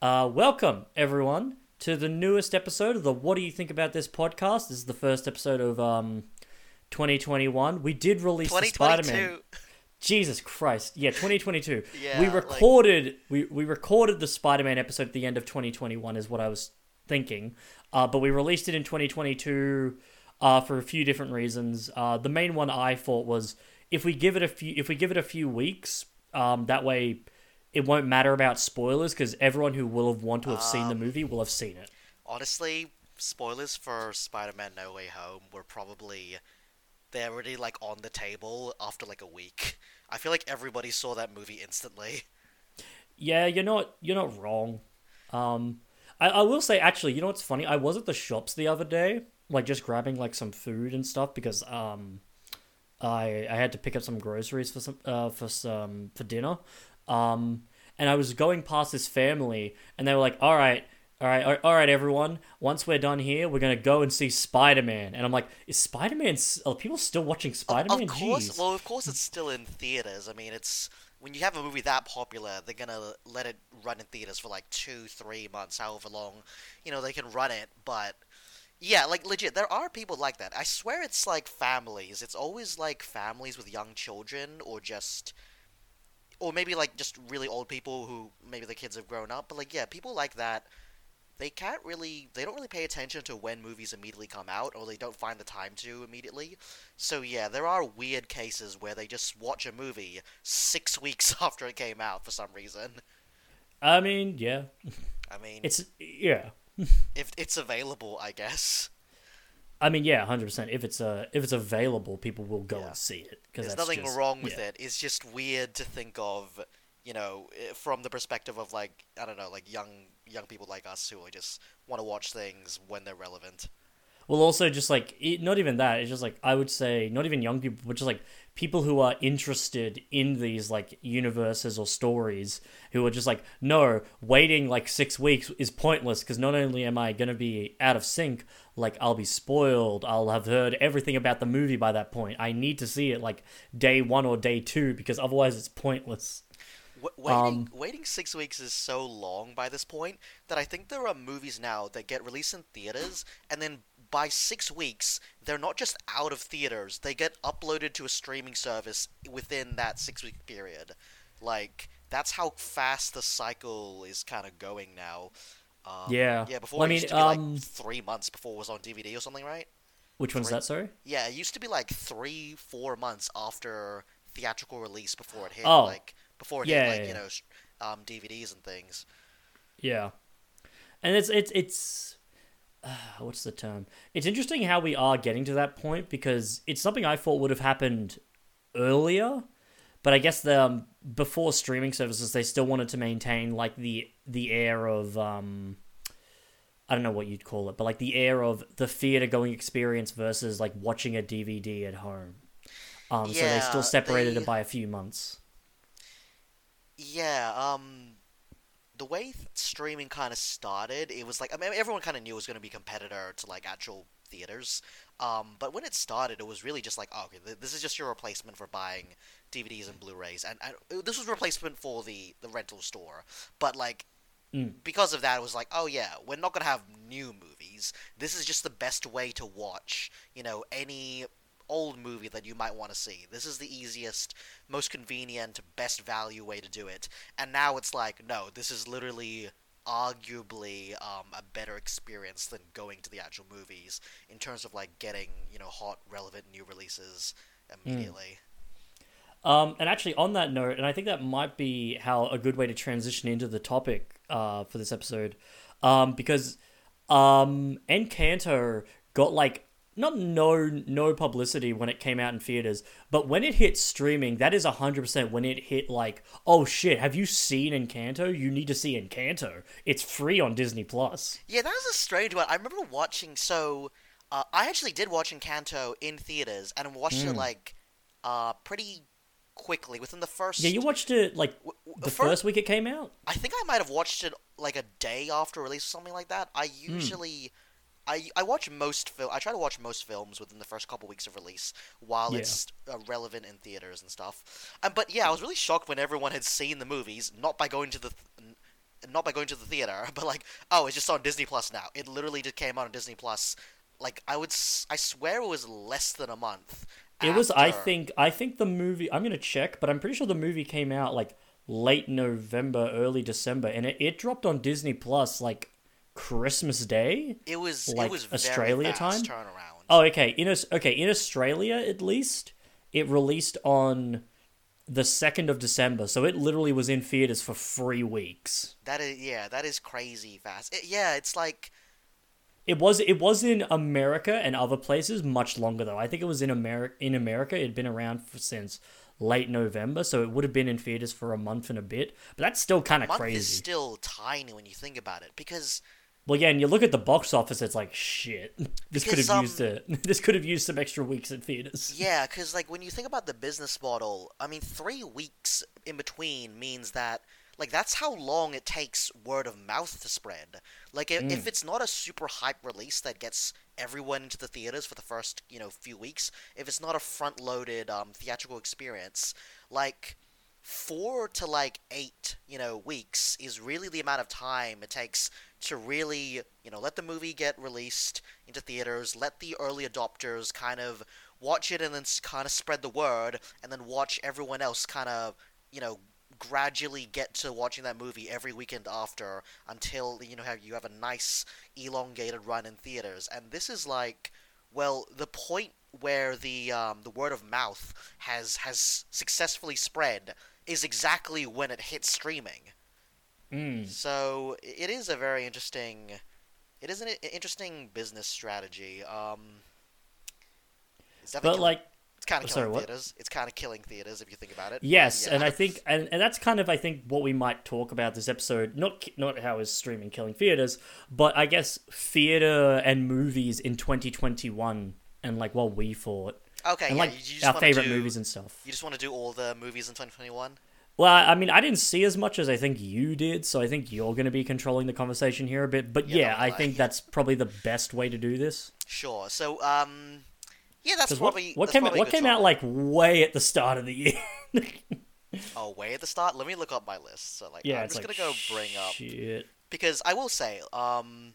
Uh, welcome, everyone, to the newest episode of the What Do You Think About This podcast. This is the first episode of um, 2021. We did release the Spider Man. Jesus Christ. Yeah, 2022. Yeah, we like- recorded we, we recorded the Spider-Man episode at the end of 2021 is what I was thinking. Uh, but we released it in 2022 uh, for a few different reasons. Uh, the main one I thought was if we give it a few if we give it a few weeks, um, that way it won't matter about spoilers because everyone who will have want to have seen the Um, movie will have seen it. Honestly, spoilers for Spider-Man: No Way Home were probably they're already like on the table after like a week. I feel like everybody saw that movie instantly. Yeah, you're not you're not wrong. Um, I, I will say actually, you know what's funny? I was at the shops the other day, like just grabbing like some food and stuff because um, I I had to pick up some groceries for some uh for some for dinner. Um, and I was going past this family, and they were like, "All right." All right, all right, everyone. Once we're done here, we're gonna go and see Spider Man, and I'm like, "Is Spider Man? Are people still watching Spider Man?" Of course, well, of course, it's still in theaters. I mean, it's when you have a movie that popular, they're gonna let it run in theaters for like two, three months, however long, you know, they can run it. But yeah, like legit, there are people like that. I swear, it's like families. It's always like families with young children, or just, or maybe like just really old people who maybe the kids have grown up. But like, yeah, people like that. They can't really, they don't really pay attention to when movies immediately come out, or they don't find the time to immediately. So yeah, there are weird cases where they just watch a movie six weeks after it came out for some reason. I mean, yeah, I mean, it's yeah. if it's available, I guess. I mean, yeah, hundred percent. If it's uh, if it's available, people will go Yeah. and see it because There's nothing just- wrong with yeah. it. It's just weird to think of, you know, from the perspective of like I don't know, like young young people like us who just want to watch things when they're relevant. Well, also just like it, not even that. It's just like I would say, not even young people, but just like people who are interested in these like universes or stories, who are just like, no, waiting like six weeks is pointless because not only am I gonna be out of sync, like I'll be spoiled. I'll have heard everything about the movie by that point. I need to see it like day one or day two because otherwise it's pointless. W- waiting Um, waiting six weeks is so long by this point that I think there are movies now that get released in theaters and then by six weeks they're not just out of theaters; they get uploaded to a streaming service within that six week period. Like that's how fast the cycle is kind of going now. Um, Yeah. yeah. Before Well, I mean, used to be um, like three months before it was on DVD or something, right? Which one's that? Sorry. Yeah, it used to be like three, four months after theatrical release before it hit, Oh. like before it Yeah, hit, like yeah, you know, um, DVDs and things. Yeah, and it's it's it's uh, what's the term? It's interesting how we are getting to that point because it's something I thought would have happened earlier, but I guess the um, before streaming services they still wanted to maintain like the the air of um I don't know what you'd call it, but like the air of the theater going experience versus like watching a DVD at home. Um, so they still separated they- it by a few months. Yeah, um, the way th- streaming kind of started, it was like I mean everyone kind of knew it was going to be competitor to like actual theaters. Um, but when it started, it was really just like, oh, okay, th- this is just your replacement for buying DVDs and Blu-rays, and, and this was replacement for the the rental store. But like, Mm. because of that, it was like, oh yeah, we're not gonna have new movies. This is just the best way to watch, you know, any old movie that you might want to see. This is the easiest, most convenient, best value way to do it. And now it's like, no, this is literally arguably um, a better experience than going to the actual movies in terms of like getting you know hot, relevant new releases immediately. Um, and actually, on that note, and I think that might be how a good way to transition into the topic uh, for this episode, um, because um, Encanto got like not no no publicity when it came out in theaters, but when it hit streaming, that is hundred percent when it hit like, oh shit, have you seen Encanto? You need to see Encanto. It's free on Disney Plus. Yeah, that was a strange one. I remember watching. So, uh, I actually did watch Encanto in theaters, and watched it Mm. like uh, pretty quickly within the first. Yeah, you watched it like w- w- the fir- first week it came out. I think I might have watched it like a day after release or something like that. I usually. I, I watch most film. I try to watch most films within the first couple weeks of release, while Yeah. it's uh, relevant in theaters and stuff. Um, but yeah, I was really shocked when everyone had seen the movies, not by going to the, th- not by going to the theater, but like, oh, it's just on Disney Plus now. It literally just came out on Disney Plus. Like, I would, s- I swear it was less than a month. It was. I think. I think the movie. I'm gonna check, but I'm pretty sure the movie came out like late November, early December, and it, it dropped on Disney Plus like Christmas Day. it was like, it was Australia time? turnaround. Oh, okay. In okay in Australia, at least it released on the second of December, so it literally was in theaters for three weeks. That is yeah, that is crazy fast. It, yeah, it's like It was it was in America and other places much longer though. I think it was in America. In America, it had been around for, since late November, so it would have been in theaters for a month and a bit. But that's still kind of crazy. is still tiny when you think about it because Well, yeah, and you look at the box office, it's like shit. This could have um, used it. this could have used some extra weeks in theaters. Yeah, because like when you think about the business model, I mean, three weeks in between means that like that's how long it takes word of mouth to spread. Like if, Mm. if it's not a super hype release that gets everyone into the theaters for the first you know few weeks, if it's not a front loaded um, theatrical experience, like four to like eight you know weeks is really the amount of time it takes to really you know let the movie get released into theaters let the early adopters kind of watch it and then kind of spread the word and then watch everyone else kind of you know gradually get to watching that movie every weekend after until you know you have a nice elongated run in theaters. And this is like well the point where the um, the word of mouth has has successfully spread is exactly when it hits streaming Mm. so it is a very interesting it is an interesting business strategy um But like it's kind of sorry, killing what? theaters it's kind of killing theaters if you think about it Yes, yeah. and I think, and, and that's kind of, I think, what we might talk about this episode. Not not how is streaming killing theaters, but I guess theater and movies in 2021, and like what we thought, okay and yeah, like you, you just our favorite do, movies and stuff. you just want to do all the movies in 2021 Well, I I mean, I didn't see as much as I think you did, so I think you're going to be controlling the conversation here a bit. But Yeah, yeah, I think that's probably the best way to do this. sure so um yeah that's what, probably what that's came probably what came out like way at the start of the year? oh way at the start let me look up my list so like yeah, i'm just like gonna go bring up shit. because I will say, um,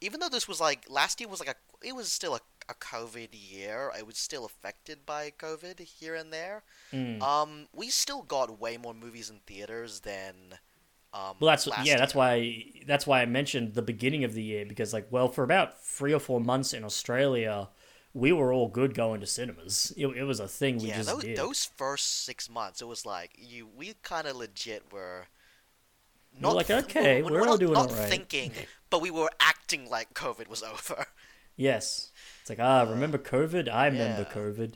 even though this was like last year was like a, it was still a, a COVID year. It was still affected by COVID here and there. Mm. Um, we still got way more movies in theaters than. Um, Well, that's yeah. That's why that's why I mentioned the beginning of the year because like well for about three or four months in Australia, we were all good going to cinemas. It, it was a thing we Yeah, just those, did. those first six months, it was like you. We kind of legit were. We're like, okay, we're all not, doing not alright. thinking, but we were acting like COVID was over. Yes, it's like ah, remember COVID? I remember Uh, yeah. COVID.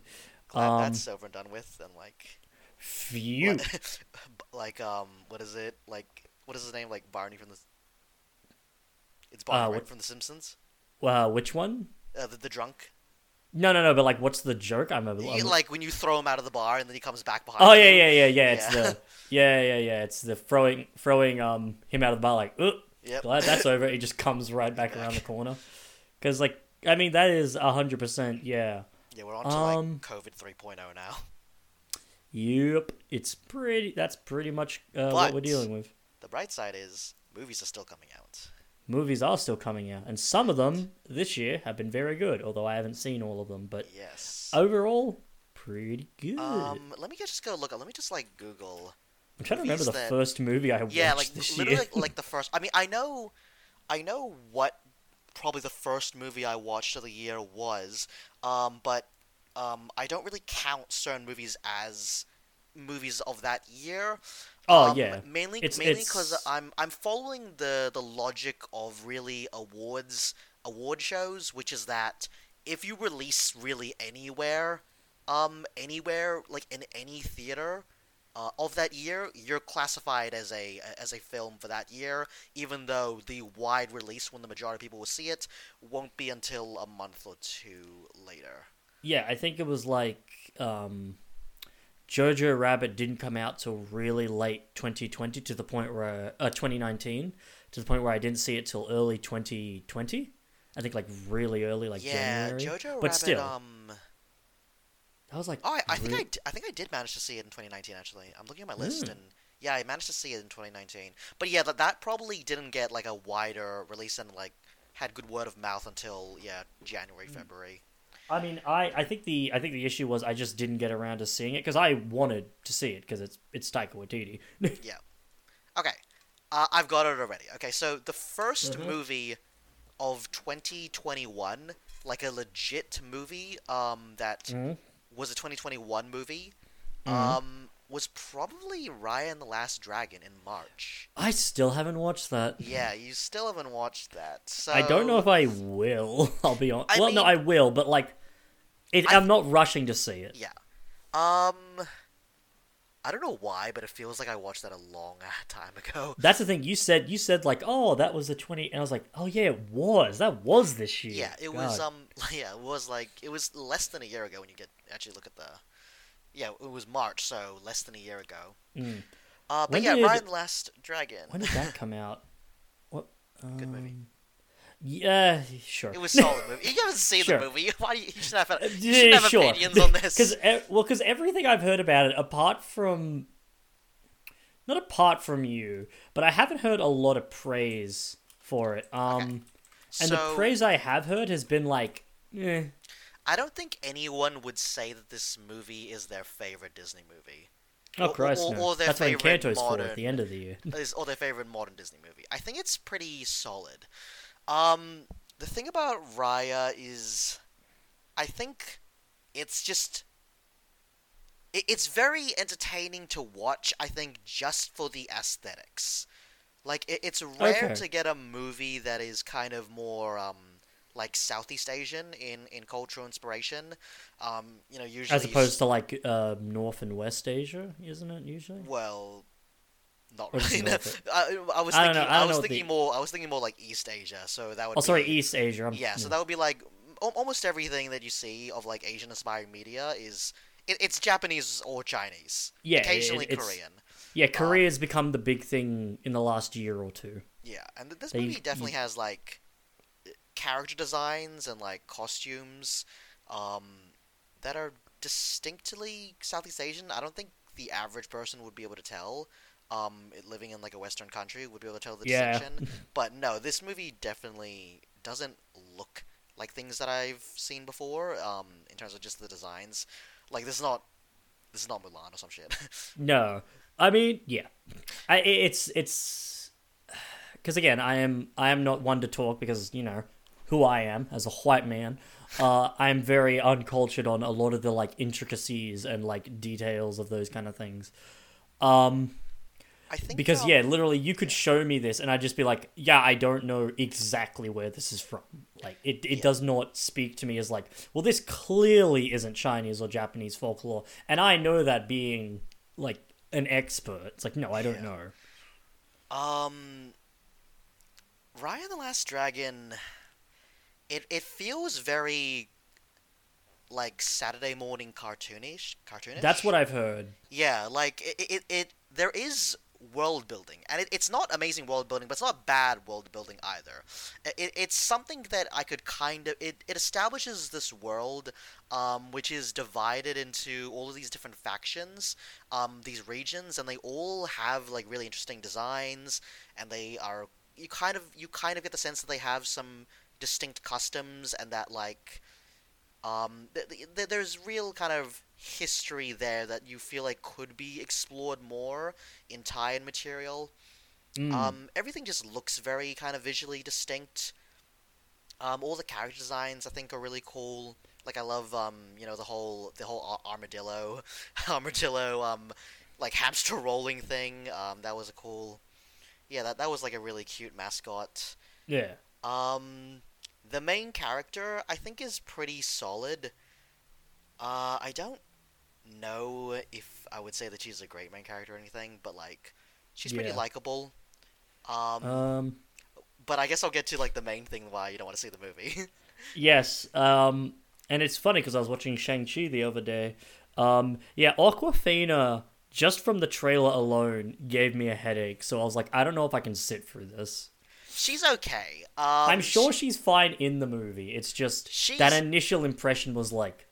Glad Um, that's over and done with, and like. Phew. like um what is it like what is his name like Barney from the it's Barney Uh, right? what- from The Simpsons Uh, which one? uh, the, the drunk No, no, no. But like, what's the joke? I'm, a, You- I'm like when you throw him out of the bar and then he comes back behind Oh you. yeah, yeah, yeah, yeah. It's Yeah. the yeah, yeah, yeah. It's the throwing throwing um him out of the bar like, oh, Yep. glad that's over. He just comes right back around the corner. Because like, I mean, that is hundred percent. Yeah. yeah we're on to Um, like COVID 3.0 now Yep. It's pretty. That's pretty much uh, what we're dealing with. the bright side is movies are still coming out Movies are still coming out, and some of them this year have been very good. Although I haven't seen all of them, but yes overall, pretty good. um let me just go look at let me just like Google I'm trying to remember the that- first movie I yeah watched like this literally year. like, like the first I mean I know I know what probably the first movie I watched of the year was um but um I don't really count certain movies as movies of that year Oh, um, yeah. mainly It's- mainly because I'm I'm following the the logic of really awards award shows which is that if you release really anywhere um anywhere like in any theater uh, of that year, you're classified as a as a film for that year, even though the wide release, when the majority of people will see it, won't be until a month or two later. Yeah, I think it was like um, Jojo Rabbit didn't come out till really late 2020 to the point where uh, 2019 to the point where I didn't see it till early 2020. I think like really early, like yeah, January. Jojo but Rabbit. still, um, that was like oh, I, I think I, re- think I did manage to see it in 2019. Actually, I'm looking at my list, Mm. and Yeah, I managed to see it in 2019. But yeah, that that probably didn't get like a wider release and like had good word of mouth until yeah January Mm. February. I mean, I, I think the I think the issue was I just didn't get around to seeing it because I wanted to see it because it's it's Taika Waititi. Yeah. Okay, uh, I've got it already. Okay, so the 1st Mhm. movie of 2021, like a legit movie, um, that Mhm. was a 2021 movie, Mhm. um, was probably Raya and the Last Dragon in March. I still haven't watched that. Yeah, you still haven't watched that. So I don't know if I will. I'll be honest. I well, no, I will, but like, it, I- I'm not rushing to see it. Yeah. Um, I don't know why, but it feels like I watched that a long time ago. That's the thing. You said you said like, oh, that was the twenty, and I was like, oh yeah, it was. That was this year. Yeah, it was um yeah, it was like it was less than a year ago when you get actually look at the Yeah, it was March, so less than a year ago. Mm. Uh but When yeah, did- Raya the Last Dragon. When did that come out? What? Good movie. um, Yeah, sure. It was a solid movie. You haven't seen Sure. the movie. Why do you, you should have, you should have sure. opinions on this? Because well, because everything I've heard about it, apart from not apart from you, but I haven't heard a lot of praise for it. Um, and the praise I have heard has been like, eh. I don't think anyone would say that this movie is their favorite Disney movie. Oh Or- Christ, or- no. or their That's what Encanto's for at the end of the year. or their favorite modern Disney movie. I think it's pretty solid. Um, the thing about Raya is, I think it's just it, it's very entertaining to watch. I think just for the aesthetics. Like it, it's rare Okay. to get a movie that is kind of more um like Southeast Asian in in cultural inspiration. Um, you know, usually As opposed to like uh, North and West Asia, isn't it usually? Well, not really. No. I, I was I thinking. I I, was thinking the- more. I was thinking more like East Asia. So that would. Oh, sorry, be, East Asia. I'm, Yeah, so that would be like almost everything that you see of like Asian inspired media is it, it's Japanese or Chinese. Yeah, it- occasionally it's- Korean. yeah. Korea's become the big thing in the last year or two. Yeah, and th- this They- movie definitely has like character designs and like costumes um, that are distinctly Southeast Asian. I don't think the average person would be able to tell. Um, living in like a Western country would be able to tell the Yeah. distinction. but no, this movie definitely doesn't look like things that I've seen before. Um, in terms of just the designs, like this is not this is not Mulan or some shit. No, I mean, yeah, I it's it's because again, I am I am not one to talk because you know who I am as a white man. Uh, I'm very uncultured on a lot of the like intricacies and like details of those kind of things. Um, I think because um, yeah, literally, you could show me this and I'd just be like, yeah, I don't know exactly where this is from. Like, it it Yeah. does not speak to me as like, well, this clearly isn't Chinese or Japanese folklore, and I know that being like an expert. It's like, no, I don't Yeah. know. Um, Raya the Last Dragon. It it feels very like Saturday morning cartoonish. Cartoonish. That's what I've heard. Yeah, like it it, it there is world building, and it, it's not amazing world building, but it's not bad world building either. It, it's something that I could kind of it, it establishes this world, um, which is divided into all of these different factions, um, these regions, and they all have like really interesting designs, and they are you kind of you kind of get the sense that they have some distinct customs, and that like um, th- th- there's real kind of history there that you feel like could be explored more in tie-in material. Mm. Um, everything just looks very kind of visually distinct. Um, all the character designs I think are really cool. Like I love um, you know the whole the whole ar- armadillo, armadillo um, like hamster rolling thing. Um, that was a cool. Yeah, that that was like a really cute mascot. yeah. Um, the main character I think is pretty solid. Uh, I don't know if I would say that she's a great main character or anything, but like she's pretty Yeah. likable. Um, Um. but I guess I'll get to like the main thing why you don't want to see the movie. Yes. Um. And it's funny because I was watching Shang Chi the other day. Um. Yeah. Awkwafina, just from the trailer alone, gave me a headache. So I was like, I don't know if I can sit through this. She's okay. Um, I'm sure she- she's fine in the movie. It's just She's- that initial impression was like,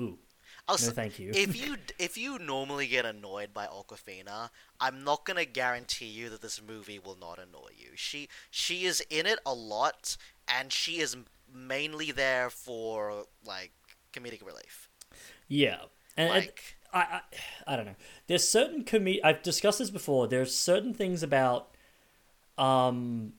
ooh. I'll No, s- thank you. if you if you normally get annoyed by Awkwafina, I'm not gonna guarantee you that this movie will not annoy you. She she is in it a lot, and she is mainly there for like comedic relief. Yeah, and Like I, I, I don't know. There's certain com. I've discussed this before. There's certain things about um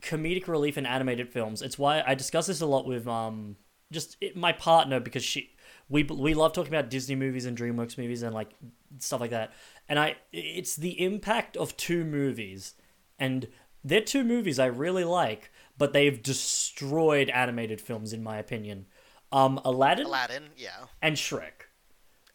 comedic relief in animated films. It's why I discuss this a lot with um just it, my partner because she we we love talking about Disney movies and DreamWorks movies and like stuff like that. And I it's the impact of two movies and they're two movies I really like, but they've destroyed animated films in my opinion. Um Aladdin Aladdin, yeah. and Shrek.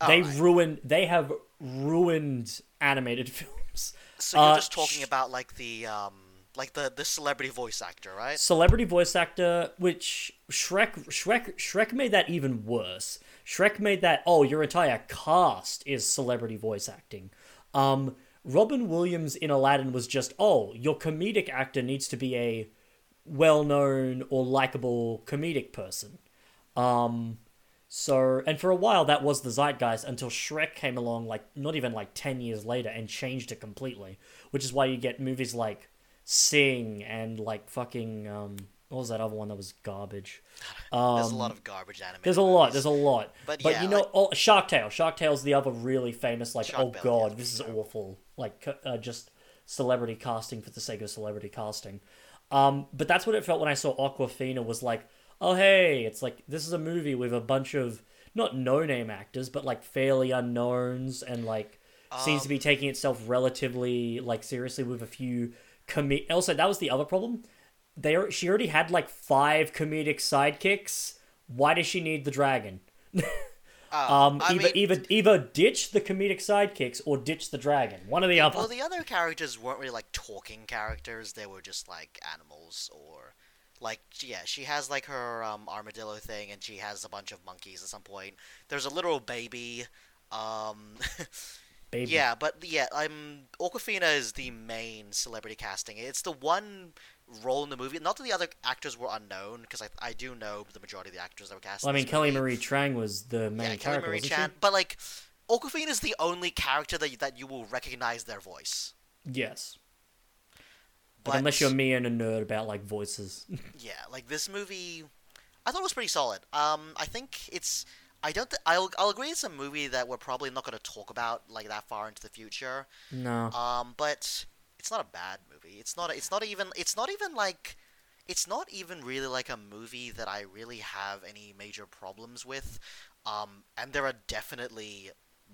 They Alright. ruined they have ruined animated films. So you're Uh, just talking sh- about like the um like the the celebrity voice actor, right? celebrity voice actor, which Shrek Shrek Shrek made that even worse. Shrek made that oh your entire cast is celebrity voice acting. Um, Robin Williams in Aladdin was just oh your comedic actor needs to be a well-known or likable comedic person. Um, so and for a while that was the zeitgeist until Shrek came along like not even like 10 years later and changed it completely, which is why you get movies like Sing and like fucking um what was that other one that was garbage? Um, There's a lot of garbage anime. there's a lot. There's a lot. But But, yeah, you know, like- oh, Shark Tale. Shark Tale's the other really famous. Like, Shark oh Tale, god, yeah, this is terrible. awful. Like, uh, just celebrity casting for the sake of celebrity casting. Um, but that's what it felt when I saw Awkwafina. Was like, oh hey, it's like this is a movie with a bunch of not no name actors, but like fairly unknowns, and like seems to be taking itself relatively like seriously with a few comi Also, that was the other problem. They al- she already had like five comedic sidekicks. Why does she need the dragon? Uh, Um, I either mean, either either ditch the comedic sidekicks or ditch the dragon. One or the other. well, the other characters weren't really like talking characters. They were just like animals or like yeah, she has like her um, armadillo thing, and she has a bunch of monkeys at some point. There's a literal baby. Um, Baby. yeah, but yeah, I'm Awkwafina is the main celebrity casting. It's the one role in the movie. Not that the other actors were unknown, because I, I do know the majority of the actors that were cast. Well, I mean, Kelly. Marie Tran was the main yeah, Kelly character, Marie wasn't Chan. But like, Awkwafina is the only character that you, that you will recognize their voice. Yes. But, But unless you're me and a nerd about like voices. yeah, like this movie, I thought it was pretty solid. Um, I think it's. I don't. Th- I'll. I'll agree. It's a movie that we're probably not going to talk about like that far into the future. no. Um, but it's not a bad movie. It's not. It's not even. It's not even like. It's not even really like a movie that I really have any major problems with. Um, and there are definitely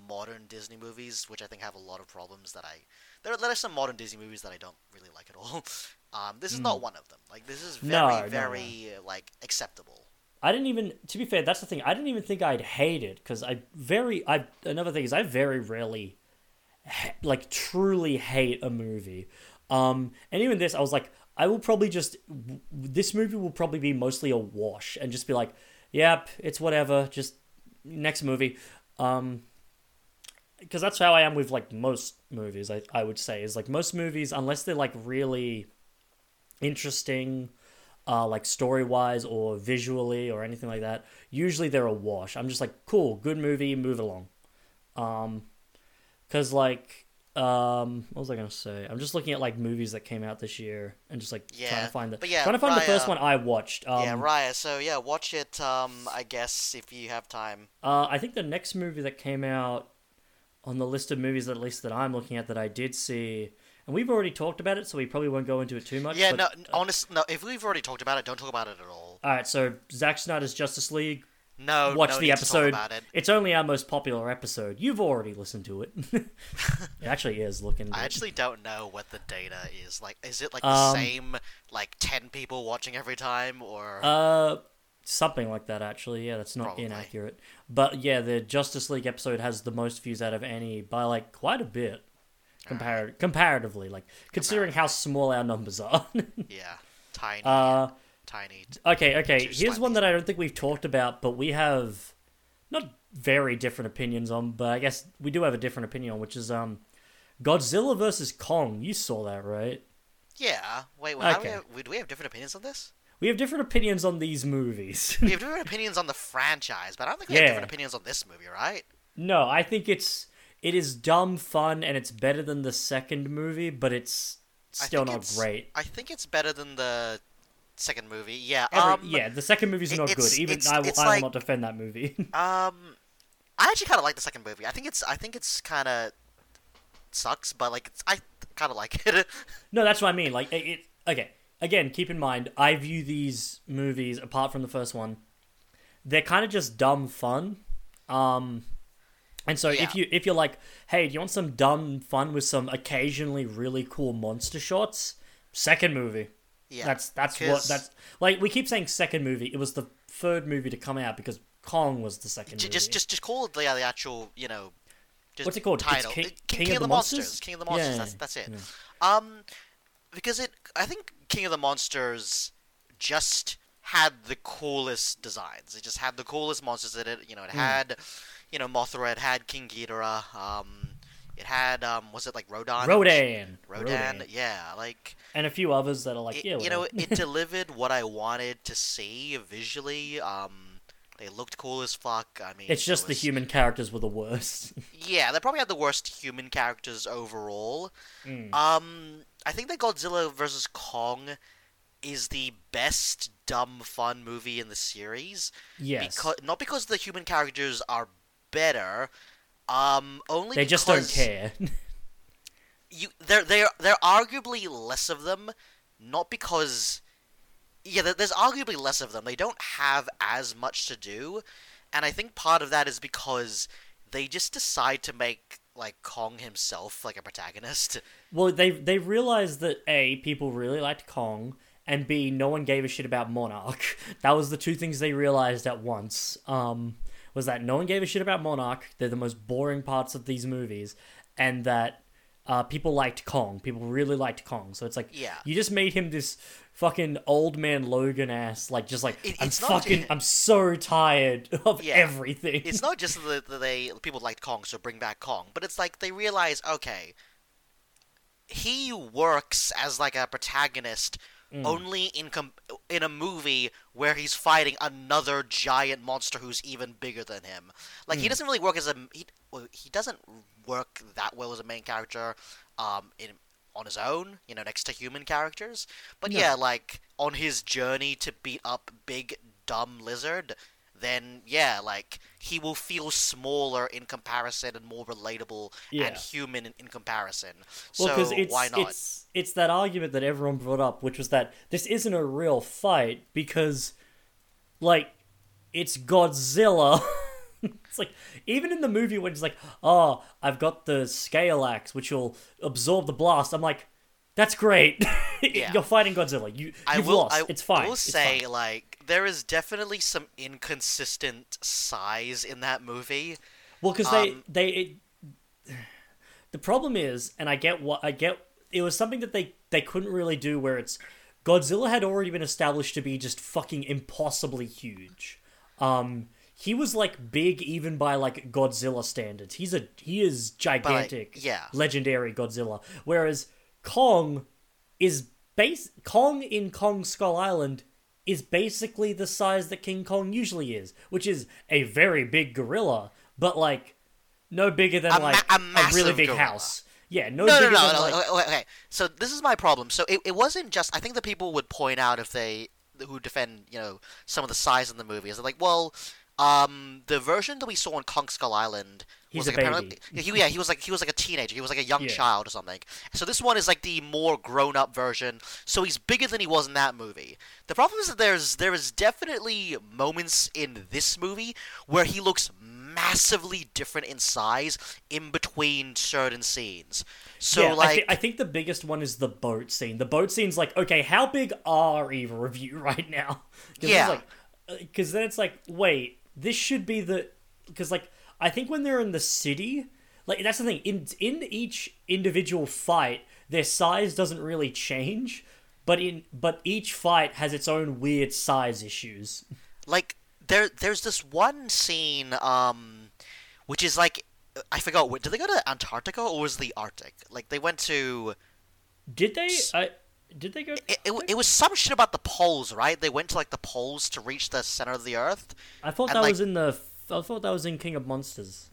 modern Disney movies which I think have a lot of problems that I. There are, there are some modern Disney movies that I don't really like at all. Um, this is not one of them. Like this is very, No, no, no. very uh, like acceptable. I didn't even. To be fair, that's the thing. I didn't even think I'd hate it because I very. I another thing is I very rarely, like truly hate a movie. Um, and even this, I was like, I will probably just. This movie will probably be mostly a wash and just be like, yep, it's whatever. Just next movie. Um, because that's how I am with like most movies. I I would say is like most movies, unless they're like really interesting uh, like story wise or visually or anything like that. Usually they're a wash. I'm just like, cool, good movie, move along. Um, cause like, um, what was I gonna say? I'm just looking at like movies that came out this year and just like trying to find the but yeah, trying to find the first one I watched. Um, yeah, Raya. So yeah, watch it. Um, I guess if you have time. Uh, I think the next movie that came out on the list of movies, at least that I'm looking at, that I did see, and we've already talked about it, so we probably won't go into it too much. Yeah, but- no, honest, no. If we've already talked about it, don't talk about it at all. All right, so Zack Snyder's Justice League. No, watch no the need to talk episode. about it. It's only our most popular episode. You've already listened to it. it actually is looking. I actually don't know what the data is. Like, is it like Um, the same, like ten people watching every time, or Uh, something like that. Actually, yeah, that's not Probably. inaccurate. But yeah, the Justice League episode has the most views out of any by like quite a bit, compar- comparatively. Like considering how small our numbers are. yeah, tiny, uh, tiny. okay, okay. Here's one that I don't think we've talked about, but we have not very different opinions on. But I guess we do have a different opinion on, which is um, Godzilla versus Kong. You saw that, right? Yeah. Wait, wait how do we Okay. have, do we have different opinions on this? we have different opinions on these movies. We have different opinions on the franchise, but I don't think we have different opinions on this movie, right? no, I think it's it is dumb fun and it's better than the second movie, but it's still not it's- great. I think it's better than the second movie. Yeah. Every- um, yeah, the second movie's it- not good. Even it's- I, will, I will like- not defend that movie. Um, I actually kind of like the second movie. I think it's I think it's kind of sucks, but like it's, I kind of like it. No, that's what I mean. Like it, it. Okay. Again, keep in mind, I view these movies apart from the first one. They're kind of just dumb fun. Um, and so Yeah. if you if you're like, hey, do you want some dumb fun with some occasionally really cool monster shots? Second movie. yeah. That's that's what 'cause that's like. We keep saying second movie. It was the third movie to come out because Kong was the second J- movie. just just just call it the, the actual you know. Just What's it called? Title. King- Uh, King of the Monsters. Monsters? King of the Monsters. Yeah, that's that's it. yeah. Um, because it, I think King of the Monsters just had the coolest designs. It just had the coolest monsters in it. You know, it Hmm. had, you know, Mothra. It had King Ghidorah. Um, it had um, was it like Rodan? Rodan. Rodan. Yeah, like and a few others that are like, it, yeah, you know, it delivered what I wanted to see visually. Um, they looked cool as fuck. I mean, it's just it the human characters were the worst. Yeah, they probably had the worst human characters overall. Mm. Um, I think that Godzilla vs Kong is the best dumb fun movie in the series. yes. Because not because the human characters are better, um, only they just don't care. You, there, there, there are arguably less of them, not because, yeah, there's arguably less of them. They don't have as much to do, and I think part of that is because they just decide to make like Kong himself like a protagonist. well, they they realized that a people really liked Kong, and b no one gave a shit about Monarch. That was the two things they realized at once. Um, was that no one gave a shit about Monarch. They're the most boring parts of these movies, and that uh, people liked Kong. People really liked Kong. So it's like, Yeah. you just made him this fucking old man Logan ass, like just like It- I'm fucking, I'm so tired of Yeah. everything. It's not just that that they people liked Kong, so bring back Kong, but it's like they realize, okay, he works as like a protagonist only in com- in a movie where he's fighting another giant monster who's even bigger than him. Like he doesn't really work as a he, well, he doesn't work that well as a main character um in on his own, you know, next to human characters. But No. yeah, like on his journey to beat up big dumb lizard, then yeah, like he will feel smaller in comparison and more relatable Yeah. and human in, in comparison. Well, so it's why not? it's it's that argument that everyone brought up, which was that this isn't a real fight because, like, it's Godzilla. it's like even in the movie when it's like, oh, I've got the scale axe which will absorb the blast. I'm like, that's great. Yeah. You're fighting Godzilla. You I you've will, lost. I, it's fine. I will say, fine. like, there is definitely some inconsistent size in that movie. Well, because they Um, they it, the problem is, and I get what I get. It was something that they they couldn't really do where it's Godzilla had already been established to be just fucking impossibly huge. Um, he was like big even by like Godzilla standards. He's a he is gigantic, yeah. legendary Godzilla. Whereas Kong is base Kong in Kong Skull Island is basically the size that King Kong usually is, which is a very big gorilla, but like no bigger than A ma- like a really big gorilla. house. Yeah, no, No, no, no, no. like okay, okay. So this is my problem. So it, it wasn't just. I think that people would point out if they who defend you know some of the size in the movie is like, well, um, the version that we saw on Kong Skull Island He's was a like apparently he, yeah he was like he was like a teenager. He was like a young Yeah. child or something. So this one is like the more grown up version. So he's bigger than he was in that movie. The problem is that there's there is definitely moments in this movie where he looks massively different in size in between certain scenes. So yeah, like I, thi- I think the biggest one is the boat scene. The boat scene's like, okay, how big are either of you right now? Cause Yeah. Because uh, then it's like, wait, this should be the. Because like, I think when they're in the city, like that's the thing. In in each individual fight, their size doesn't really change, but in but each fight has its own weird size issues. like there there's this one scene um which is like I forgot did they go to Antarctica or was it the Arctic? Like they went to Did they? I Did they go? It, it, it was some shit about the poles, right? They went to like the poles to reach the center of the earth. I thought and, that like- was in the. I thought that was in King of Monsters.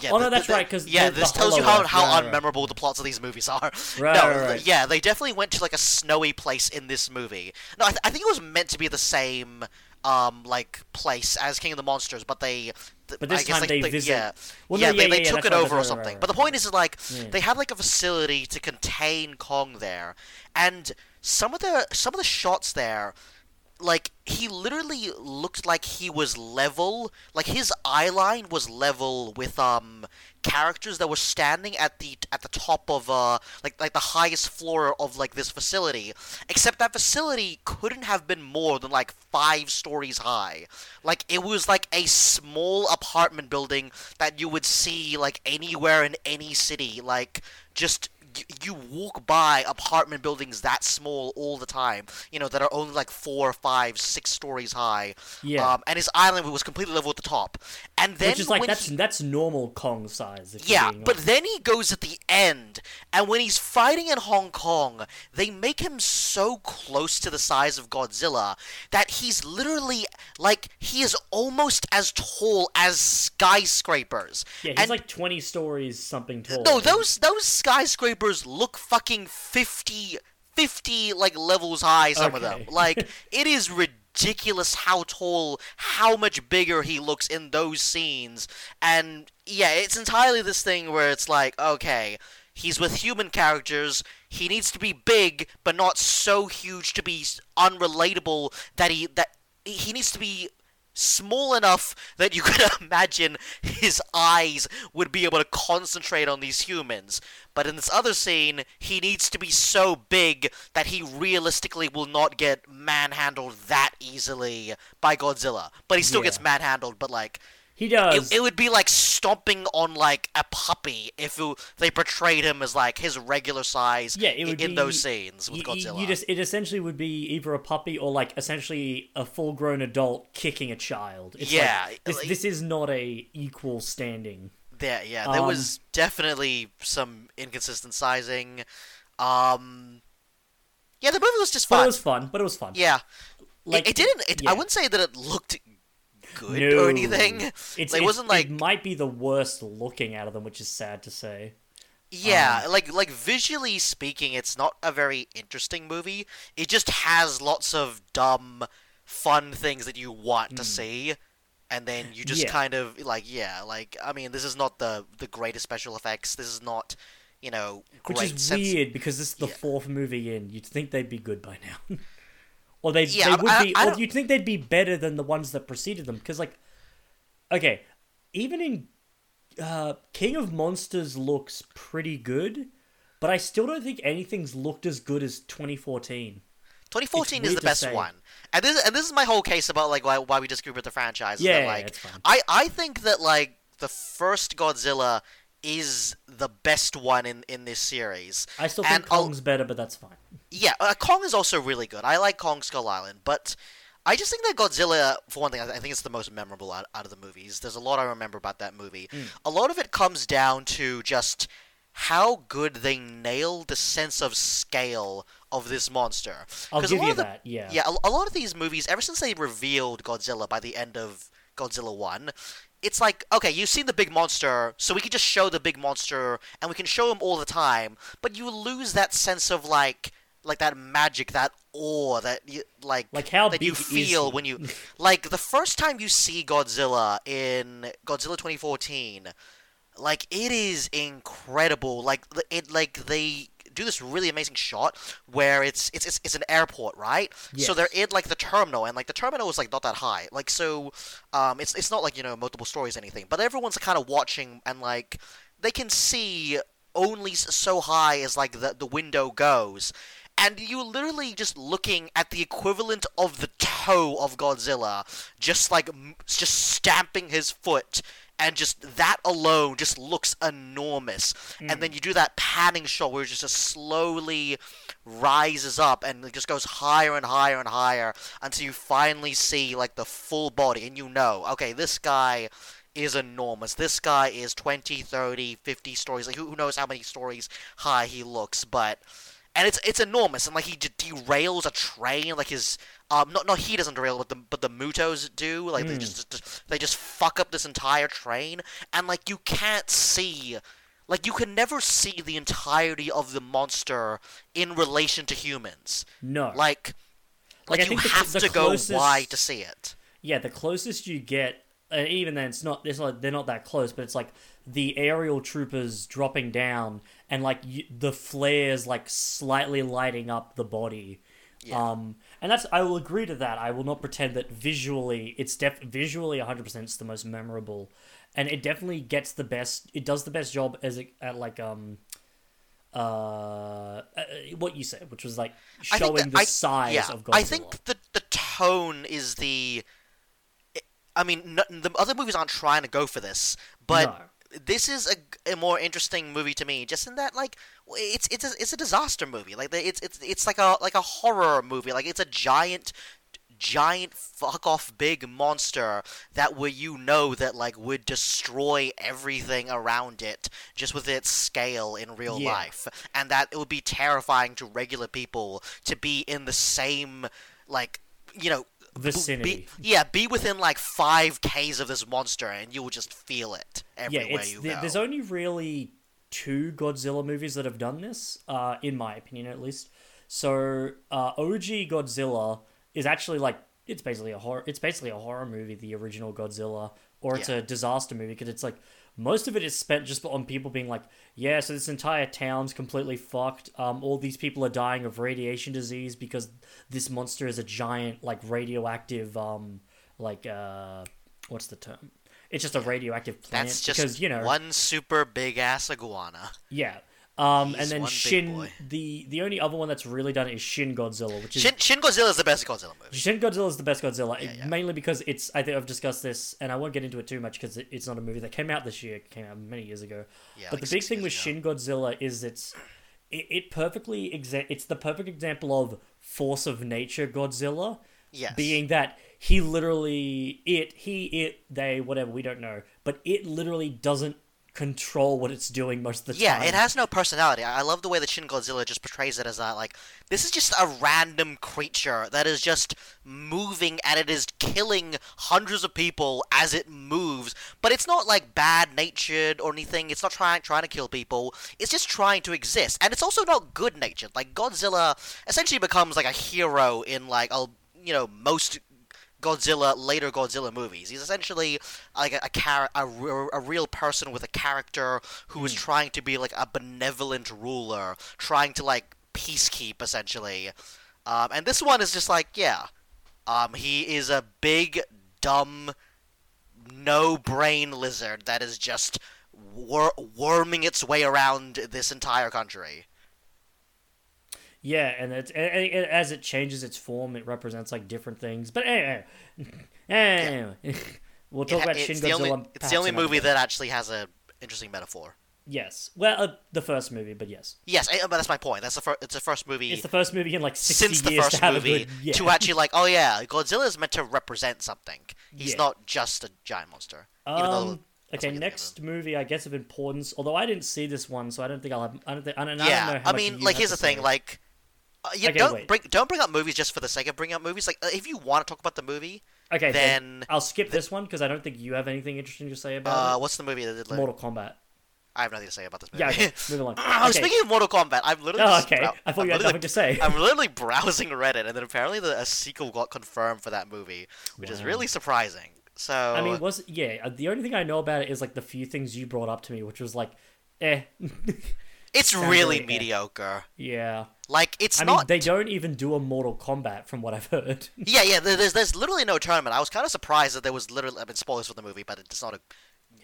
Yeah, Oh, no, that's the- right, 'cause yeah, the- this tells you how how right, right. unmemorable the plots of these movies are. Right, no, right, right. yeah, they definitely went to like a snowy place in this movie. No, I, th- I think it was meant to be the same um like place as King of the Monsters, but they. th- But this I guess time they, they visit- Yeah, Well, yeah, no, they, yeah, they yeah, yeah, took it right, over or right, right, something. But the point is, is like they had like a facility to contain Kong there, and some of the some of the shots there like he literally looked like he was level like his eye line was level with um characters that were standing at the at the top of uh like like the highest floor of like this facility. Except that facility couldn't have been more than like 5 stories high. Like it was like a small apartment building that you would see like anywhere in any city. Like just y- you walk by apartment buildings that small all the time, you know, that are only like four, five, six stories high. Yeah. Um, and his island was completely level at the top. And then Which is like that's he- that's normal Kong size. Yeah, but honest. then he goes at the end, and when he's fighting in Hong Kong, they make him so close to the size of Godzilla that he's literally like he is almost as tall as skyscrapers. yeah, he's and like twenty stories something tall. no, those those skyscrapers look fucking 50, 50 like levels high. Some of them, like it is ridiculous how tall, how much bigger he looks in those scenes. And yeah, it's entirely this thing where it's like, okay, he's with human characters. He needs to be big, but not so huge to be unrelatable that he that he needs to be small enough that you could imagine his eyes would be able to concentrate on these humans. But in this other scene, he needs to be so big that he realistically will not get manhandled that easily by Godzilla. But he still gets manhandled, but like he does. it, it would be like stomping on like a puppy if it, they portrayed him as like his regular size yeah, it would in be, those scenes with y- y- Godzilla. You just it essentially would be either a puppy or like essentially a full grown adult kicking a child. It's Yeah, like, this like- this is not a equal standing. There, yeah, there Um, was definitely some inconsistent sizing. Um, yeah, the movie was just But fun. it was fun. But it was fun. Yeah, like it, it didn't. It, yeah. I wouldn't say that it looked good No. or anything. It's, it wasn't like it might be the worst looking out of them, which is sad to say. yeah, um, like like visually speaking, it's not a very interesting movie. It just has lots of dumb, fun things that you want to see. And then you just Hmm. Yeah. kind of like yeah, like I mean, this is not the the greatest special effects. This is not, you know, Which is sense- weird because this is the Yeah. fourth movie in. You'd think they'd be good by now. or they Yeah, they would I- be I or you'd think they'd be better than the ones that preceded them because like okay, even in uh, King of Monsters looks pretty good, but I still don't think anything's looked as good as 2014. 2014 is the best say. one, and this and this is my whole case about like why, why we disagree with the franchise. is Yeah, that, yeah, like it's fine. I I think that like the first Godzilla is the best one in in this series. I still And think I'll- Kong's better, but that's fine. Yeah, uh, Kong is also really good. I like Kong Skull Island, but I just think that Godzilla, for one thing, I think it's the most memorable out, out of the movies. There's a lot I remember about that movie. Hmm. A lot of it comes down to just how good they nailed the sense of scale of this monster. I'll give you of the- that. Yeah. yeah, a, a lot of these movies, ever since they revealed Godzilla by the end of Godzilla 1, it's like, okay, you've seen the big monster, so we can just show the big monster, and we can show him all the time, but you lose that sense of, like, like that magic, that awe, that you, like, Like, how that you feel when you, like, the first time you see Godzilla in Godzilla 2014, like it is incredible. Like it, like they do this really amazing shot where it's it's it's, it's an airport, right? So they're in like the terminal, and like the terminal is like not that high. Like so, um, it's it's not like you know multiple stories or anything, but everyone's kind of watching and like they can see only so high as like the the window goes. And you're literally just looking at the equivalent of the toe of Godzilla, just like just stamping his foot and just that alone just looks enormous. And then hmm. you do that panning shot where it just, just slowly rises up and it just goes higher and higher and higher until you finally see like the full body and you know, okay, this guy is enormous. This guy is 20, 30, 50 stories. Like who, who knows how many stories high he looks, but and it's it's enormous, and like he d- derails a train, like his um not not he doesn't derail, but the but the Mutos do, like they Hmm. just, just they just fuck up this entire train, and like you can't see. Like you can never see the entirety of the monster in relation to humans. No. Like, Like, like, you think the- have the to go closest- wide to see it. yeah, the closest you get, and even then, it's not. It's like they're not that close, but it's like the aerial troopers dropping down, and like you, the flares like slightly lighting up the body. Yeah. Um, and that's I will agree to that. I will not pretend that visually it's def visually 100% is the most memorable, and it definitely gets the best. It does the best job as it, at like um. Uh, uh, what you said, which was like showing the I- size yeah, of Godzilla. I think the the tone is the. I mean, n- the other movies aren't trying to go for this, but this is a, a more interesting movie to me, just in that like it's it's a, it's a disaster movie. Like it's it's it's like a like a horror movie. Like it's a giant giant fuck off big monster that where you know that like would destroy everything around it just with its scale in real Yeah. life and that it would be terrifying to regular people to be in the same like you know Vicinity. be, yeah be within like 5 k's of this monster and you will just feel it yeah, everywhere it's you there- go there's only really two Godzilla movies that have done this, uh, in my opinion at least. So uh, OG Godzilla is actually like it's basically a horror. It's basically a horror movie, the original Godzilla, or it's Yeah. a disaster movie because it's like most of it is spent just on people being like, yeah, so this entire town's completely fucked. Um, all these people are dying of radiation disease because this monster is a giant like radioactive um like uh what's the term? It's just a radioactive planet that's just because you know one super big ass iguana yeah. Um, and then Shin, the the only other one that's really done it is Shin Godzilla, which is Shin, Shin Godzilla is the best Godzilla movie Shin Godzilla is the best Godzilla, Yeah, yeah. mainly because it's. I think I've discussed this, and I won't get into it too much because it, it's not a movie that came out this year. It came out many years ago. Yeah, but like the big thing with ago. Shin Godzilla is it's it, it perfectly exa- It's the perfect example of force of nature Godzilla, yes being that he literally it he it they whatever we don't know, but it literally doesn't control what it's doing most of the Yeah, time. Yeah, it has no personality. I love the way that Shin Godzilla just portrays it as that, like, this is just a random creature that is just moving and it is killing hundreds of people as it moves. But it's not like bad natured or anything. It's not trying trying to kill people. It's just trying to exist, and it's also not good natured. Like Godzilla essentially becomes like a hero in like a you know most Godzilla later Godzilla movies. He's essentially like a a, char- a, a real person with a character who is trying to be like a benevolent ruler, trying to like peacekeep essentially. Um, and this one is just like yeah, um, he is a big dumb no brain lizard that is just wor- worming its way around this entire country. Yeah, and it's and, and as it changes its form, it represents like different things. But anyway, anyway, we'll talk ha- about Shin Godzilla. only it's the only movie that actually has a interesting metaphor. Yes, well, uh, the first movie, but yes, Yes, eh, but that's my point. That's the first. It's the first movie it's the first movie in like sixty since the years first to movie good. Yeah. to actually like, oh yeah, Godzilla is meant to represent something. He's Yeah. not just a giant monster. Um, okay, next movie, I guess of importance. Although I didn't see this one, so I don't think I'll have. I don't think. I don't, I yeah, don't know how I mean, like here's the thing, say. like. Uh, you Okay, don't wait. bring don't bring up movies just for the sake of bringing up movies. Like, uh, if you want to talk about the movie, okay, then then I'll skip this one because I don't think you have anything interesting to say about. uh, about what's the movie that did? it. Like, Mortal Kombat. I have nothing to say about this movie. Yeah, okay, move along. Oh, Okay. Speaking of Mortal Kombat, I'm literally. Oh, okay. brow- I thought I'm you had nothing to say. I'm literally browsing Reddit, and then apparently the, a sequel got confirmed for that movie, which is really surprising. So I mean, was yeah. uh, The only thing I know about it is like the few things you brought up to me, which was like, eh, it's really eh. mediocre. yeah. Like it's I mean, they don't even do a Mortal Kombat, from what I've heard. Yeah, yeah. There's there's literally no tournament. I was kind of surprised that there was literally. I mean, spoilers for the movie, but it's not a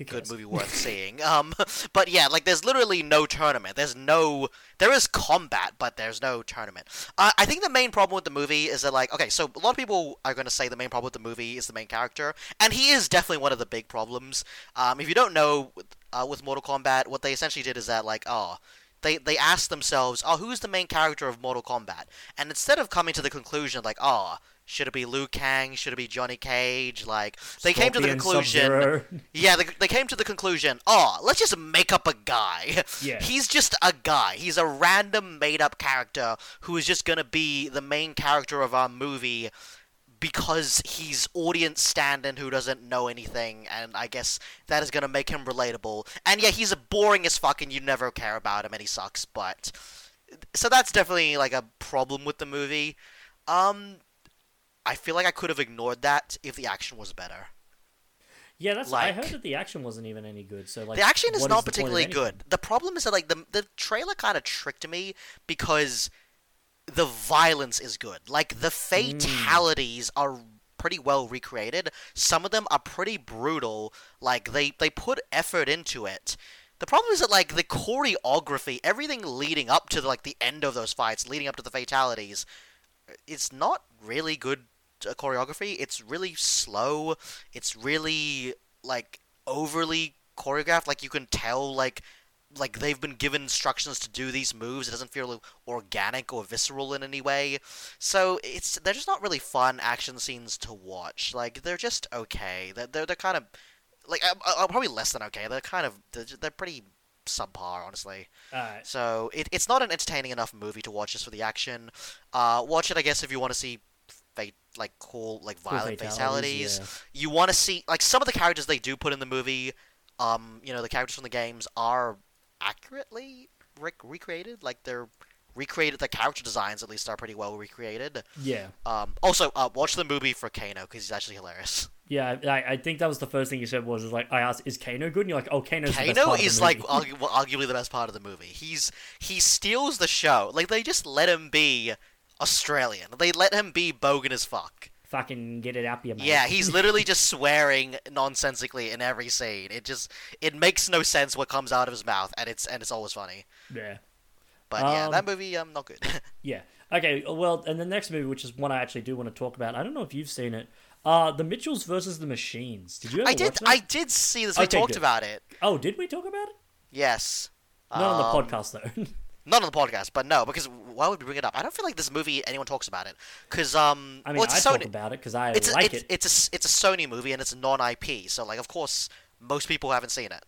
good movie worth seeing. Um, but yeah, like there's literally no tournament. There's no. There is combat, but there's no tournament. Uh, I think the main problem with the movie is that like okay, so a lot of people are going to say the main problem with the movie is the main character, and he is definitely one of the big problems. Um, if you don't know, uh, with Mortal Kombat, what they essentially did is that like oh. They they asked themselves, "Oh, who's the main character of Mortal Kombat?" And instead of coming to the conclusion like, "Oh, should it be Liu Kang? Should it be Johnny Cage?" Like they came to the conclusion. Sub-Zero. Yeah, they, they came to the conclusion, oh, let's just make up a guy. Yeah. He's just a guy. He's a random made up character who is just gonna be the main character of our movie because he's audience standing who doesn't know anything, and I guess that is gonna make him relatable. And yeah, he's a boring as fuck, and you never care about him, and he sucks. But so that's definitely like a problem with the movie. Um, I feel like I could have ignored that if the action was better. Yeah, that's. I Like- heard that the action wasn't even any good. So like, the action is not of particularly good. The problem is that like the the trailer kind of tricked me because the violence is good. Like the fatalities are pretty well recreated. Some of them are pretty brutal. Like they they put effort into it. The problem is that like the choreography, everything leading up to like the end of those fights, leading up to the fatalities, it's not really good uh, choreography. It's really slow. It's really like overly choreographed. Like you can tell like like they've been given instructions to do these moves. It doesn't feel organic or visceral in any way. So it's they're just not really fun action scenes to watch. Like they're just okay. They're they're, they're kind of like uh, uh, probably less than okay. They're kind of they're, they're pretty subpar, honestly. So it, it's not an entertaining enough movie to watch just for the action. Uh, watch it, I guess, if you want to see fa- like cool, like Cool violent fatalities. yeah. You want to see like some of the characters they do put in the movie. Um, you know, the characters from the games are accurately rec- recreated. Like they're recreated. The character designs, at least, are pretty well recreated. Yeah. Um, also, uh, watch the movie for Kano because he's actually hilarious. Yeah, I, I think that was the first thing you said was like I asked, "Is Kano good?" And you're like, "Oh, Kano's Kano part of the is like argu- well, arguably the best part of the movie. He's he steals the show. Like they just let him be Australian. They let him be bogan as fuck. Fucking get it out your mouth. Yeah, he's literally just swearing nonsensically in every scene. It just it makes no sense what comes out of his mouth, and it's and it's always funny. yeah, But yeah, Um, that movie um not good. yeah. Okay, well, and the next movie, which is one I actually do want to talk about. I don't know if you've seen it. Uh, The Mitchells versus the Machines. Did you ever I did? I did see this. We talked good. about it. Oh, did we talk about it? Yes. Not on Um, the podcast though. Not on the podcast, but no, because why would we bring it up? I don't feel like this movie anyone talks about it because um, I mean, well, it's I Sony. talk about it because I it's a, like it's, it. it's a it's a Sony movie and it's non-IP, so like of course most people haven't seen it.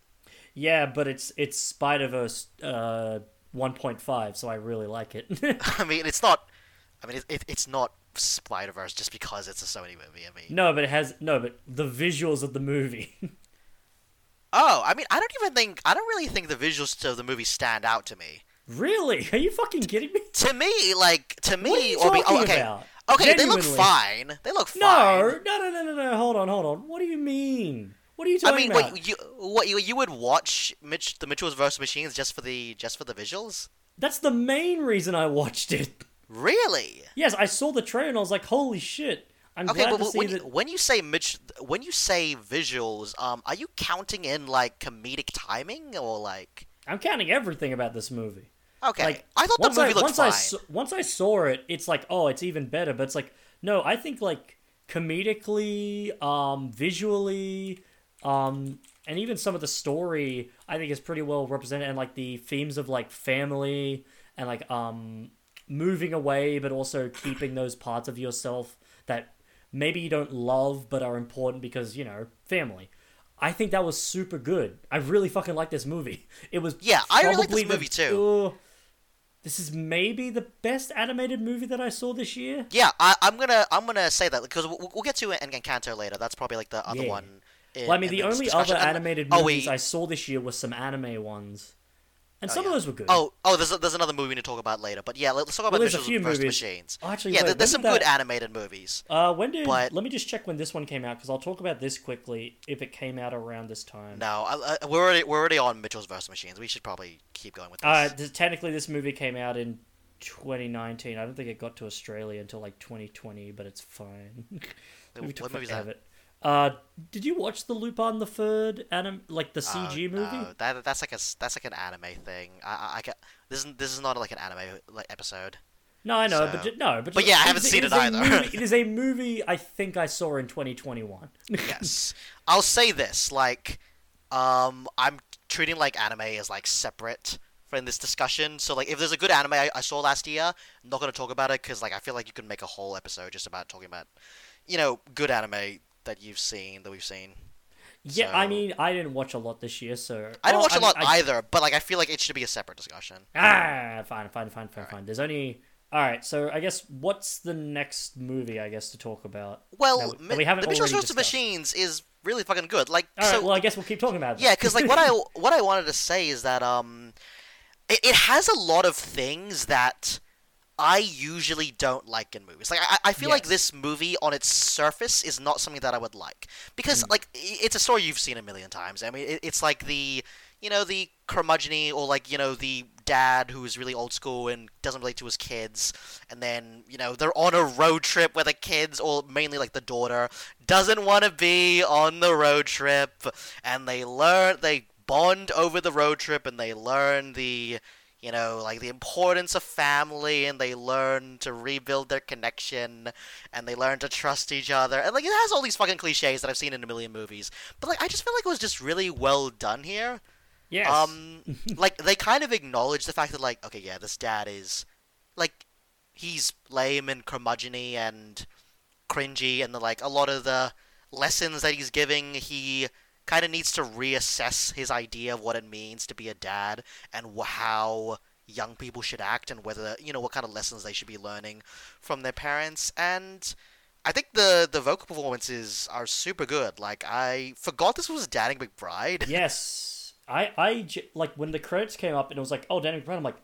Yeah, but it's it's Spider Verse uh 1.5, so I really like it. I mean, it's not. I mean, it, it, it's not Spider Verse just because it's a Sony movie. I mean, no, but it has no, but the visuals of the movie. oh, I mean, I don't even think I don't really think the visuals of the movie stand out to me. Really? Are you fucking kidding me? To me, like to me, What are you or be, oh, talking okay, about? okay, they look fine. They look fine. No, no, no, no, no, no. Hold on, hold on. What do you mean? What are you talking I mean, about? wait, you what you you would watch Mitch the Mitchells vs Machines just for the just for the visuals? That's the main reason I watched it. Really? Yes, I saw the trailer and I was like, "Holy shit!" I'm Okay, glad but to see when, that. you, when you say Mitch, when you say visuals, um, are you counting in like comedic timing or like? I'm counting everything about this movie. Okay, Like, I thought the once movie I, looked once fine. I saw, once I saw it, it's like, oh, it's even better. But it's like, no, I think like comedically, um, visually, um, and even some of the story, I think is pretty well represented, and like the themes of like family and like um moving away, but also keeping those parts of yourself that maybe you don't love but are important because you know family. I think that was super good. I really fucking like this movie. It was Yeah, I really like this probably the- movie too. uh, this is maybe the best animated movie that I saw this year. Yeah, I, I'm gonna I'm gonna say that because we'll, we'll get to it in Encanto later. That's probably like the other Yeah. one. In, Well, I mean, the only discussion. other And- animated oh, movies. I saw this year were some anime ones, and some yeah. of those were good. Oh, oh, there's a, there's another movie to talk about later. But yeah, let's talk about Well, there's a Mitchells few movies- Machines. Oh, actually, yeah, wait, there's some did good animated movies. Uh, when did? but- Let me just check when this one came out because I'll talk about this quickly if it came out around this time. No, I, I, we're already we're already on Mitchell's vs. Machines. We should probably keep going with this. Uh, th- technically, this movie came out in 2019. I don't think it got to Australia until like 2020, but it's fine. movie what took movie is forever. that? Uh, did you watch the Lupin the Third anim like the Oh, CG movie? No, that that's like a that's like an anime thing. I I, I get, this is this is not like an anime like episode. No, I know, So- but no, but, But yeah, I haven't seen is it either. movie- it is a movie I think I saw in 2021. Yes, I'll say this. Like, um, I'm treating like anime as like separate in this discussion. So like, if there's a good anime I, I saw last year, I'm not gonna talk about it because like I feel like you can make a whole episode just about talking about, you know, good anime that you've seen that we've seen. Yeah, I mean, I didn't watch a lot this year, so I didn't Well, watch a mean, lot I- either, but like I feel like it should be a separate discussion. Ah, fine, fine, fine, fine, fine. There's only all right. So I guess what's the next movie? I guess to talk about. Well, that we- that we haven't the already of. Machines is really fucking good. Like, All right. so well, I guess we'll keep talking about it. yeah, because like what I what I wanted to say is that um, it, it has a lot of things that I usually don't like in movies. Like I, I feel like this movie on its surface is not something that I would like because Hmm. like it's a story you've seen a million times. I mean, it's like the you know the curmudgeony or like you know the dad who's really old school and doesn't relate to his kids, and then you know they're on a road trip where the kids or mainly like the daughter doesn't want to be on the road trip, and they learn they bond over the road trip and they learn the you know, like the importance of family, and they learn to rebuild their connection, and they learn to trust each other, and like it has all these fucking cliches that I've seen in a million movies. But like, I just feel like it was just really well done here. Yes. Um, like they kind of acknowledge the fact that like, okay, yeah, this dad is, like, he's lame and curmudgeony and cringy, and the, like a lot of the lessons that he's giving, he kind of needs to reassess his idea of what it means to be a dad and how young people should act and whether you know what kind of lessons they should be learning from their parents and I think the the vocal performances are super good. Like I forgot this was Danny McBride. yes. I I j- like when the credits came up and it was like, oh, Danny McBride. I'm like,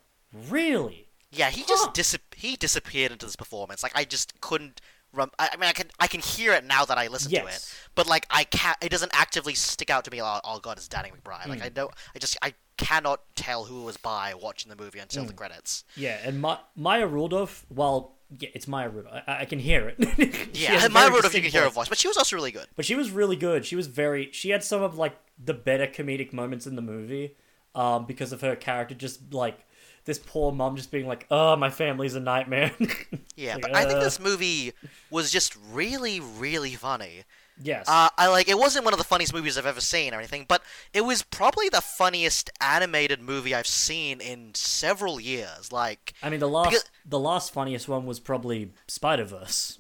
really? Yeah, he just dis- he disappeared into this performance. Like I just couldn't. I, I mean, I can I can hear it now that I listen to it, but like I can't. It doesn't actively stick out to me. Oh, oh God, it's Danny McBride. Hmm. Like I know. I just I cannot tell who it was by watching the movie until Hmm. the credits. Yeah, and Ma- Maya Rudolph. Well, yeah, it's Maya Rudolph. I, I can hear it. Yeah, Maya my very word if you can hear her voice. voice, but she was also really good. But she was really good. She was very. She had some of like the better comedic moments in the movie, um, because of her character just like this poor mom just being like, "Oh, my family's a nightmare." Yeah, Like, but I think uh, this movie was just really, really funny. yes. Uh, I like it wasn't one of the funniest movies I've ever seen or anything, but it was probably the funniest animated movie I've seen in several years. Like, I mean, the last because- the last funniest one was probably Spider Verse.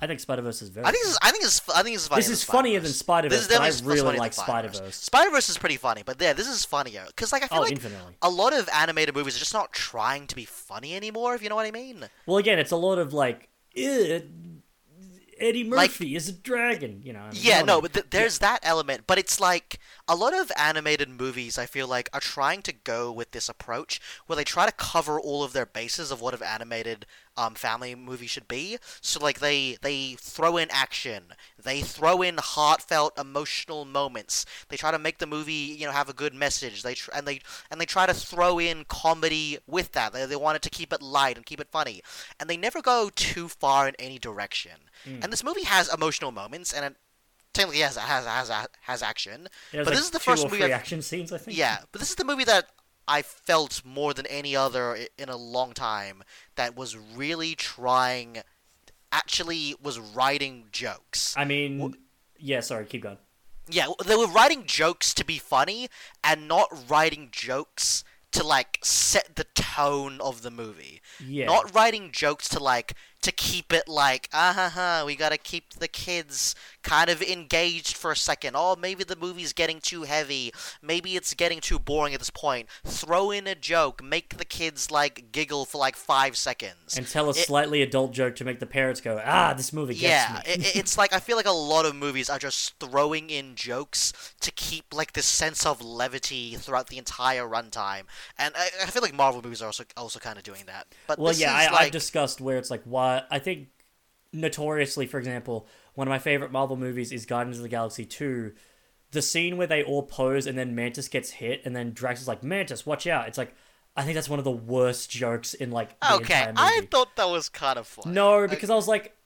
I think Spider Verse is very. I think this is, I think this is, I think this is funnier. This than is funnier than Spider-Verse. Spider-Verse, I really like than Spider-Verse. Spider-Verse. Spider-Verse is pretty funny, but yeah, this is funnier because like I feel oh, like infinitely. a lot of animated movies are just not trying to be funny anymore. If you know what I mean. Well, again, it's a lot of like, "Ew, Eddie Like- Murphy is a dragon. You know. I mean, Yeah, no, but th- there's that element. But it's like a lot of animated movies. I feel like are trying to go with this approach where they try to cover all of their bases of what an animated um, family movie should be. So like they they throw in action, they throw in heartfelt, emotional moments. They try to make the movie you know have a good message. They tr- and they and they try to throw in comedy with that. They they wanted to keep it light and keep it funny, and they never go too far in any direction. Hmm. And this movie has emotional moments, and it technically has has has has action. Has, but like, this is the first movie. I've- action scenes. I think. yeah, but this is the movie that I felt more than any other in a long time that was really trying, actually was writing jokes. I mean, yeah. Sorry, keep going. Yeah, they were writing jokes to be funny and not writing jokes to like set the tone of the movie. Yeah. Not writing jokes to like to keep it like ah ha ha we gotta keep the kids kind of engaged for a second. Oh maybe the movie's getting too heavy. Maybe it's getting too boring at this point. Throw in a joke, make the kids like giggle for like five seconds. and tell a It- slightly adult joke to make the parents go, "Ah, this movie gets yeah, me." it, it- it's like I feel like a lot of movies are just throwing in jokes to keep like this sense of levity throughout the entire runtime, and I, I feel like Marvel movies are also also kind of doing that. But well, yeah, I, like, I've discussed where it's like why I think notoriously, for example, one of my favorite Marvel movies is Guardians of the Galaxy Two. The scene where they all pose and then Mantis gets hit, and then Drax is like, "Mantis, watch out!" It's like I think that's one of the worst jokes in like the okay. I thought that was kind of funny. No, because I was like,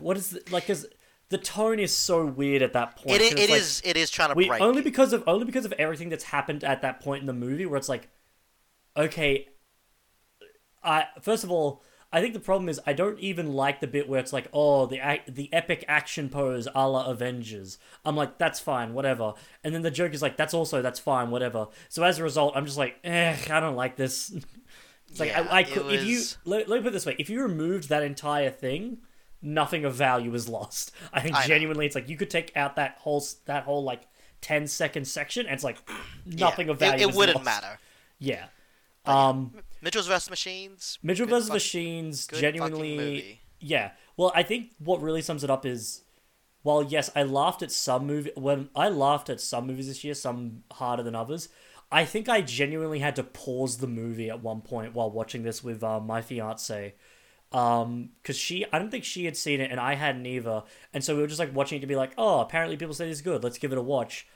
what is the, like? Because the tone is so weird at that point. it, 'cause it, it's it like, is it is trying to we break. only because of only because of everything that's happened at that point in the movie where it's like okay i first of all I think the problem is I don't even like the bit where it's like, oh, the ac- the epic action pose a la Avengers. I'm like, that's fine, whatever. And then the joke is like, that's also that's fine, whatever. So as a result, I'm just like, eh, I don't like this. It's like Yeah, I, I could if you let, let me put it this way: if you removed that entire thing, nothing of value is lost. I think I know. genuinely, it's like you could take out that whole that whole like 10 second section, and it's like nothing Yeah, of value. It, wouldn't lost. matter. Yeah. Um, Mitchell's vs. Machines. Mitchell vs. Machines genuinely. Yeah. Well, I think what really sums it up is, while yes, I laughed at some movie when I laughed at some movies this year, some harder than others. I think I genuinely had to pause the movie at one point while watching this with uh, my fiance, um, because she I don't think she had seen it and I hadn't either, and so we were just like watching it to be like, oh, apparently people say this is good, let's give it a watch.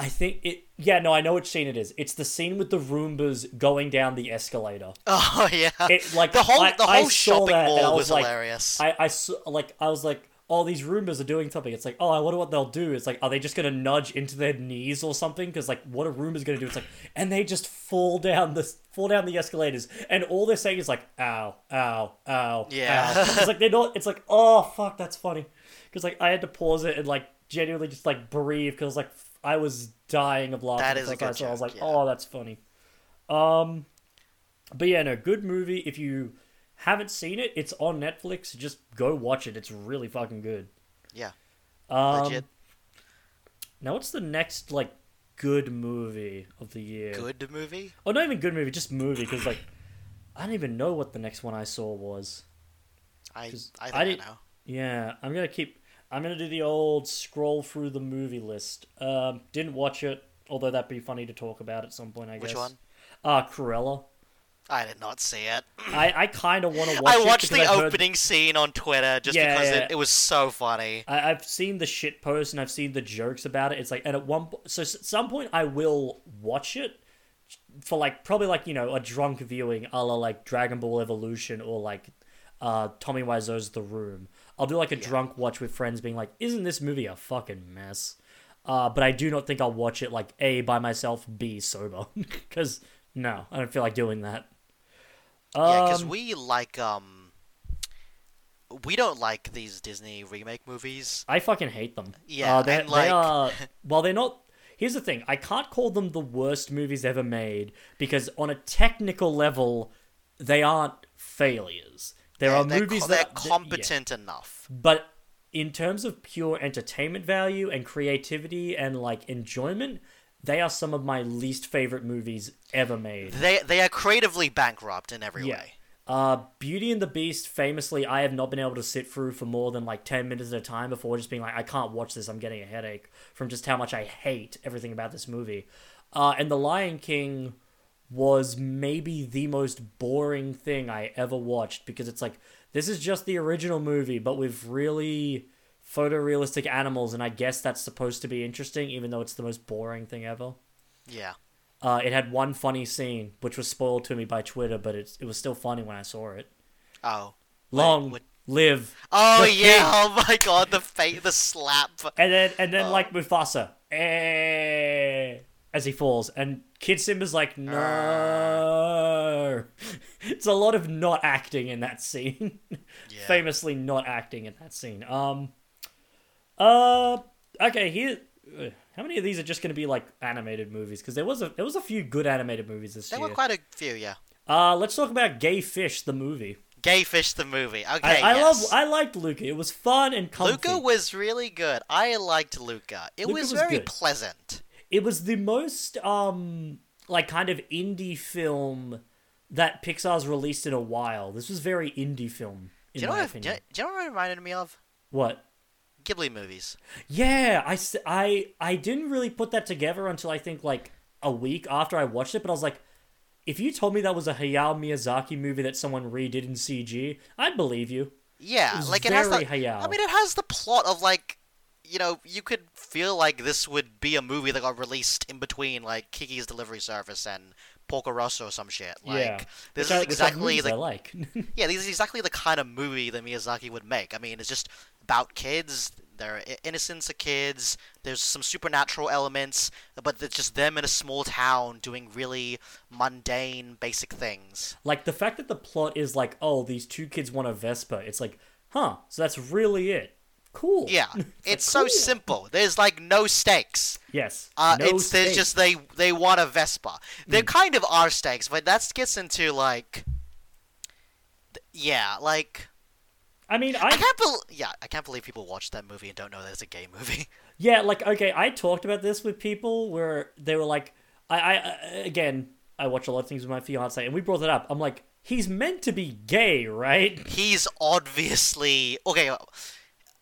I think it. Yeah, no, I know which scene it is. It's the scene with the Roombas going down the escalator. Oh yeah. It like the whole I, the whole shopping that mall was was like, hilarious. I, I saw, like I was like, oh, these Roombas are doing something. It's like, oh, I wonder what they'll do. It's like, are they just gonna nudge into their knees or something? Because like, what are Roombas gonna do? It's like, and they just fall down the fall down the escalators, and all they're saying is like, ow, ow, ow, Yeah. ow. It's like they're not. It's like, oh fuck, that's funny. Because like I had to pause it and like genuinely just like breathe because like I was dying of laughter. That is a because I good saw- I was like, yeah. oh, that's funny. Um, but yeah, no, good movie. If you haven't seen it, it's on Netflix. Just go watch it. It's really fucking good. yeah. Um, Legit Now, what's the next like good movie of the year? good movie. Oh, not even good movie, just movie. Because like, I don't even know what the next one I saw was. I 'Cause I think I I, didn't- know. Yeah, I'm gonna keep. I'm gonna do the old scroll through the movie list. Um, didn't watch it, although that'd be funny to talk about at some point. I Which guess. Which one? Uh Cruella. I did not see it. I, I kind of want to watch it. I watched the I've heard- opening scene on Twitter just Yeah, because yeah. It, it was so funny. I, I've seen the shit post and I've seen the jokes about it. It's like, and at one, po- so at some point I will watch it for like probably like you know a drunk viewing, a la like Dragon Ball Evolution or like uh Tommy Wiseau's The Room. I'll do like a drunk watch with friends, being like, "Isn't this movie a fucking mess?" Uh, but I do not think I'll watch it like a by myself, b sober, because no, I don't feel like doing that. Yeah, because Um, we like um, we don't like these Disney remake movies. I fucking hate them. Yeah, uh, they, like- they are. Well, they're not. Here's the thing: I can't call them the worst movies ever made because, on a technical level, they aren't failures. There are they're, movies that they're that- competent enough. yeah. but in terms of pure entertainment value and creativity and like enjoyment, they are some of my least favorite movies ever made. They they are creatively bankrupt in every Yeah. way. Uh, Beauty and the Beast, famously, I have not been able to sit through for more than like 10 minutes at a time before just being like, I can't watch this, I'm getting a headache from just how much I hate everything about this movie. Uh, and The Lion King was maybe the most boring thing I ever watched because it's like, this is just the original movie, but with really photorealistic animals, and I guess that's supposed to be interesting, even though it's the most boring thing ever. Yeah. Uh, it had one funny scene, which was spoiled to me by Twitter, but it's, it was still funny when I saw it. Oh. Long what- live. Oh yeah! king. Oh my god, the fate, the slap. And then and then like Mufasa, eh, as he falls, and Kid Simba's like, no. it's a lot of not acting in that scene. Yeah. Famously not acting in that scene. Um. Uh. Okay. Here. uh, How many of these are just going to be like animated movies? Because there was a there was a few good animated movies this There year. were quite a few, yeah. Uh, let's talk about Gay Fish, the movie. Gay Fish the movie. I, Okay, I yes. love, I liked Luca. It was fun and comfy. Luca was really good. I liked Luca. It Luca was, was very good. pleasant. It was the most um like kind of indie film that Pixar's released in a while. This was very indie film in Do you know my what? Do you, opinion. do you know what it reminded me of? What? Ghibli movies. Yeah, I, I, I didn't really put that together until I think like a week after I watched it, but I was like if you told me that was a Hayao Miyazaki movie that someone redid in CG, I'd believe you. Yeah, like it has the. Hayao. I mean, it has the plot of like, you know, you could feel like this would be a movie that got released in between like Kiki's Delivery Service and Porco Rosso or some shit. Like, yeah. this is exactly the like. yeah, this is exactly the kind of movie that Miyazaki would make. I mean, it's just about kids. Their innocence of kids. There's some supernatural elements, but it's just them in a small town doing really mundane, basic things. Like the fact that the plot is like, oh, these two kids want a Vespa. It's like, huh? So that's really it. Cool. Yeah, it's so cool. simple. There's like no stakes. Yes. Uh, no it's stakes. just they they want a Vespa. There Mm. kind of are stakes, but that gets into like, yeah, like I mean, I I can't bel yeah I can't believe people watch that movie and don't know that it's a gay movie. yeah, like okay, I talked about this with people where they were like, I, I I- again, I watch a lot of things with my fiance, and we brought it up. I'm like, he's meant to be gay, right? He's obviously okay.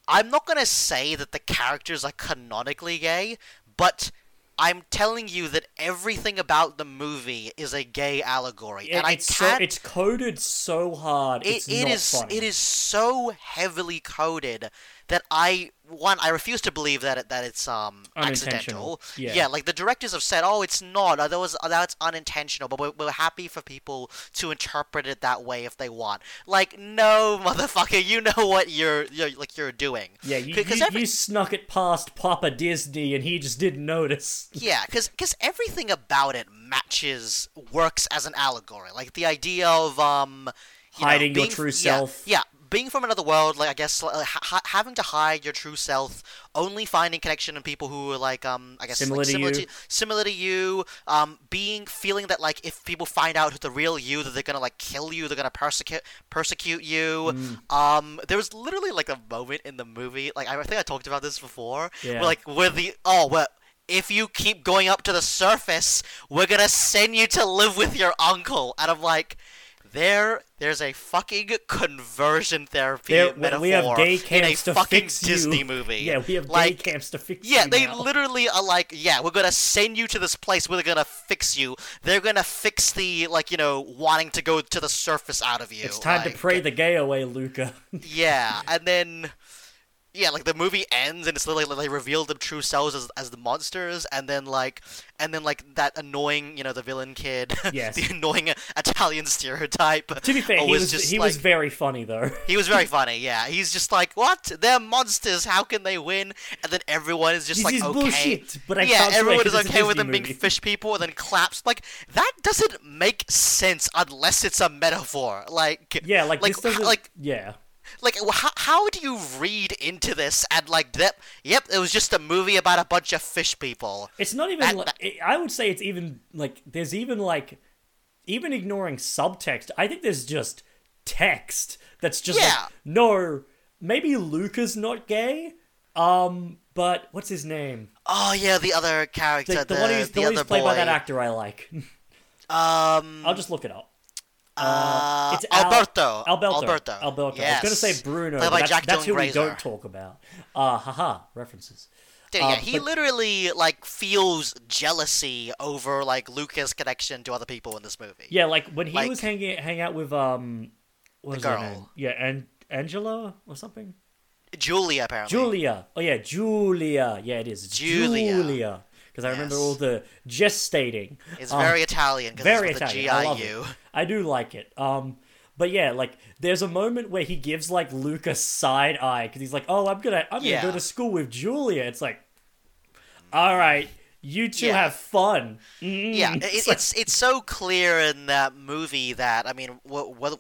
I'm not gonna say that the characters are canonically gay, but I'm telling you that everything about the movie is a gay allegory, and I it's can't. it's coded so hard. it, it's it is it is so heavily coded that I one I refuse to believe that it, that it's um accidental. Yeah. like the directors have said, oh, it's not. That was that's unintentional, but we're, we're happy for people to interpret it that way if they want. Like, no, motherfucker, you know what you're, you're like you're doing. Yeah, you, 'Cause you, every- you snuck it past Papa Disney, and he just didn't notice. Yeah, because because everything about it matches works as an allegory. Like the idea of um you know, Hiding your being- true yeah, self. Yeah, being from another world. Like I guess uh, ha- ha- having to hide your true self, only finding connection in people who are like um I guess Similar like, to similar you. to similar to you. Um, being feeling that like if people find out who the real you, that they're gonna like kill you, they're gonna persecute persecute you. Mm. Um, there was literally like a moment in the movie. Like I think I talked about this before. Yeah. Where, like where the oh well if you keep going up to the surface, we're gonna send you to live with your uncle. And I'm like, there, there's a fucking conversion therapy There, metaphor we have gay in a to fucking fix Disney you. movie. Yeah, we have like, gay camps to fix yeah, you they now. literally are like, yeah, we're gonna send you to this place where they're gonna fix you. They're gonna fix the like, you know, wanting to go to the surface out of you. It's time like- to pray the gay away, Luca. yeah, and then yeah, like the movie ends and it's literally like they reveal the true selves as, as the monsters, and then like and then like that annoying, you know, the villain kid, Yes. the annoying Italian stereotype. to be fair, he was just he like, was very funny though. he was very funny. Yeah, he's just like, what? They're monsters. How can they win? And then everyone is just This like, is okay. bullshit, but I yeah, swear is okay with them being fish people, and then claps. Like that doesn't make sense unless it's a metaphor. Like Yeah, like, like like yeah, like how, how do you read into this and like that yep it was just a movie about a bunch of fish people it's not even. That- like, that- I would say it's even like there's even like even ignoring subtext. I think there's just text that's just like, no. Maybe Luca's not gay. Um, but what's his name? oh yeah the other character The, the, the one who's, the the one other who's played boy by that actor I like. um I'll just look it up. Uh, it's Al- Alberto Alberto. Alberto Alberto. yes. I was gonna say Bruno. Played but by that's Jack that's who Dylan we don't talk about. Uh, haha, references. Dude, uh, yeah, he but- literally like feels jealousy over like Luca's connection to other people in this movie Yeah, like when he Like- was hanging hang out with um, what was her girl. name? Yeah, and Angela or something. Julia apparently Julia. Oh yeah, Julia. Yeah, it is. Julia. Julia. Because I remember all the gestating. it's Um, very Italian very it's Italian. I the love GIU it. I do like it. Um, but yeah, like there's a moment where he gives like Luca side eye because he's like, "Oh, I'm gonna, I'm gonna go to school with Julia." It's like, all right, you two Yeah. have fun. Mm. Yeah, it, it's it's so clear in that movie that I mean, what what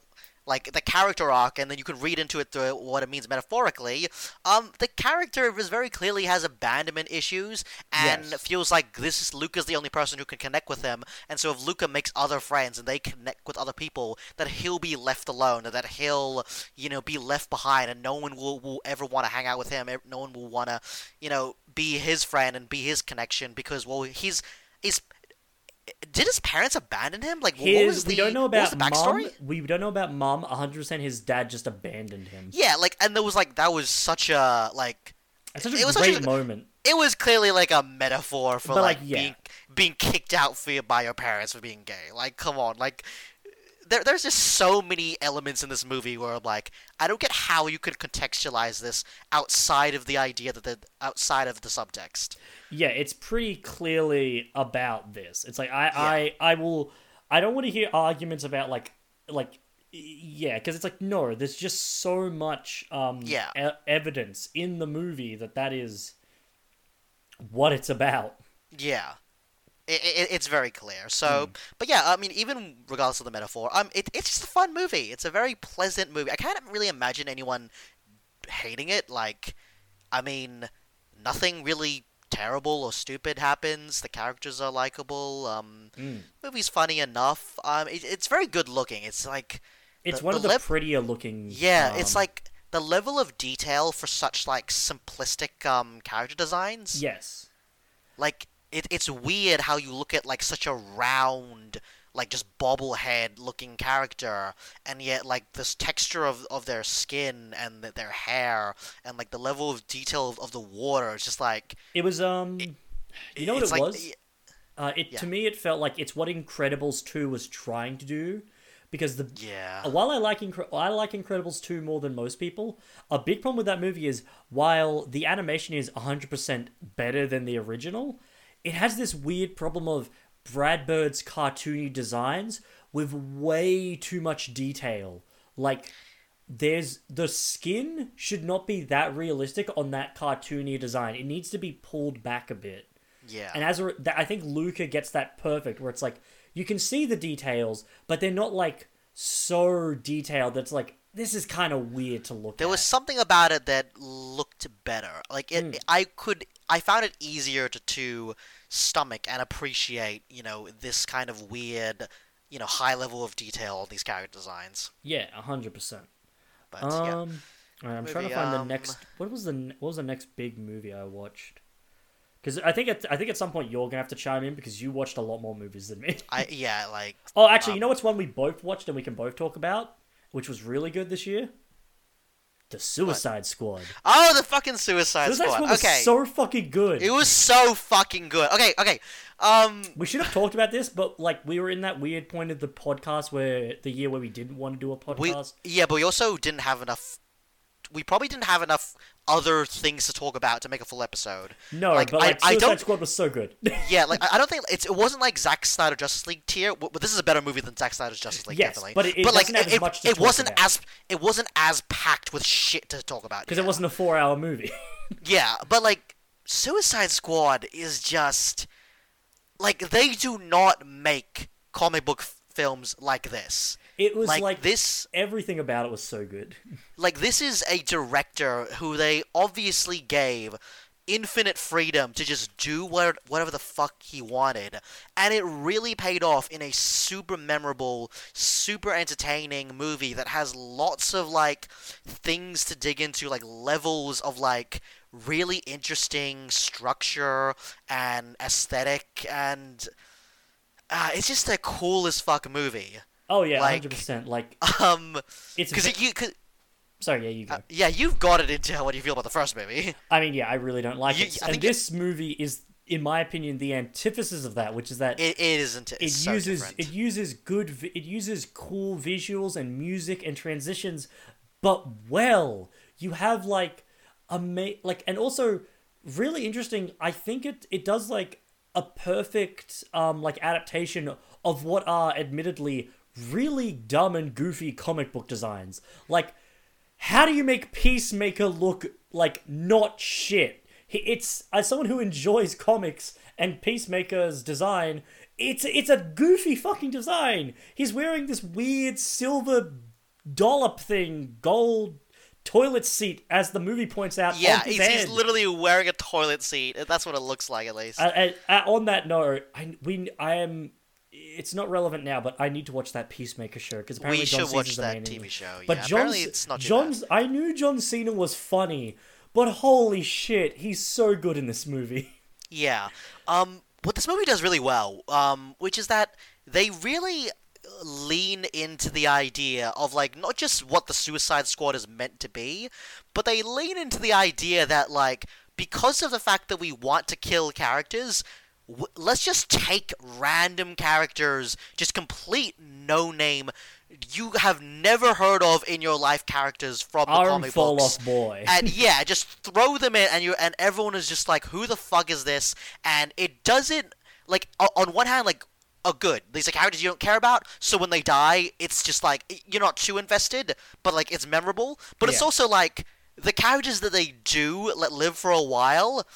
like the character arc, and then you can read into it the, what it means metaphorically. Um, the character is very clearly has abandonment issues and Yes. feels like this is Luca's the only person who can connect with him, and so if Luca makes other friends and they connect with other people, that he'll be left alone, that he'll you know be left behind, and no one will will ever want to hang out with him. No one will want to you know be his friend and be his connection because well he's he's did his parents abandon him? Like, what was the, we don't know what was about the backstory? mom. We don't know about mom. 100. percent His dad just abandoned him. Yeah, like, and there was like that was such a like It's such a It was great such a- moment. it was clearly like a metaphor for But, like, like, yeah. being being kicked out for by your parents for being gay. Like, come on, like. There, there's just so many elements in this movie where I'm like, I don't get how you could contextualize this outside of the idea that the outside of the subtext. Yeah, it's pretty clearly about this. It's like I, I, I will. I don't want to hear arguments about like, like yeah, because it's like no, there's just so much um Yeah. e- evidence in the movie that that is what it's about. Yeah. It, it, it's very clear. So, but yeah, I mean, even regardless of the metaphor, um, it, it's just a fun movie. It's a very pleasant movie. I can't really imagine anyone hating it. Like, I mean, nothing really terrible or stupid happens. The characters are likable. Um, Mm. movie's funny enough. Um, it, it's very good looking. It's like, It's The- one the of the lev- prettier looking. yeah, it's um, like the level of detail for such like simplistic um character designs. yes, like it, it's weird how you look at like such a round like just bobblehead looking character and yet like this texture of, of their skin and th- their hair and like the level of detail of, of the water it's just like it was um. You know what it like was? Uh, it Yeah. to me it felt like it's what Incredibles two was trying to do, because the yeah Uh, While I like Incre- I like Incredibles 2 more than most people, a big problem with that movie is while the animation is 100% better than the original, it has this weird problem of Brad Bird's cartoony designs with way too much detail. Like there's the skin should not be that realistic on that cartoony design. It needs to be pulled back a bit. yeah And as a, I think Luca gets that perfect, where it's like you can see the details, but they're not like so detailed that's like this is kind of weird to look there at. was something about it that looked better like it Hmm. i could i found it easier to, to stomach and appreciate you know this kind of weird you know high level of detail on these character designs yeah, hundred percent. but Um, yeah I'm trying to find the um, next. What was the what was the next big movie I watched? Because I think at I think at some point you're gonna have to chime in because you watched a lot more movies than me. I yeah, like oh, actually, you Um, know what's one we both watched and we can both talk about, which was really good this year. The Suicide Squad. oh the fucking Suicide, Suicide Squad. Squad was okay, so fucking good. it was so fucking good. Okay, okay. Um, We should have talked about this, but like we were in that weird point of the podcast where the year where we didn't want to do a podcast. we podcast. yeah, but we also didn't have enough. We probably didn't have enough other things to talk about to make a full episode. no, like, but I- like I Suicide don't- Squad was so good. Yeah, like I I don't think it's it wasn't like Zack Snyder Justice League tier, but but this is a better movie than Zack Snyder's Justice League. Yes, definitely. but it- it like doesn't have it, much to it wasn't about. as it wasn't as packed with shit to talk about. Because it wasn't a four-hour movie. Yeah, but like Suicide Squad is just like they do not make comic book films like this. It was like, like, this everything about it was so good. like this is a director who they obviously gave infinite freedom to just do what, whatever the fuck he wanted and it really paid off in a super memorable super entertaining movie that has lots of like things to dig into like levels of like really interesting structure and aesthetic and uh, it's just a cool as fuck movie Oh yeah, Like- hundred percent. Like um it's because ve- you cause, sorry, yeah, you go. uh, yeah you've got it into what you feel about the first movie I mean, yeah, I really don't like you- it. I And this movie is, in my opinion, the antithesis of that, which is that It, it isn't. It so uses different. it uses good vi- it uses cool visuals and music and transitions but well you have like a ma- like and also really interesting i think it it does like a perfect um like adaptation of what are admittedly really dumb and goofy comic book designs like how do you make Peacemaker look like not shit? It's as someone who enjoys comics and Peacemaker's design, it's it's a goofy fucking design. He's wearing this weird silver dollop thing, gold toilet seat, as the movie points out. yeah, he's, he's literally wearing a toilet seat. That's what it looks like, at least. Uh, uh, uh, on that note, I we I am. It's not relevant now, but I need to watch that Peacemaker show because apparently we John should watch Cena's the that TV show. But yeah, John's, apparently it's not John's. bad. I knew John Cena was funny, but holy shit, he's so good in this movie. Yeah. Um, what this movie does really well, um, which is that they really lean into the idea of like not just what the Suicide Squad is meant to be, but they lean into the idea that like because of the fact that we want to kill characters, w- let's just take random characters, just complete no name. You have never heard of in your life characters from the Arm comic fall books off boy. and yeah, just throw them in, and you and everyone is just like, "Who the fuck is this?" And it doesn't like on one hand, like are good. These are characters you don't care about, so when they die, it's just like you're not too invested, but like it's memorable. But it's also like the characters that they do let live for a while,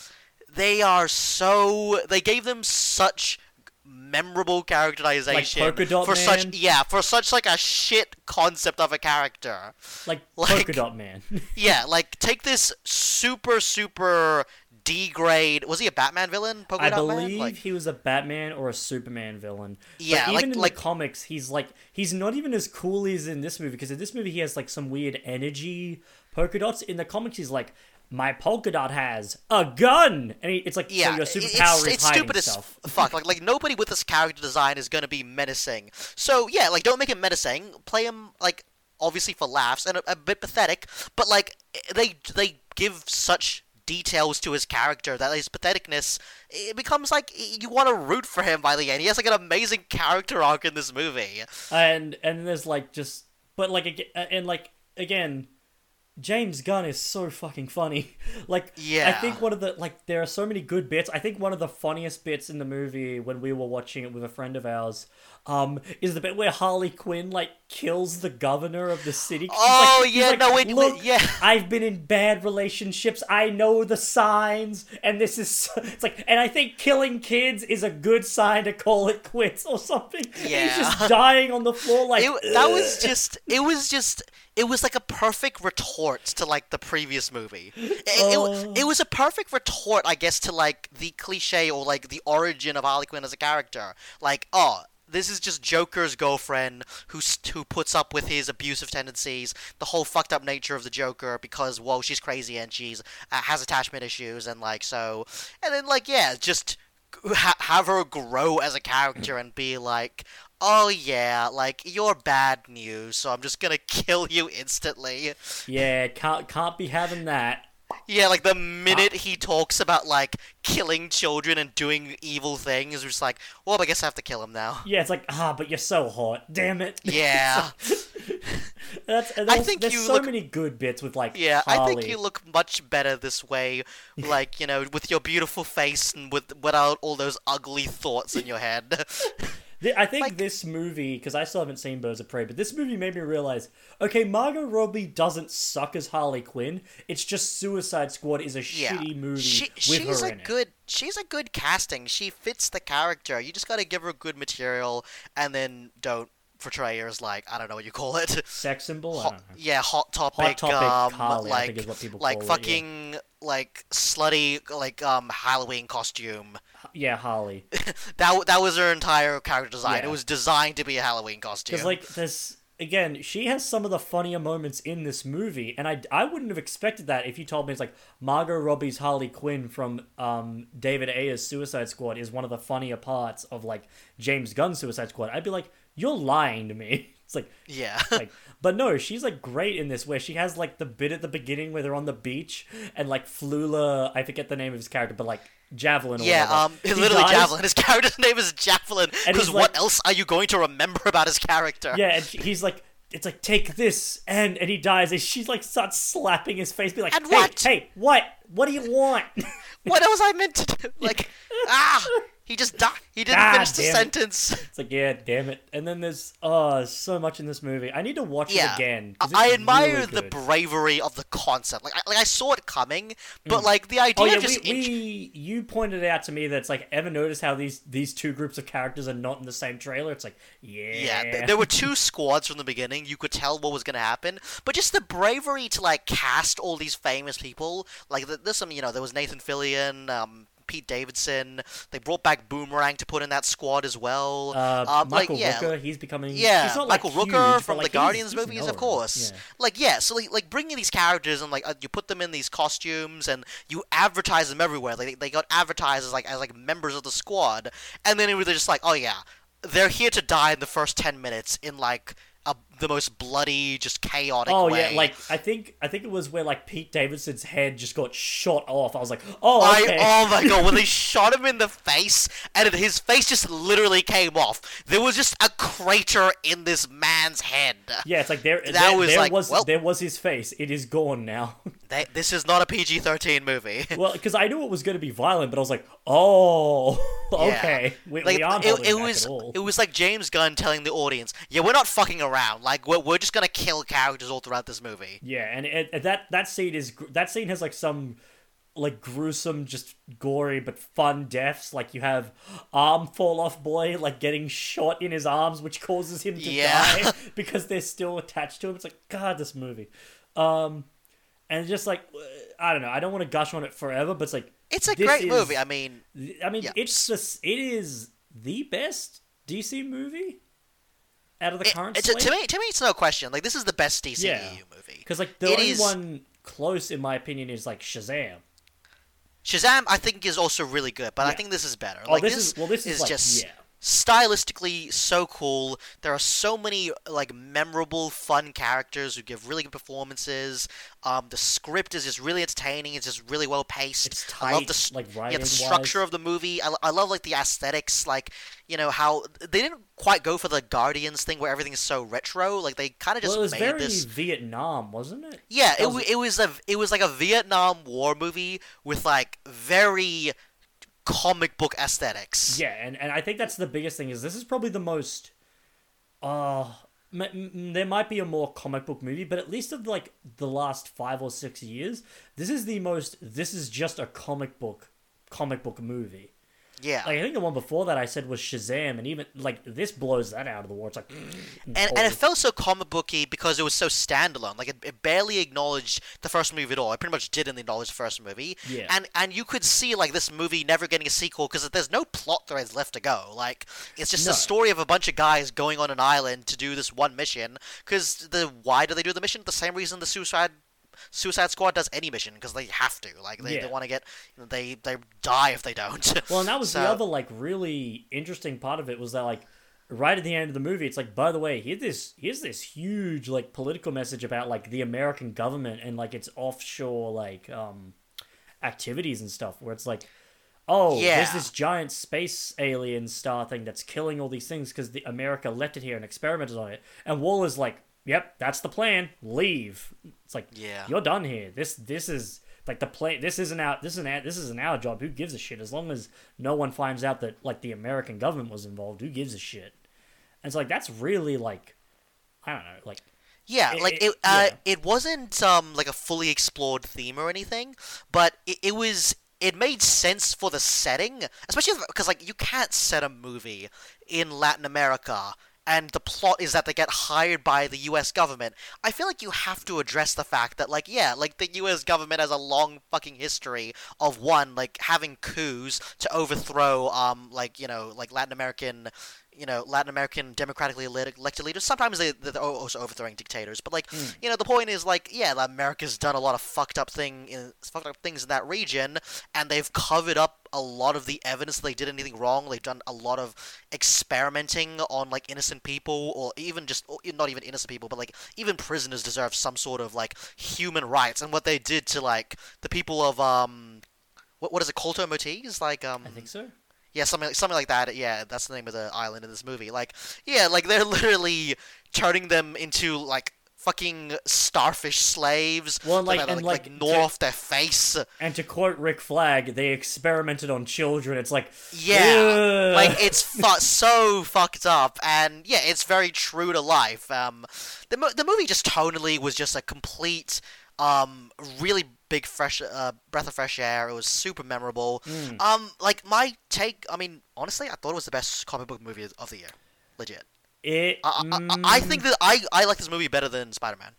they are so they gave them such memorable characterization Polka Dot for such yeah for such like a shit concept of a character Like, Like- Polka Dot Man. yeah like take this super super D grade was he a Batman villain Polka I Dot believe Man? Like, he was a Batman or a Superman villain. Yeah, but like- even in like- the comics, he's like he's not even as cool as in this movie because in this movie he has like some weird energy polka dots. In the comics, he's like, my polka dot has a gun, and it's like yeah, so your superpower it's, is it's hiding stupid as fuck. Like, like nobody with this character design is gonna be menacing. So yeah, like don't make him menacing. Play him like obviously for laughs and a, a bit pathetic, but like they they give such details to his character that his patheticness it becomes like you want to root for him by the end. He has like an amazing character arc in this movie. and and there's like just but like aga- uh, and like again James Gunn is so fucking funny. Like yeah. I think one of the like there are so many good bits. I think one of the funniest bits in the movie when we were watching it with a friend of ours um is the bit where Harley Quinn like kills the governor of the city. Oh, like- yeah, like, no, look, yeah." I've been in bad relationships. I know the signs, and this is so, it's like, and I think killing kids is a good sign to call it quits or something. And he's just dying on the floor like it, that was just it was just it was like a perfect retort to like the previous movie it, it, Oh. it was a perfect retort i guess to like the cliche or like the origin of harley quinn as a character like oh this is just Joker's girlfriend who who puts up with his abusive tendencies, the whole fucked up nature of the Joker because well she's crazy and she's uh, has attachment issues and like so, and then like yeah just ha- have her grow as a character and be like, oh yeah, like you're bad news, so I'm just gonna kill you instantly. Yeah, can't can't be having that. Yeah, like the minute he talks about like killing children and doing evil things, it's just like, well, I guess I have to kill him now. Yeah, it's like ah, but you're so hot. Damn it. Yeah, That's, I there's, think there's you so look- many good bits with like yeah. Harley. I think you look much better this way, like you know, with your beautiful face and with without all those ugly thoughts in your head. I think like- this movie, because I still haven't seen Birds of Prey, but this movie made me realize, okay, Margot Robbie doesn't suck as Harley Quinn. It's just Suicide Squad is a yeah, shitty movie she, with she's her a in it. good. She's a good casting. She fits the character. You just gotta give her good material, and then don't portray her as like I don't know what you call it. Sex symbol. I hot, don't know. yeah, hot topic, Topic um, Harley, I like think is what people like call it, yeah. fucking like slutty like um Halloween costume. Yeah, Harley. That that was her entire character design. Yeah. It was designed to be a Halloween costume. Because like this again, she has some of the funnier moments in this movie, and I I wouldn't have expected that if you told me it's like Margot Robbie's Harley Quinn from um David Ayer's Suicide Squad is one of the funnier parts of like James Gunn's Suicide Squad. I'd be like, you're lying to me. It's like yeah. like but no she's like great in this where she has like the bit at the beginning where they're on the beach and like flula i forget the name of his character but like javelin or Yeah, whatever. um, He literally dies- Javelin. His character's name is Javelin. Because what like- else are you going to remember about his character? yeah and he's like it's like take this and and he dies and she like starts slapping his face be like And hey what? hey what what do you want What else I meant to do? Like, ah, he just died. He didn't Ah, finish the it. sentence. it's like yeah damn it and then there's oh so much in this movie i need to watch Yeah, it again I it's admire really the bravery of the concept. Like, I, like I saw it coming, but like the idea Oh yeah, just we, int- we you pointed out to me that it's like ever notice how these these two groups of characters are not in the same trailer? It's like yeah, Yeah, there were two squads from the beginning. You could tell what was going to happen, but just the bravery to like cast all these famous people. Like there's some, you know, there was Nathan Fillion, um, Pete Davidson. They brought back Boomerang to put in that squad as well. Uh, um, Michael like, yeah, Rooker, he's becoming yeah, he's not, Michael like, Rooker huge, from like, the Guardians movies, of course. Yeah. Like yeah, so like, like bringing these characters and like uh, you put them in these costumes and you advertise them everywhere. Like they got advertised as like as like members of the squad, and then it was just like, oh yeah, they're here to die in the first ten minutes in like a the most bloody, just chaotic Oh way. yeah, like I think I think it was where like Pete Davidson's head just got shot off. I was like, oh I, oh my god, when they shot him in the face and his face just literally came off. There was just a crater in this man's head. yeah, it's like there That there, was there like, was well- there was his face. It is gone now. They, this is not a PG 13 movie. well, because I knew it was going to be violent, but I was like, oh, Yeah. okay, we, Like we aren't it, it was it was like James Gunn telling the audience, "Yeah, we're not fucking around. Like we're, we're just gonna kill characters all throughout this movie." Yeah, and it, it- that that scene is that scene has like some like gruesome, just gory but fun deaths. Like you have arm fall off boy like getting shot in his arms, which causes him to Yeah. die because they're still attached to him. It's like God, this movie, um, and just like I don't know, I don't want to gush on it forever, but it's like It's a great is- movie. I mean, I mean, Yeah. it's just it is the best DC movie out of the it- current it's, to me, to me, it's no question. Like this is the best DCEU Yeah. movie. because like the It only is- one close in my opinion is like Shazam. Shazam, I think, is also really good, but I think this is better. Oh, like this this, is- well, this is, like, just yeah. Stylistically so cool. There are so many like memorable, fun characters who give really good performances. Um, the script is just really entertaining. It's just really well paced. It's I love the like, yeah, the structure of the movie. I, I love like the aesthetics. Like you know how they didn't quite go for the Guardians thing where everything is so retro. Like they kind of just Well, it was made very this. Vietnam, wasn't it? Yeah, That it, was- wa- it was a it was like a Vietnam War movie with like very comic book aesthetics. Yeah, and, and I think that's the biggest thing is this is probably the most. Uh, m- m- there might be a more comic book movie, but at least of like the last five or six years, this is the most. This is just a comic book, comic book movie. Yeah. Like I think the one before that I said was Shazam, and even like this blows that out of the water. It's like, mm, and, and it felt so comic booky because it was so standalone. Like it, it barely acknowledged the first movie at all. It pretty much didn't acknowledge the first movie. Yeah. And and you could see like this movie never getting a sequel because there's no plot threads left to go. Like it's just No. a story of a bunch of guys going on an island to do this one mission. Because the why do they do the mission? The same reason the Suicide Suicide Squad does any mission because they have to. Like they, Yeah. they want to get they they die if they don't. Well, and that was the other like really interesting part of it was that like right at the end of the movie, it's like by the way, here's this here's this huge like political message about like the American government and like its offshore like um activities and stuff where it's like oh Yeah. there's this giant space alien star thing that's killing all these things because the America left it here and experimented on it and Waller's like yep that's the plan. Leave. It's like Yeah. you're done here. This this is like the play this isn't our this isn't this isn't our job. Who gives a shit? As long as no one finds out that like the American government was involved who gives a shit? And it's like that's really like I don't know like Yeah, It- like it- it, uh, yeah. it wasn't um like a fully explored theme or anything, but it, it was it made sense for the setting, especially because like you can't set a movie in Latin America and the plot is that they get hired by the U.S. government. I feel like you have to address the fact that like yeah, like the U.S. government has a long fucking history of one like having coups to overthrow um like you know like Latin American you know Latin American democratically elected leaders. Sometimes they they're also overthrowing dictators, but like you know the point is like yeah, America's done a lot of fucked up thing in fucked up things in that region, and they've covered up a lot of the evidence that they did anything wrong. They've done a lot of experimenting on like innocent people, or even just or not even innocent people, but like even prisoners deserve some sort of like human rights. And what they did to like the people of um. What, what is it, Colto Motes? Like, um, I think so yeah, something like, something like that. Yeah, that's the name of the island in this movie. Like, yeah, like they're literally turning them into like fucking starfish slaves. Well, and, like- and, like, like, gnaw to- off their face. and to quote Rick Flag they experimented on children it's like Yeah, Ugh. like it's fu- so fucked up, and yeah, it's very true to life. Um, the mo- the movie just tonally was just a complete, um, really big fresh uh, breath of fresh air. It was super memorable. Hmm. Um, like my take, I mean, honestly, I thought it was the best comic book movie of the year, legit. it I, I, I- I think that I, I like this movie better than Spider Man,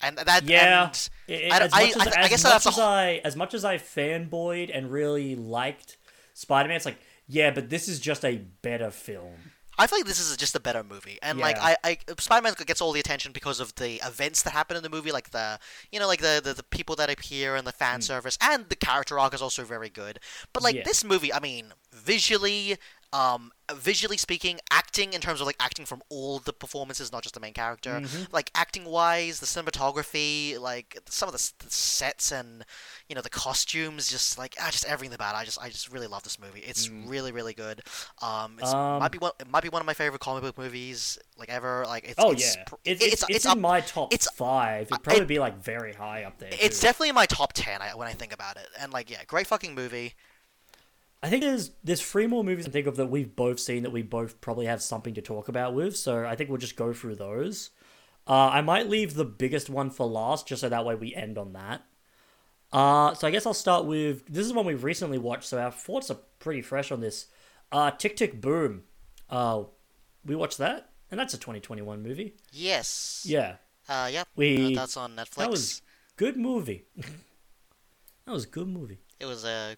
and that Yeah, and I- I- as I- much as, I guess much that's as I as much as I fanboyed and really liked Spider-Man. It's like, yeah, but this is just a better film. I feel like this is just a better movie, and like I, I Spider-Man gets all the attention because of the events that happen in the movie, like the you know like the the, the people that appear and the fan mm. service, and the character arc is also very good. But like. Yeah. this movie, I mean, visually, Um, visually speaking, acting in terms of like acting from all the performances, not just the main character. Mhm. Like acting wise, the cinematography, like some of the, the sets and you know the costumes, just like ah, just everything about it. I just I just really love this movie. It's really really good. Um, it's Mm. Um, might be one it might be one of my favorite comic book movies like ever. Like it's Oh it's, yeah, pr- it's it's, it's, in up my top it's- five. It'd probably it- be like very high up there. It's too. definitely in my top ten I, when I think about it. And like, yeah, great fucking movie. I think there's there's three more movies I think of that we've both seen that we both probably have something to talk about with. So I think we'll just go through those. Uh, I might leave the biggest one for last, just so that way we end on that. Uh, so I guess I'll start with this is one we've recently watched, so our thoughts are pretty fresh on this. Uh, Tick Tick Boom. Uh, we watched that, and that's a 2021 movie. Yes. Yeah, Uh, yeah. We- uh, that's on Netflix. that was good movie. that was a good movie. It was a.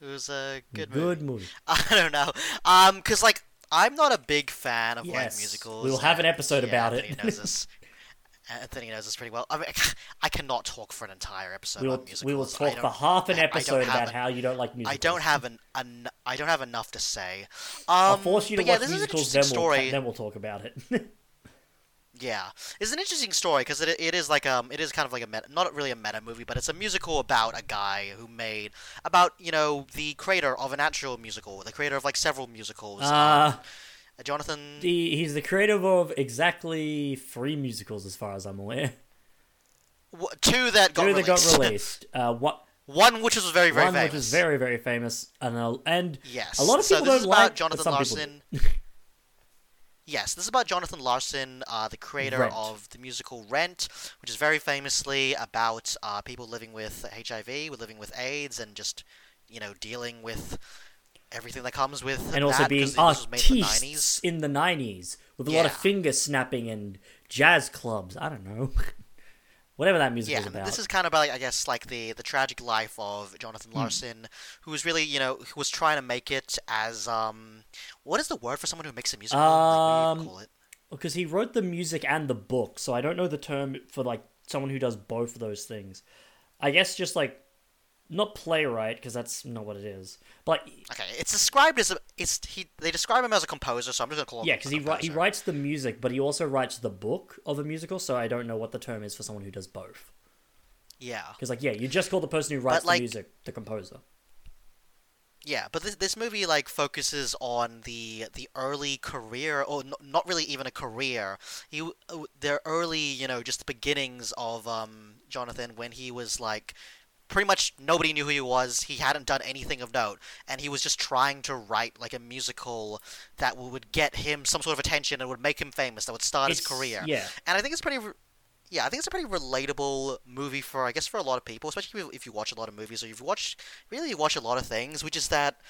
It was a good, Good movie. movie. I don't know. Um, cause like I'm not a big fan of like musicals. we will have an episode yeah, about it. Anthony knows this. Anthony knows this pretty well. I mean, I cannot talk for an entire episode We will on musicals. we will talk for half an I- I don't episode about an- how you don't like musicals. I don't have an, an I don't have enough to say. Um, I'll force you to yeah, watch this is an musicals, then we'll story. then we'll talk about it. Yeah, it's an interesting story because it, it is like um it is kind of like a meta, not really a meta movie, but it's a musical about a guy who made about you know the creator of an actual musical, the creator of like several musicals. Uh, um, Jonathan. the, he's the creator of exactly three musicals, as far as I'm aware. w- two that got Two released. that got released. Uh, what One which was very very one famous. which is very very famous, and uh, and yes. a lot of so people this don't is like Jonathan Larson. Yes, this is about Jonathan Larson, uh, the creator Rent. of the musical Rent, which is very famously about uh, people living with HIV, with living with AIDS, and just you know dealing with everything that comes with and also that, being this in the 90s. artists in the '90s with a lot of finger snapping and jazz clubs. I don't know, whatever that music Yeah, is about. this is kind of like I guess like the the tragic life of Jonathan Hmm. Larson, who was really you know who was trying to make it as um what is the word for someone who makes a musical? like, Um, you call it? because he wrote the music and the book, so I don't know the term for like someone who does both of those things. I guess just like not playwright because that's not what it is. But Okay, it's described as a it's he they describe him as a composer, so I'm just gonna call him yeah, because he ri- he writes the music, but he also writes the book of a musical. So I don't know what the term is for someone who does both. Yeah, Because like yeah, you just call the person who writes like- the music the composer. yeah, but this this movie like focuses on the the early career, or n- not really even a career. He uh, early you know just the beginnings of um Jonathan when he was like pretty much nobody knew who he was. He hadn't done anything of note, and he was just trying to write like a musical that would get him some sort of attention and would make him famous. That would start his career. Yeah, And I think it's pretty. re- Yeah, I think it's a pretty relatable movie for, I guess, for a lot of people, especially if- you watch a lot of movies or you've watched really you watch a lot of things, which is that,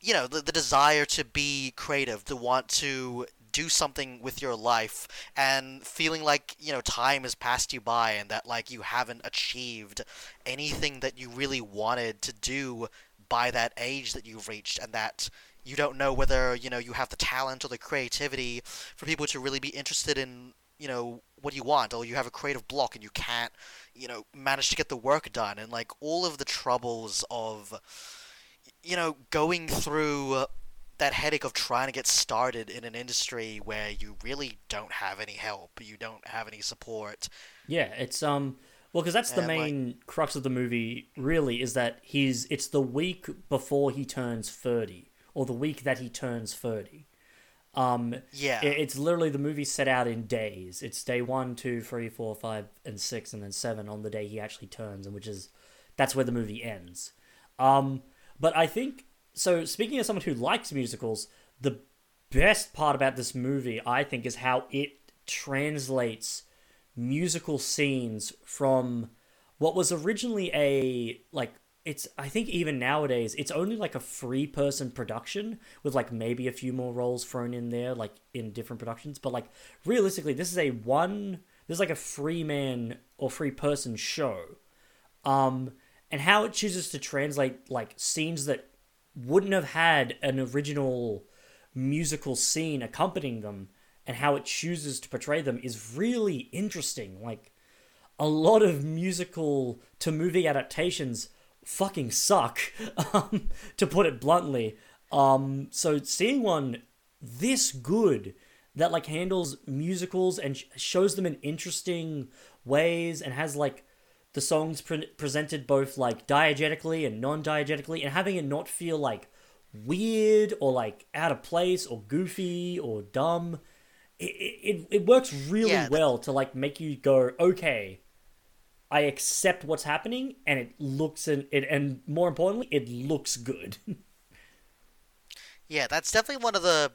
you know, the, the desire to be creative, to want to do something with your life, and feeling like, you know, time has passed you by and that, like, you haven't achieved anything that you really wanted to do by that age that you've reached, and that you don't know whether, you know, you have the talent or the creativity for people to really be interested in you know what you want or you have a creative block and you can't you know manage to get the work done. And like all of the troubles of you know going through that headache of trying to get started in an industry where you really don't have any help you don't have any support yeah. It's um well because that's the And, like- main crux of the movie. Really, is that he's it's the week before he turns thirty or the week that he turns thirty. Um, yeah It- It's literally the movie set out in days. It's day one, two, three, four, five, and six, and then seven on the day he actually turns, and which is that's where the movie ends. Um, but I think so. Speaking of someone who likes musicals, the best part about this movie, I think, is how it translates musical scenes from what was originally a like it's I think even nowadays it's only like a free person production with like maybe a few more roles thrown in there like in different productions but like realistically this is a one this is like a free man or free person show um and how it chooses to translate like scenes that wouldn't have had an original musical scene accompanying them and how it chooses to portray them is really interesting. Like a lot of musical to movie adaptations fucking suck um, to put it bluntly. Um, so seeing one this good that like handles musicals and sh- shows them in interesting ways and has like the songs pre- presented both like diegetically and non-diegetically and having it not feel like weird or like out of place or goofy or dumb it, it, it works really Yeah, well to like make you go okay i accept what's happening and it looks and it and more importantly it looks good. Yeah, that's definitely one of the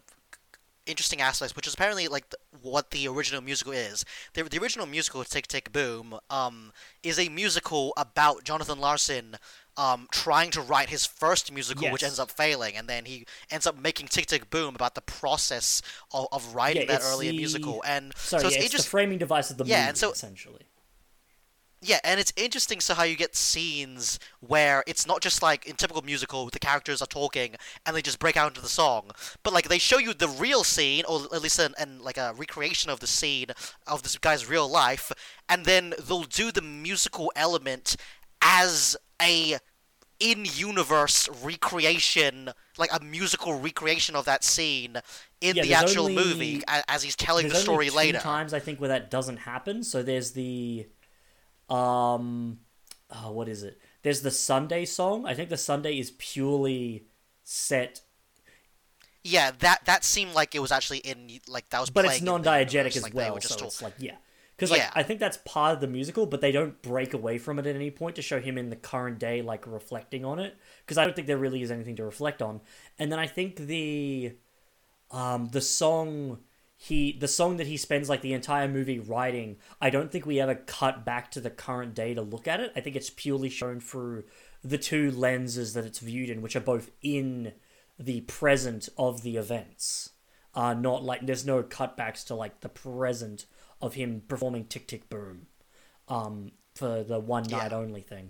interesting aspects, which is apparently like the, what the original musical is. The, the original musical, Tick Tick Boom, um, is a musical about Jonathan Larson um, trying to write his first musical, which ends up failing, and then he ends up making Tick Tick Boom about the process of, of writing Yeah, that earlier the- musical. And sorry so it's yeah, it's the framing device of the Yeah, movie and so- essentially Yeah, and it's interesting so how you get scenes where it's not just like in typical musical the characters are talking and they just break out into the song, but like they show you the real scene or at least an, an like a recreation of the scene of this guy's real life, and then they'll do the musical element as a in-universe recreation, like a musical recreation of that scene in Yeah, the actual only- movie as he's telling the story later. times I think where that doesn't happen. So there's the, um, oh, what is it? There's the Sunday song. I think the Sunday is purely set, Yeah, that that seemed like it was actually in like that was. but it's playing in the non-diegetic as like, well. So it's like yeah, because like Yeah. I think that's part of the musical, but they don't break away from it at any point to show him in the current day like reflecting on it. Because I don't think there really is anything to reflect on. And then I think the, um, the song he the song that he spends like the entire movie writing i don't think we ever cut back to the current day to look at it. I think it's purely shown through the two lenses that it's viewed in which are both in the present of the events. Uh not like there's no cutbacks to like the present of him performing tick tick boom um for the one night Yeah. only thing.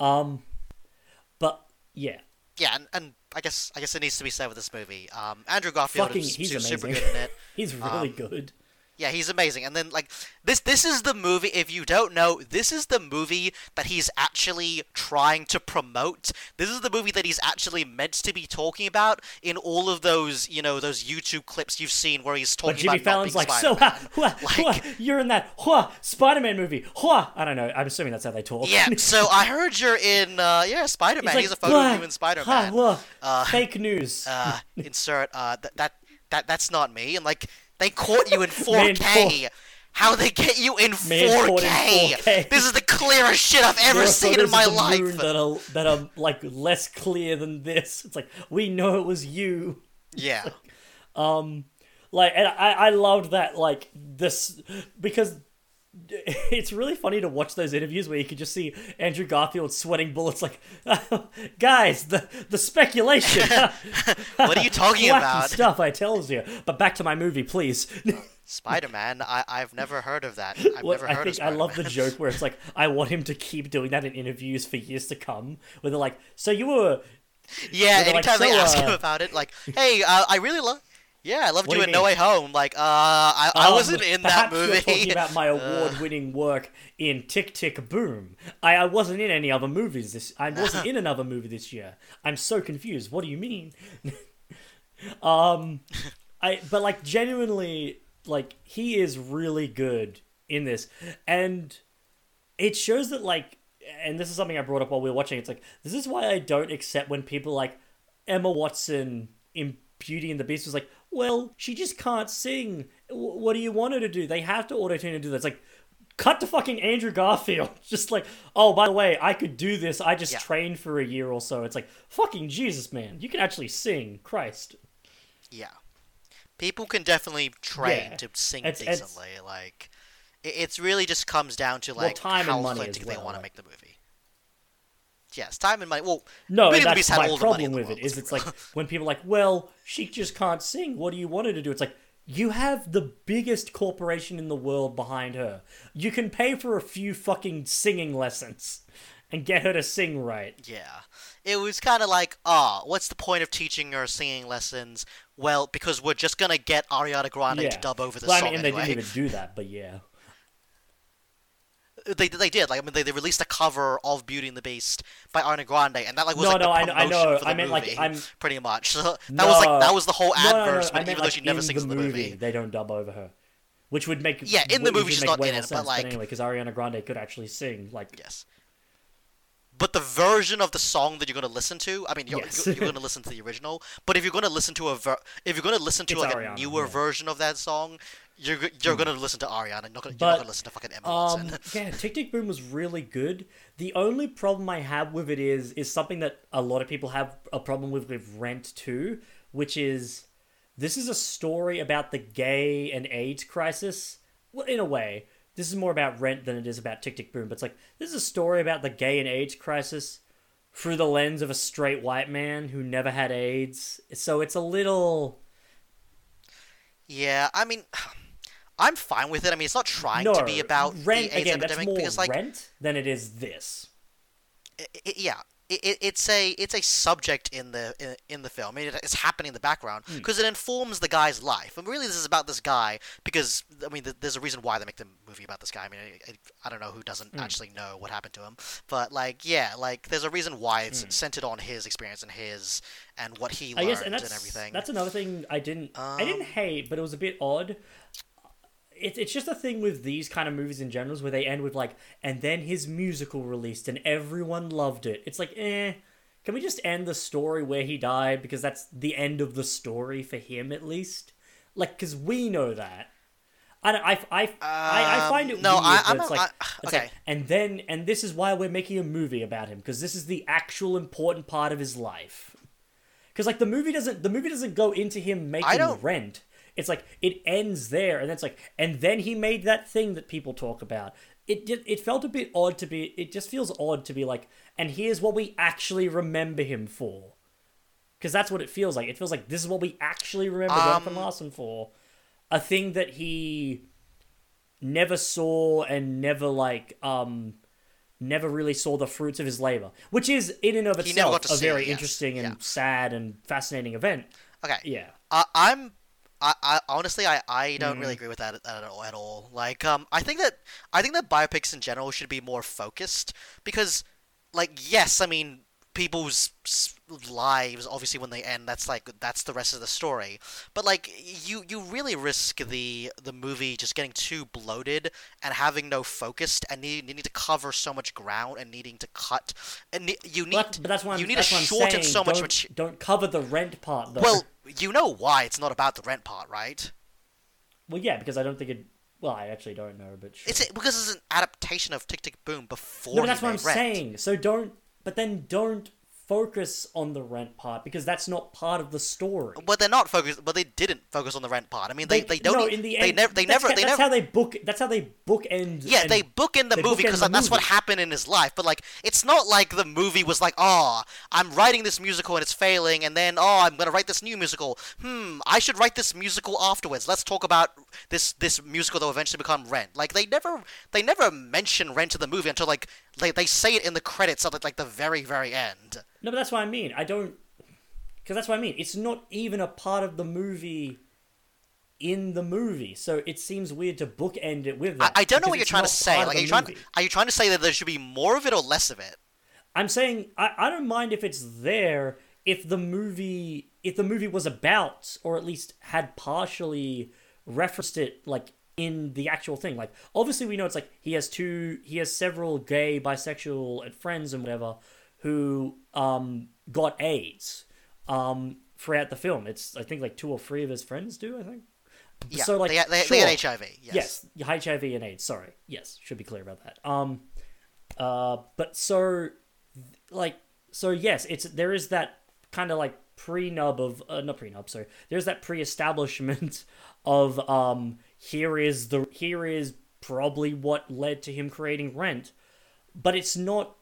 Um but yeah yeah, and, and I guess I guess it needs to be said with this movie. Um, Andrew Garfield fucking is he's su- super amazing good in it. he's really Um, good Yeah, he's amazing. And then like this this is the movie if you don't know, this is the movie that he's actually trying to promote. This is the movie that he's actually meant to be talking about in all of those, you know, those YouTube clips you've seen where he's talking But Jimmy about not Fallon's being like, so Spider-Man. ha, hua, hua, Like- you're in that hua, Spider-Man movie. Hua. I don't know. I'm assuming that's how they talk. Yeah, so I heard you're in uh yeah, Spider-Man. like, He's a photo of you in Spider-Man. hua, Uh, Fake news. uh, insert uh th- that that that's not me and like they caught you in Man 4K. How they get you in Man 4K? in 4K. This is the clearest shit I've ever seen in my life. that are that are like less clear than this. It's like we know it was you. Yeah. Um, like, and I I loved that like this because it's really funny to watch those interviews where you could just see Andrew Garfield sweating bullets. Like, guys, the the speculation. What are you talking about? stuff I tells you. But back to my movie, please. Spider-Man? I I've never heard of that. I've Well, never I heard think of I Spider-Man. I love the joke where it's like I want him to keep doing that in interviews for years to come. Where they're like, "So you were Yeah, they're like, anytime they "So, ask him uh, about it, like, "Hey, uh, I really love Yeah, I loved What you do in No? Way Home." Like, uh I, I Um, wasn't in that movie. You're talking about my award-winning work in Tick Tick Boom. I, I wasn't in any other movies this. I wasn't in another movie this year. I'm so confused. What do you mean? um, I but like genuinely, like he is really good in this, and it shows that like, and this is something I brought up while we were watching. It's like this is why I don't accept when people like Emma Watson in Beauty and the Beast was like, well, she just can't sing. W- what do you want her to do? They have to auto tune and do that. It's like, cut to fucking Andrew Garfield. Just like, oh, by the way, I could do this. I just Yeah. trained for a year or so. It's like, fucking Jesus, man. You can actually sing. Christ. Yeah. People can definitely train Yeah. to sing It's- it's- decently. Like, it, it's really just comes down to like time and how money authentic as they well, want to make the movie. Yes, time and money. Well, No, Beauty and the that's my all the money problem with it. Is it's like when people are like, well, she just can't sing. What do you want her to do? It's like you have the biggest corporation in the world behind her. You can pay for a few fucking singing lessons and get her to sing right. Yeah. It was kind of like, ah, what's the point of teaching her singing lessons? Well, because we're just gonna get Ariana Grande yeah. to dub over the well, song I mean, and they anyway. didn't even do that, but yeah. They they did like I mean they, they released a cover of Beauty and the Beast by Ariana Grande, and that like was No, like no, the I know- I know. I meant, like, I'm- pretty much. So that was like that was the whole No, no, no, adverse, I meant, even though like, she never in sings the in the movie. They don't dub over her, which would make Yeah, in the movie she's not in it, but, sense, like- anyway, because Ariana Grande could actually sing. Like, Yes. But the version of the song that you're going to listen to, I mean, you're, Yes. you're, going to listen to the original. But if you're going to listen to a ver- if you're going to listen to It's like Ariana, a newer yeah. version of that song, you're you're going to listen to Ariana. You're not going But, to listen to fucking Emma Um, Watson. yeah, Tick Tick Boom was really good. The only problem I have with it is is something that a lot of people have a problem with with Rent too, which is this is a story about the gay and AIDS crisis. Well, in a way, this is more about Rent than it is about Tick Tick Boom. But it's like this is a story about the gay and AIDS crisis through the lens of a straight white man who never had AIDS. So it's a little yeah, I mean, I'm fine with it. I mean, it's not trying no to be about Rent the AIDS again. That's epidemic more because, like, Rent than it is this. i i yeah, it, it, it's a it's a subject in the in, in the film. I mean, it, it's happening in the background Hmm. because it informs the guy's life. And really, this is about this guy because I mean, th- there's a reason why they make the movie about this guy. I mean, I, I, I don't know who doesn't Hmm. actually know what happened to him, but like, yeah, like there's a reason why it's Hmm. centered on his experience and his and what he I learned guess, and that's everything. that's another thing I didn't I didn't Um, hate, but it was a bit odd. It's it's just a thing with these kind of movies in general, where they end with like, and then his musical released and everyone loved it. It's like, eh, can we just end the story where he died because that's the end of the story for him at least? Like, because we know that. I, don't, I, I, I, I find it Um, no, weird I- I'm it's not- like, I- it's okay. like, and then, and this is why we're making a movie about him because this is the actual important part of his life. Because like the movie doesn't, the movie doesn't go into him making Rent. It's like it ends there, and it's like, and then he made that thing that people talk about. It it felt a bit odd to be. It just feels odd to be like, and here's what we actually remember him for. Because that's what it feels like. It feels like this is what we actually remember Um, Larson for. A thing that he never saw and never like um never really saw the fruits of his labor, which is in and of itself a see it, very yes. interesting and Yeah. sad and fascinating event. okay, Yeah. I, I'm. I, I honestly I, I don't Mm. really agree with that at, at all at all. Like um I think that I think that biopics in general should be more focused because like yes I mean people's lives obviously when they end that's like that's the rest of the story but like you you really risk the the movie just getting too bloated and having no focus and need, needing to cover so much ground and needing to cut and ne- you need But, but that's you need to shorten so much don't, mate- don't cover the rent part though. well you know why it's not about the rent part right well, yeah, because I don't think it. Well, I actually don't know, but sure. It's because it's an adaptation of Tick Tick Boom before. no, that's what I'm Rent. saying. So don't, but then don't focus on the rent part because that's not part of the story. But they're not focused. But they didn't focus on the rent part. I mean, they, they, don't. No, in the they end, never. They never. ca- They that's never. how they book. That's how they bookend. yeah, they book in the they movie because the that's what happened in his life. But like, it's not like the movie was like, oh, I'm writing this musical and it's failing, and then oh, I'm gonna write this new musical. Hmm, I should write this musical afterwards. Let's talk about this this musical that will eventually become Rent. Like they never they never mention Rent in the movie until like they they say it in the credits at like the very very end. No, but that's what I mean. I don't. Because that's what I mean. It's not even a part of the movie in the movie. So it seems weird to bookend it with I, that. I don't know what you're trying to say. Like, are you trying? movie. Are you trying to say that there should be more of it or less of it? I'm saying I, I don't mind if it's there if the movie if the movie was about or at least had partially referenced it like in the actual thing. Like obviously we know it's like he has two he has several gay, bisexual friends and whatever who um got AIDS um throughout the film. It's I think like two or three of his friends do, I think. Yeah, so like they, they, sure. they had HIV. Yes. Yes, HIV and AIDS. Sorry. Yes, should be clear about that. Um, uh, but so, like, so yes, it's there is that kind of like pre-nub of uh, not pre-nub. Sorry, there's that pre-establishment of um here is the here is probably what led to him creating Rent, but it's not.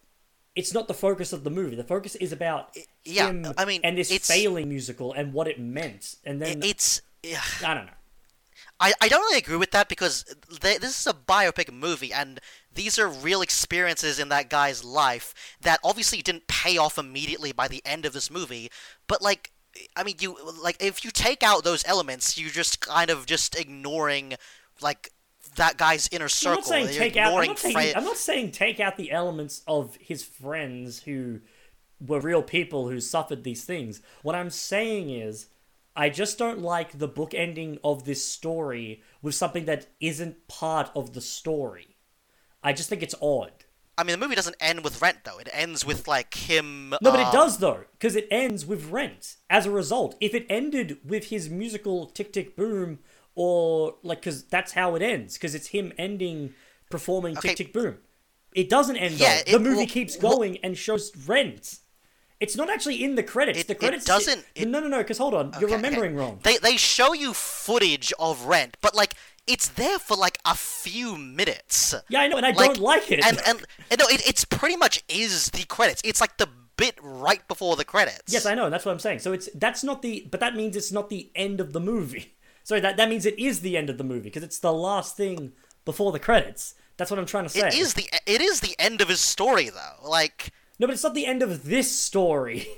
It's not the focus of the movie. The focus is about yeah, him I mean, and this it's- failing musical and what it meant. And then It- it's. I don't know. I, I don't really agree with that because they, this is a biopic movie and these are real experiences in that guy's life that obviously didn't pay off immediately by the end of this movie but like I mean you like if you take out those elements you're just kind of just ignoring like that guy's inner I'm circle. not saying take out. I'm not, saying, I'm not saying take out the elements of his friends who were real people who suffered these things. What I'm saying is, I just don't like the book ending of this story with something that isn't part of the story. I just think it's odd. I mean, the movie doesn't end with Rent though. It ends with like him. No, but it um, does though, because it ends with Rent. As a result, if it ended with his musical Tick Tick Boom, or like, because that's how it ends, because it's him ending performing Okay. Tick Tick Boom. It doesn't end Yeah, though. The movie keeps going and shows Rent. It's not actually in the credits. It- the it credits doesn't- it- no, no, no. Because hold on, you're Okay, okay. remembering wrong. They they show you footage of Rent, but like it's there for like a few minutes. Yeah, I know, and I don't like it. And and, and no, it, it's pretty much is the credits. It's like the bit right before the credits. Yes, I know, and that's what I'm saying. So it's that's not the, but that means it's not the end of the movie. Sorry, that that means it is the end of the movie because it's the last thing before the credits. That's what I'm trying to say. It is the it is the end of his story though. Like No, but it's not the end of this story.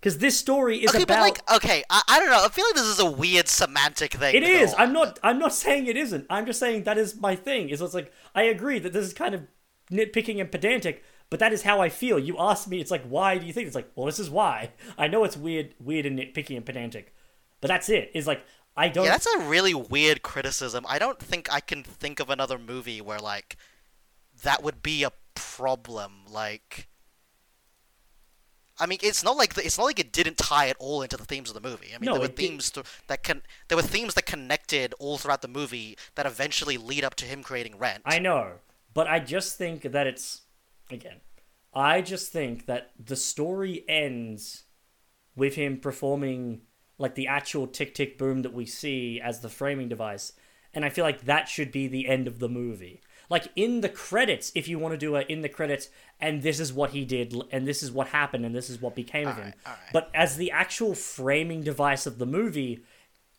Because this story is okay, about. but like okay, I, I don't know. I feel like this is a weird semantic thing. it is. I'm not. I'm not saying it isn't. I'm just saying that is my thing. Is it's like I agree that this is kind of nitpicking and pedantic, but that is how I feel. You ask me, it's like, why do you think? It's like, well, this is why. I know it's weird, weird and nitpicky and pedantic, but that's it. it. Is like I don't. Yeah, that's a really weird criticism. I don't think I can think of another movie where like that would be a problem. Like, I mean, it's not like the, it's not like it didn't tie it all into the themes of the movie. I mean, No, there were themes to, that can there were themes that connected all throughout the movie that eventually lead up to him creating Rent. I know, but I just think that it's again. I just think that the story ends with him performing like the actual tick tick boom that we see as the framing device, and I feel like that should be the end of the movie. Like in the credits, if you want to do a in the credits, and this is what he did, and this is what happened, and this is what became of him. Alright, alright. But as the actual framing device of the movie,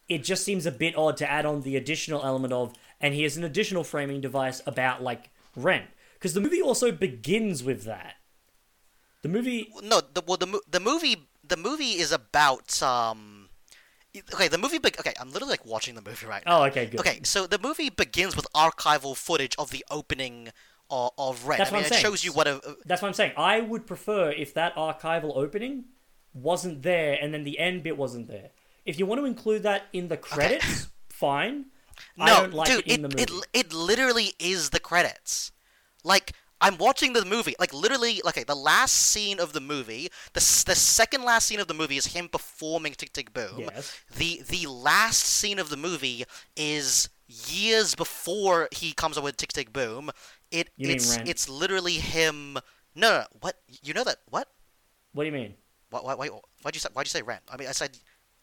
it just seems a bit odd to add on the additional element of, and here's an additional framing device about like rent, because the movie also begins with that. The movie, no, the well, the the movie the movie is about um. Okay, the movie. Be- okay, I'm literally like watching the movie right oh, now. oh, okay, good. Okay, so the movie begins with archival footage of the opening uh, of, of Rent. That's I mean, what I'm it saying. shows you what a. Uh, That's what I'm saying. I would prefer if that archival opening wasn't there, and then the end bit wasn't there. If you want to include that in the credits, fine. No, I don't like dude, it in it, the movie. it it literally is the credits. Like I'm watching the movie, like literally, like okay, the last scene of the movie, the the second last scene of the movie is him performing Tick Tick Boom. Yes. The the last scene of the movie is years before he comes up with Tick Tick Boom. It You it's it's literally him. No, no, no, what? You know that what? what do you mean? Why, why, why, why'd you say, why'd you say Rent? I mean, I said,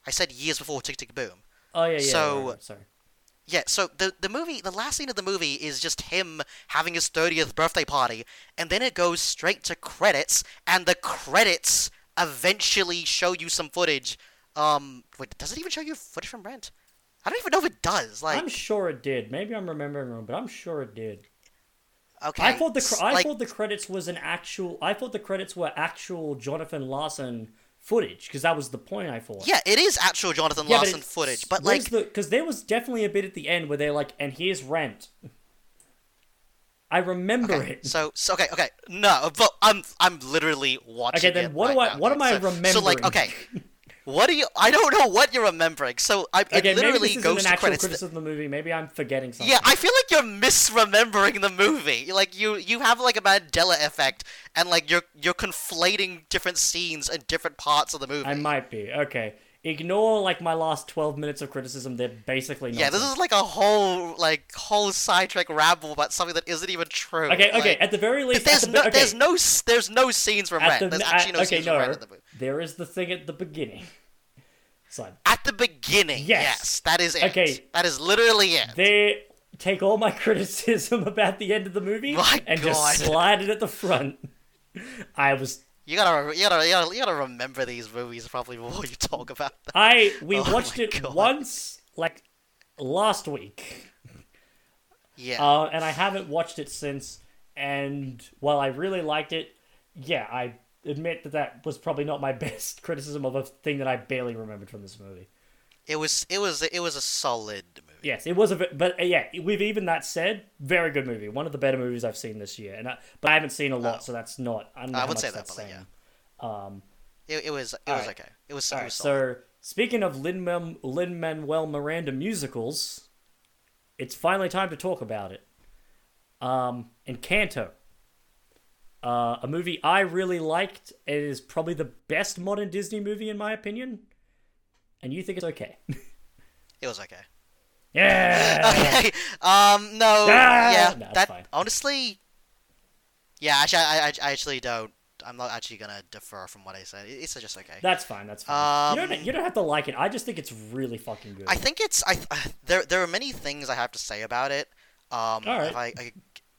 I said years before Tick Tick Boom. Oh yeah, yeah. So- right, right, sorry. Yeah, so the the movie, the last scene of the movie is just him having his 30th birthday party, and then it goes straight to credits, and the credits eventually show you some footage. Um, wait, does it even show you footage from Rent? I don't even know if it does. Like, I'm sure it did. Maybe I'm remembering wrong, but I'm sure it did. okay, I thought the I like, thought the credits was an actual. I thought the credits were actual Jonathan Larson footage because that was the point. I thought. yeah, it is actual Jonathan Yeah, but Larson it's- footage, but like, the because there was definitely a bit at the end where they're like, and here's rent. I remember okay, it. so so okay, okay, no, but I'm I'm literally watching. Okay, then what right do I- now, what am I So- So like, okay. What do you? I don't know what you're remembering. So I, it Okay, maybe literally this isn't goes to credits. criticism of the movie. Maybe I'm forgetting something. Yeah, I feel like you're misremembering the movie. Like you, you have like a Mandela effect, and like you're you're conflating different scenes and different parts of the movie. I might be. Okay, ignore like my last twelve minutes of criticism. They're basically not. yeah, this is like a whole like whole sidetrack ramble about something that isn't even true. Okay, okay. Like, At the very least, there's the, no, okay, there's no, there's no scenes from at Rent. the There's actually no at- okay, scenes from Rent in the movie. There is the thing at the beginning. So At the beginning, Yes. yes, that is it. Okay. that is literally it. they take all my criticism about the end of the movie My and God. just slide it at the front. I was You gotta, you gotta, you gotta, you gotta remember these movies probably before you talk about them. I we Oh watched it God. once like last week. Yeah. Uh, and I haven't watched it since. And while I really liked it, yeah, I admit that that was probably not my best criticism of a thing that I barely remembered from this movie. It was it was it was a solid movie. Yes, it was a but uh, yeah. With even that said, very good movie. One of the better movies I've seen this year, and I, but I haven't seen a lot, Oh. so that's not. I, I would say that, that's but, saying. Um, It, it was it was right. okay. It was, all it was solid. so speaking of Lin Manuel Miranda musicals, it's finally time to talk about it. Um, Encanto, uh, a movie I really liked. It is probably the best modern Disney movie in my opinion, and you think it's okay? It was okay. yeah. Okay. Um. No. Ah! yeah. No, that fine. honestly. Yeah. Actually, I, I, I actually don't. I'm not actually gonna defer from what I said. It's just okay. That's fine. That's fine. you Um, don't. You don't have to like it. I just think it's really fucking good. I think it's. I there there are many things I have to say about it. Um. Alright. If I, I,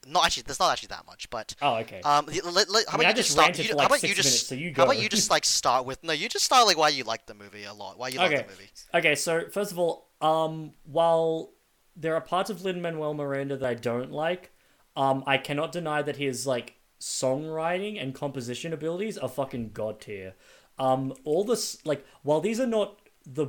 not actually. There's not actually that much, but oh, okay. um. Let, let, how I mean, about I you just start? You, for how about you just? minutes, so you How about you just like start with? No, you just start like why you like the movie a lot. Why you like Okay. the movie. Okay, so first of all, um, while there are parts of Lin Manuel Miranda that I don't like, um, I cannot deny that his like songwriting and composition abilities are fucking god tier. Um, all this like while these are not the,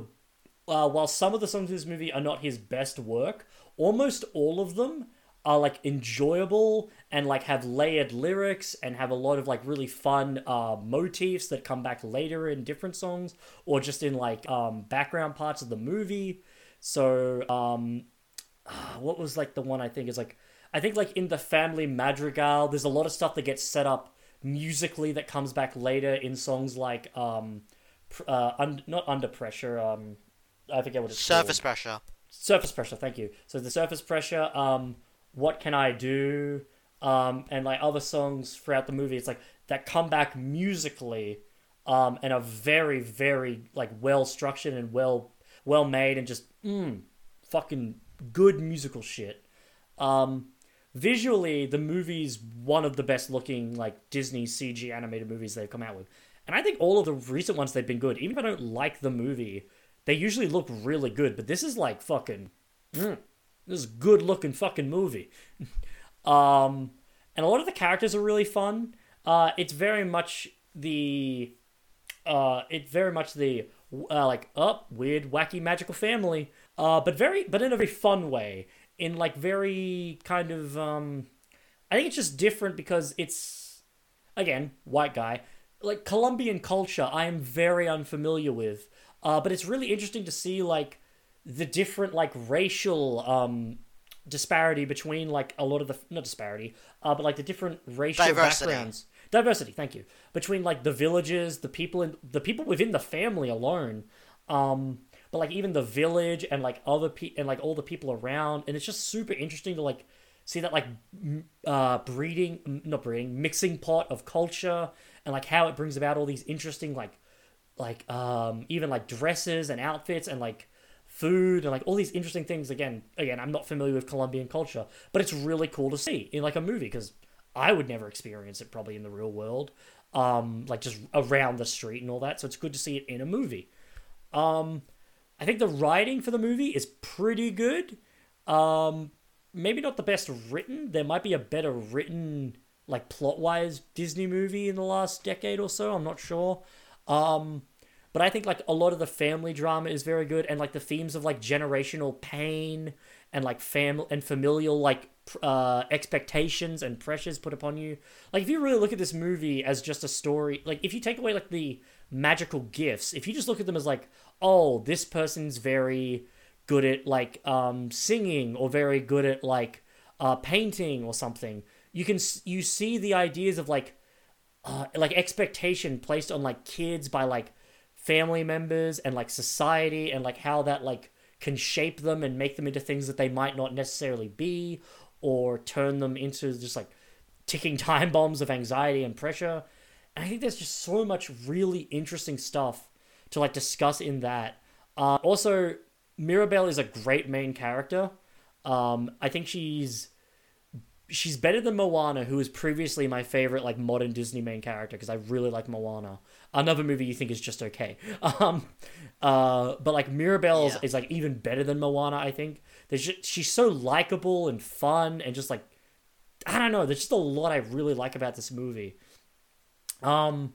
uh, while some of the songs in this movie are not his best work, almost all of them are like enjoyable and like have layered lyrics and have a lot of like really fun uh, motifs that come back later in different songs or just in like um, background parts of the movie. So um, what was like the one I think is like I think like in the Family Madrigal, there's a lot of stuff that gets set up musically that comes back later in songs like um, uh, un- not under pressure. Um, I forget what it's called Surface pressure. surface pressure thank you so the surface pressure um what can i do? Um and like other songs throughout the movie. It's like that come back musically um and are very very like well structured and well well made and just mm, fucking good musical shit. Um visually the movie's one of the best looking like disney cg animated movies they've come out with. And i think all of the recent ones they've been good. Even if i don't like the movie they usually look really good. But this is like fucking mm, this is a good looking fucking movie. Um and a lot of the characters are really fun. Uh it's very much the uh it's very much the uh, like up weird wacky magical family uh but very but in a very fun way. In like very kind of um i think it's just different because it's again white guy. Like colombian culture i am very unfamiliar with. Uh but it's really interesting to see like the different like racial um disparity between like a lot of the not disparity uh but like the different racial Diversity. backgrounds. Diversity thank you. Between like the villages the people in the people within the family alone um but like even the village and like other pe- and like all the people around. And it's just super interesting to like see that like m- uh breeding not breeding mixing pot of culture and like how it brings about all these interesting like like um even like dresses and outfits and like food and like all these interesting things. Again again i'm not familiar with colombian culture but it's really cool to see in like a movie because i would never experience it probably in the real world um like just around the street and all that so it's good to see it in a movie. Um i think the writing for the movie is pretty good. Um maybe not the best written. There might be a better written like plot wise disney movie in the last decade or so. I'm not sure. Um but I think like a lot of the family drama is very good, and like the themes of like generational pain and like family and familial like uh, expectations and pressures put upon you. Like if you really look at this movie as just a story, like if you take away like the magical gifts, if you just look at them as like, oh, this person's very good at like um, singing or very good at like uh, painting or something, you can you see the ideas of like uh, like expectation placed on like kids by like family members and like society and like how that like can shape them and make them into things that they might not necessarily be or turn them into just like ticking time bombs of anxiety and pressure. And i think there's just so much really interesting stuff to like discuss in that. Uh, also mirabel is a great main character. Um, i think she's she's better than Moana, who was previously my favorite like modern Disney main character because I really like Moana. Another movie you think is just okay. Um, uh, but like Mirabel is, Yeah. is like even better than Moana. I think there's just, she's so likable and fun and just like I don't know. There's just a lot I really like about this movie. Um,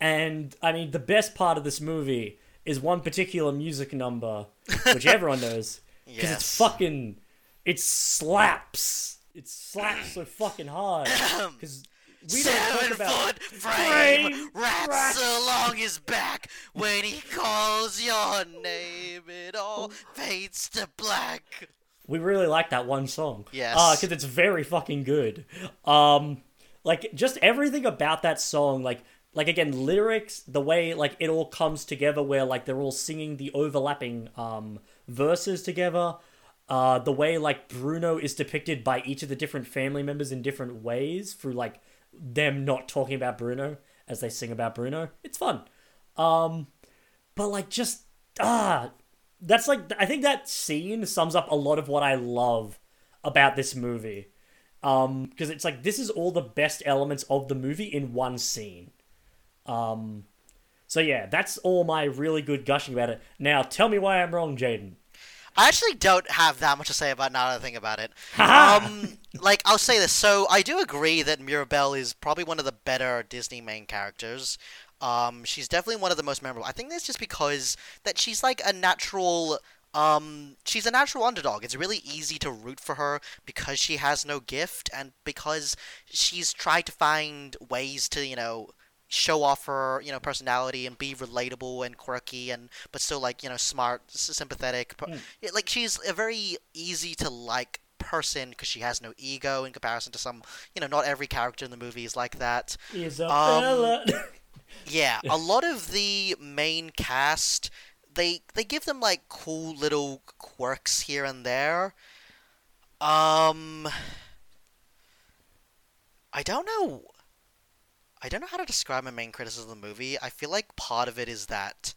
and I mean the best part of this movie is one particular music number, which everyone knows. because Yes. it's fucking it slaps. It slaps so fucking hard because we don't talk Seven about foot frame, frame, rats, rats. along his back. When he calls your name, it all fades to black. we really like that one song. Yes. Uh, because it's very fucking good. Um, like just everything about that song, like like again lyrics, the way like it all comes together, where like they're all singing the overlapping um verses together. Uh, the way like Bruno is depicted by each of the different family members in different ways through like them not talking about Bruno as they sing about Bruno. It's fun. Um, but like just ah, that's like I think that scene sums up a lot of what I love about this movie. Um, because it's like this is all the best elements of the movie in one scene. Um, so yeah, that's all my really good gushing about it. Now tell me why I'm wrong, Jaden. I actually don't have that much to say about now that I think about it. Um, like I'll say this. So I do agree that Mirabel is probably one of the better Disney main characters. Um, she's definitely one of the most memorable. I think that's just because that she's like a natural. Um, she's a natural underdog. It's really easy to root for her because she has no gift and because she's tried to find ways to you know show off her you know personality and be relatable and quirky and but still like you know smart sympathetic. It- like she's a very easy to like person because she has no ego in comparison to some you know not every character in the movie is like that Isabela. yeah a lot of the main cast they they give them like cool little quirks here and there um i don't know i don't know how to describe my main criticism of the movie. I feel like part of it is that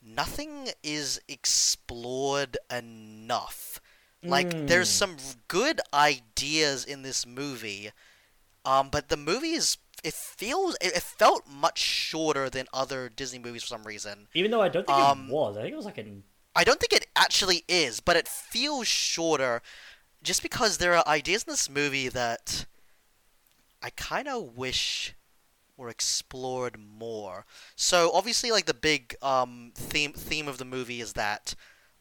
nothing is explored enough. Like there's Mm. some good ideas in this movie um but the movie is it feels it, it felt much shorter than other disney movies for some reason. Even though I don't think Um, it was, I think it was like an I don't think it actually is, but it feels shorter just because there are ideas in this movie that I kind of wish were explored more. So obviously like the big um theme theme of the movie is that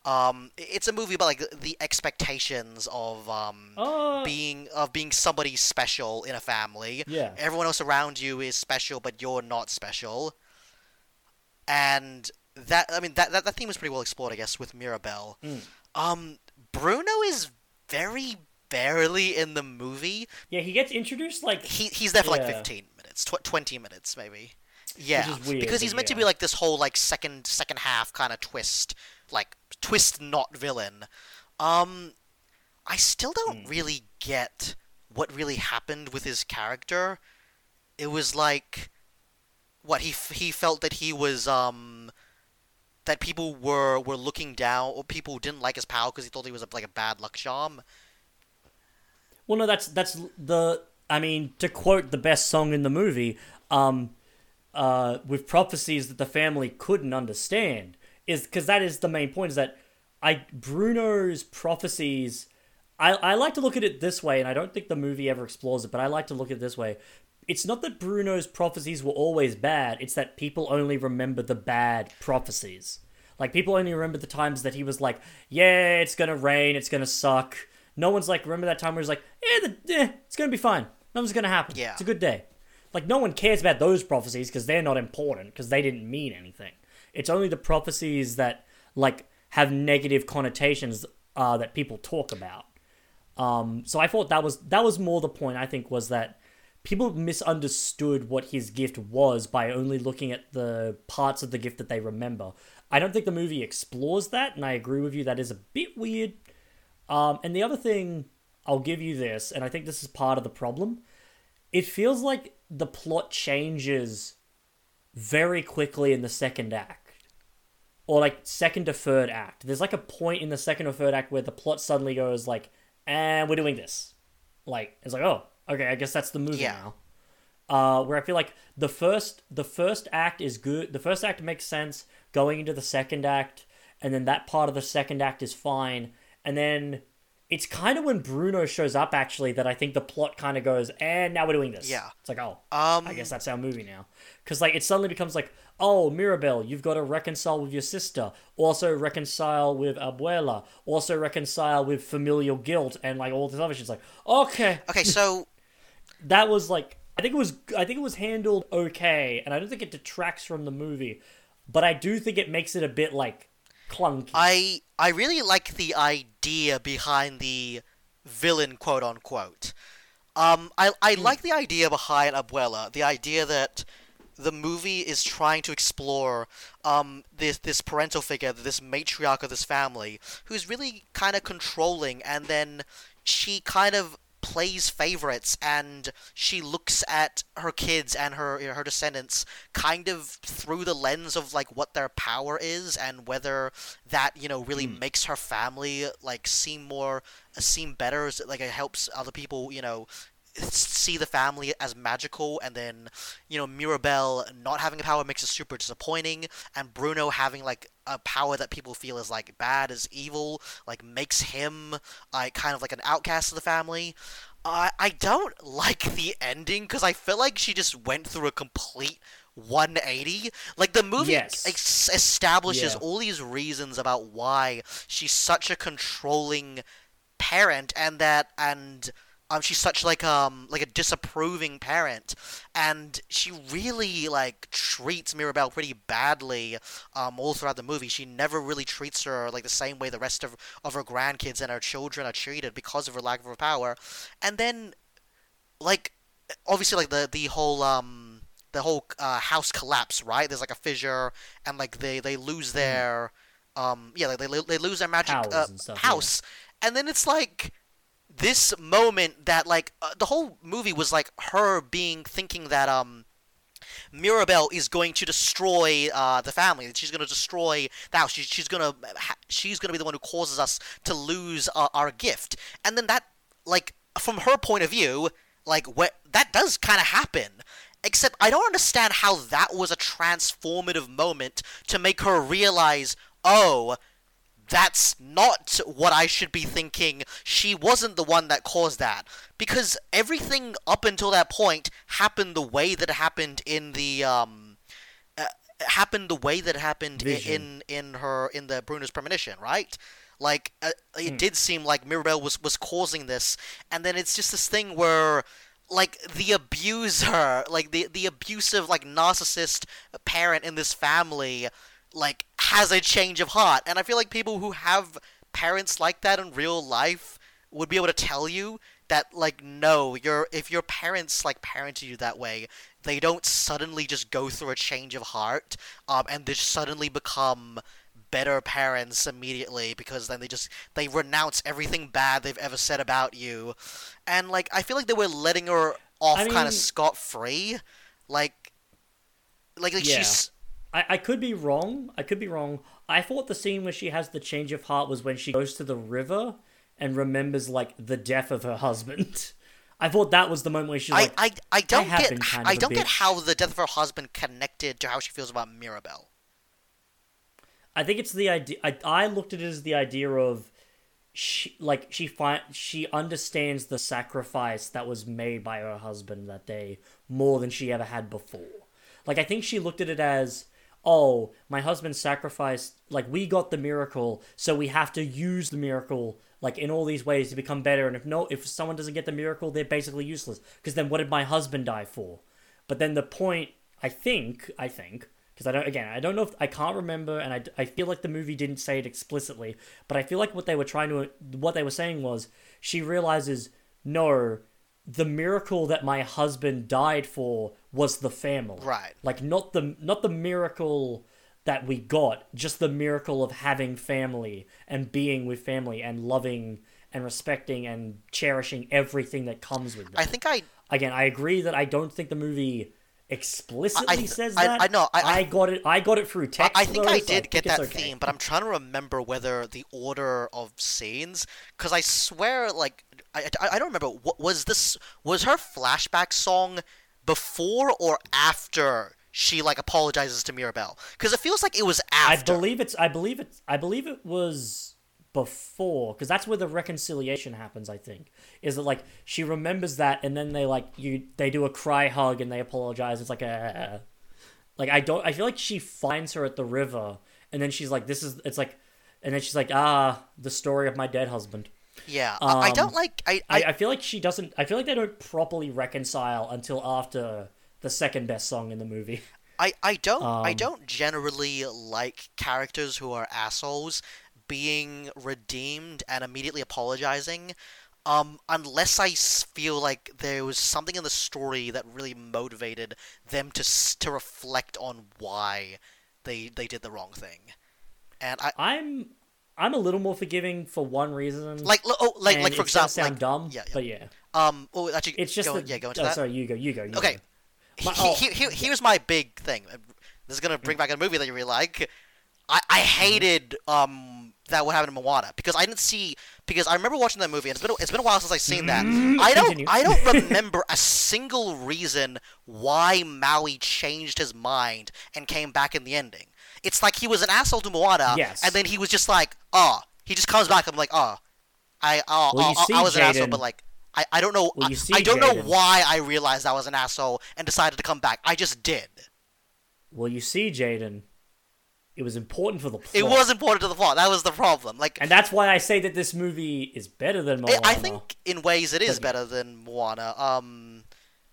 um it's a movie about like the, expectations of um oh being of being somebody special in a family yeah. everyone else around you is special, but you're not special. And that, I mean, that, that, that theme is pretty well explored, I guess, with Mirabel. Mm. Um, Bruno is very barely in the movie. Yeah, he gets introduced like He, he's there for like 15 minutes, tw- 20 minutes, maybe. Yeah, is weird, because he's meant to be like this whole like second second half kind of twist, like twist not villain. Um, I still don't Hmm. really get what really happened with his character. It was like, what he f- he felt that he was um, that people were were looking down or people didn't like his power because he thought he was a, like a bad luck charm. Well, no, that's that's the. I mean, to quote the best song in the movie, um, uh, with prophecies that the family couldn't understand, is because that is the main point. Is that I Bruno's prophecies. I I like to look at it this way, and I don't think the movie ever explores it, but I like to look at it this way. It's not that Bruno's prophecies were always bad; it's that people only remember the bad prophecies. Like people only remember the times that he was like, "Yeah, it's gonna rain, it's gonna suck." No one's like, remember that time where he's like, "Yeah, the, eh, it's gonna be fine. Nothing's gonna happen. Yeah. it's a good day." Like no one cares about those prophecies because they're not important because they didn't mean anything. It's only the prophecies that like have negative connotations uh, that people talk about. Um, so I thought that was that was more the point. I think was that people misunderstood what his gift was by only looking at the parts of the gift that they remember. I don't think the movie explores that, and I agree with you. That is a bit weird. Um, and the other thing, I'll give you this, and I think this is part of the problem. It feels like the plot changes very quickly in the second act or like second to third act. There's like a point in the second or third act where the plot suddenly goes like, and we're doing this. Like it's like, oh, okay, I guess that's the movie Yeah. now. Uh, where I feel like the first the first act is good. The first act makes sense going into the second act, and then that part of the second act is fine, and then it's kind of when Bruno shows up actually that I think the plot kind of goes, and now we're doing this. Yeah. It's like, oh, Um, I guess that's our movie now. Because like it suddenly becomes like, oh, Mirabel, you've got to reconcile with your sister, also reconcile with Abuela, also reconcile with familial guilt, and like all this other shit. It's like, okay, Okay, so that was like, I think it was, I think it was handled okay, and I don't think it detracts from the movie, but I do think it makes it a bit like clunky. I I really like the idea behind the villain, quote unquote. Um, I I like the idea behind Abuela, the idea that the movie is trying to explore um this this parental figure, this matriarch of this family, who's really kind of controlling, and then she kind of plays favorites and she looks at her kids and her her descendants kind of through the lens of like what their power is and whether that you know really hmm. makes her family like seem more seem better like it helps other people you know see the family as magical and then you know Mirabel not having a power makes it super disappointing and Bruno having like a power that people feel is like bad is evil like makes him like kind of like an outcast of the family I I don't like the ending because I feel like she just went through a complete 180 like the movie Yes. ex- establishes Yeah. all these reasons about why she's such a controlling parent and that and um she's such like um like a disapproving parent and she really like treats Mirabel pretty badly um all throughout the movie. She never really treats her like the same way the rest of of her grandkids and her children are treated because of her lack of her power. And then like obviously like the the whole um the whole uh, house collapse right? There's like a fissure and like they they lose their um yeah like they, they lose their magic uh, and stuff, yeah. house. And then it's like this moment that like uh, the whole movie was like her being thinking that um Mirabel is going to destroy uh, the family. She's going to destroy the house. She, she's going to she's going to be the one who causes us to lose uh, our gift. And then that like from her point of view, like what that does kind of happen. Except I don't understand how that was a transformative moment to make her realize, oh, that's not what I should be thinking. She wasn't the one that caused that. Because everything up until that point happened the way that it happened in the um uh, happened the way that it happened Vision. in in her in the Bruno's premonition, right? Like uh, it did seem like Mirabel was was causing this and then it's just this thing where like the abuser, like the the abusive like narcissist parent in this family like has a change of heart. And i feel like people who have parents like that in real life would be able to tell you that like no your if your parents like parented you that way they don't suddenly just go through a change of heart um and they just suddenly become better parents immediately because then they just they renounce everything bad they've ever said about you. And like i feel like they were letting her off I kind of scot free like like, like Yeah. she's I, I could be wrong. I could be wrong. I thought the scene where she has the change of heart was when she goes to the river and remembers like the death of her husband. I thought that was the moment where she's like, I, I, I don't have get kind I of a don't get how the death of her husband connected to how she feels about Mirabel. I think it's the idea. I, I looked at it as the idea of she like she find she understands the sacrifice that was made by her husband that day more than she ever had before. Like I think she looked at it as oh my husband sacrificed like we got the miracle so we have to use the miracle like in all these ways to become better. And if no if someone doesn't get the miracle they're basically useless. Because then what did my husband die for? But then the point i think i think because i don't again i don't know if i can't remember and I, I feel like the movie didn't say it explicitly but i feel like what they were trying to what they were saying was she realizes no the miracle that my husband died for was the family Right. like not the not the miracle that we got just the miracle of having family and being with family and loving and respecting and cherishing everything that comes with that I think I again i agree that i don't think the movie explicitly I- I- says I- that I know, I- I- got it i got it through text I think though, I so did get think that okay. theme, but I'm trying to remember whether the order of scenes because I swear like I, I, I don't remember. What was this was her flashback song before or after she like apologizes to Mirabel? Because it feels like it was after. i believe it's i believe it's i believe it was before because that's where the reconciliation happens i think is that like she remembers that and then they like you they do a cry hug and they apologize. It's like a like i don't i feel like she finds her at the river and then she's like this is it's like and then she's like ah the story of my dead husband Yeah, I, I don't Um, like. I, I, I, I feel like she doesn't i feel like they don't properly reconcile until after the second best song in the movie I, I don't I Um, don't generally like characters who are assholes being redeemed and immediately apologizing um unless I feel like there was something in the story that really motivated them to to reflect on why they they did the wrong thing. And I i'm i'm a little more forgiving for one reason like oh like like for example sound like dumb yeah, yeah. but yeah um oh actually it's just go, that yeah go into oh, that. sorry you go you go you Okay. go. My- he- oh, he- he- here's my big thing. This is gonna bring back a movie that you really like. I, I Mm-hmm. hated um that what happened in Moana because I didn't see because I remember watching that movie and it's been a- it's been a while since I've seen that. I don't Continue. I don't remember a single reason why Maui changed his mind and came back in the ending. It's like he was an asshole to Moana, Yes. and then he was just like, oh, he just comes back. I'm like, oh, I oh, Well, oh, I was an asshole, but like. I, I don't know. Well, I, see, I don't know why I realized I was an asshole and decided to come back. I just did. well you see jaden it was important for the plot It was important to the plot. That was the problem. Like, and that's why i say that this movie is better than Moana. I think in ways it is better than Moana. Um,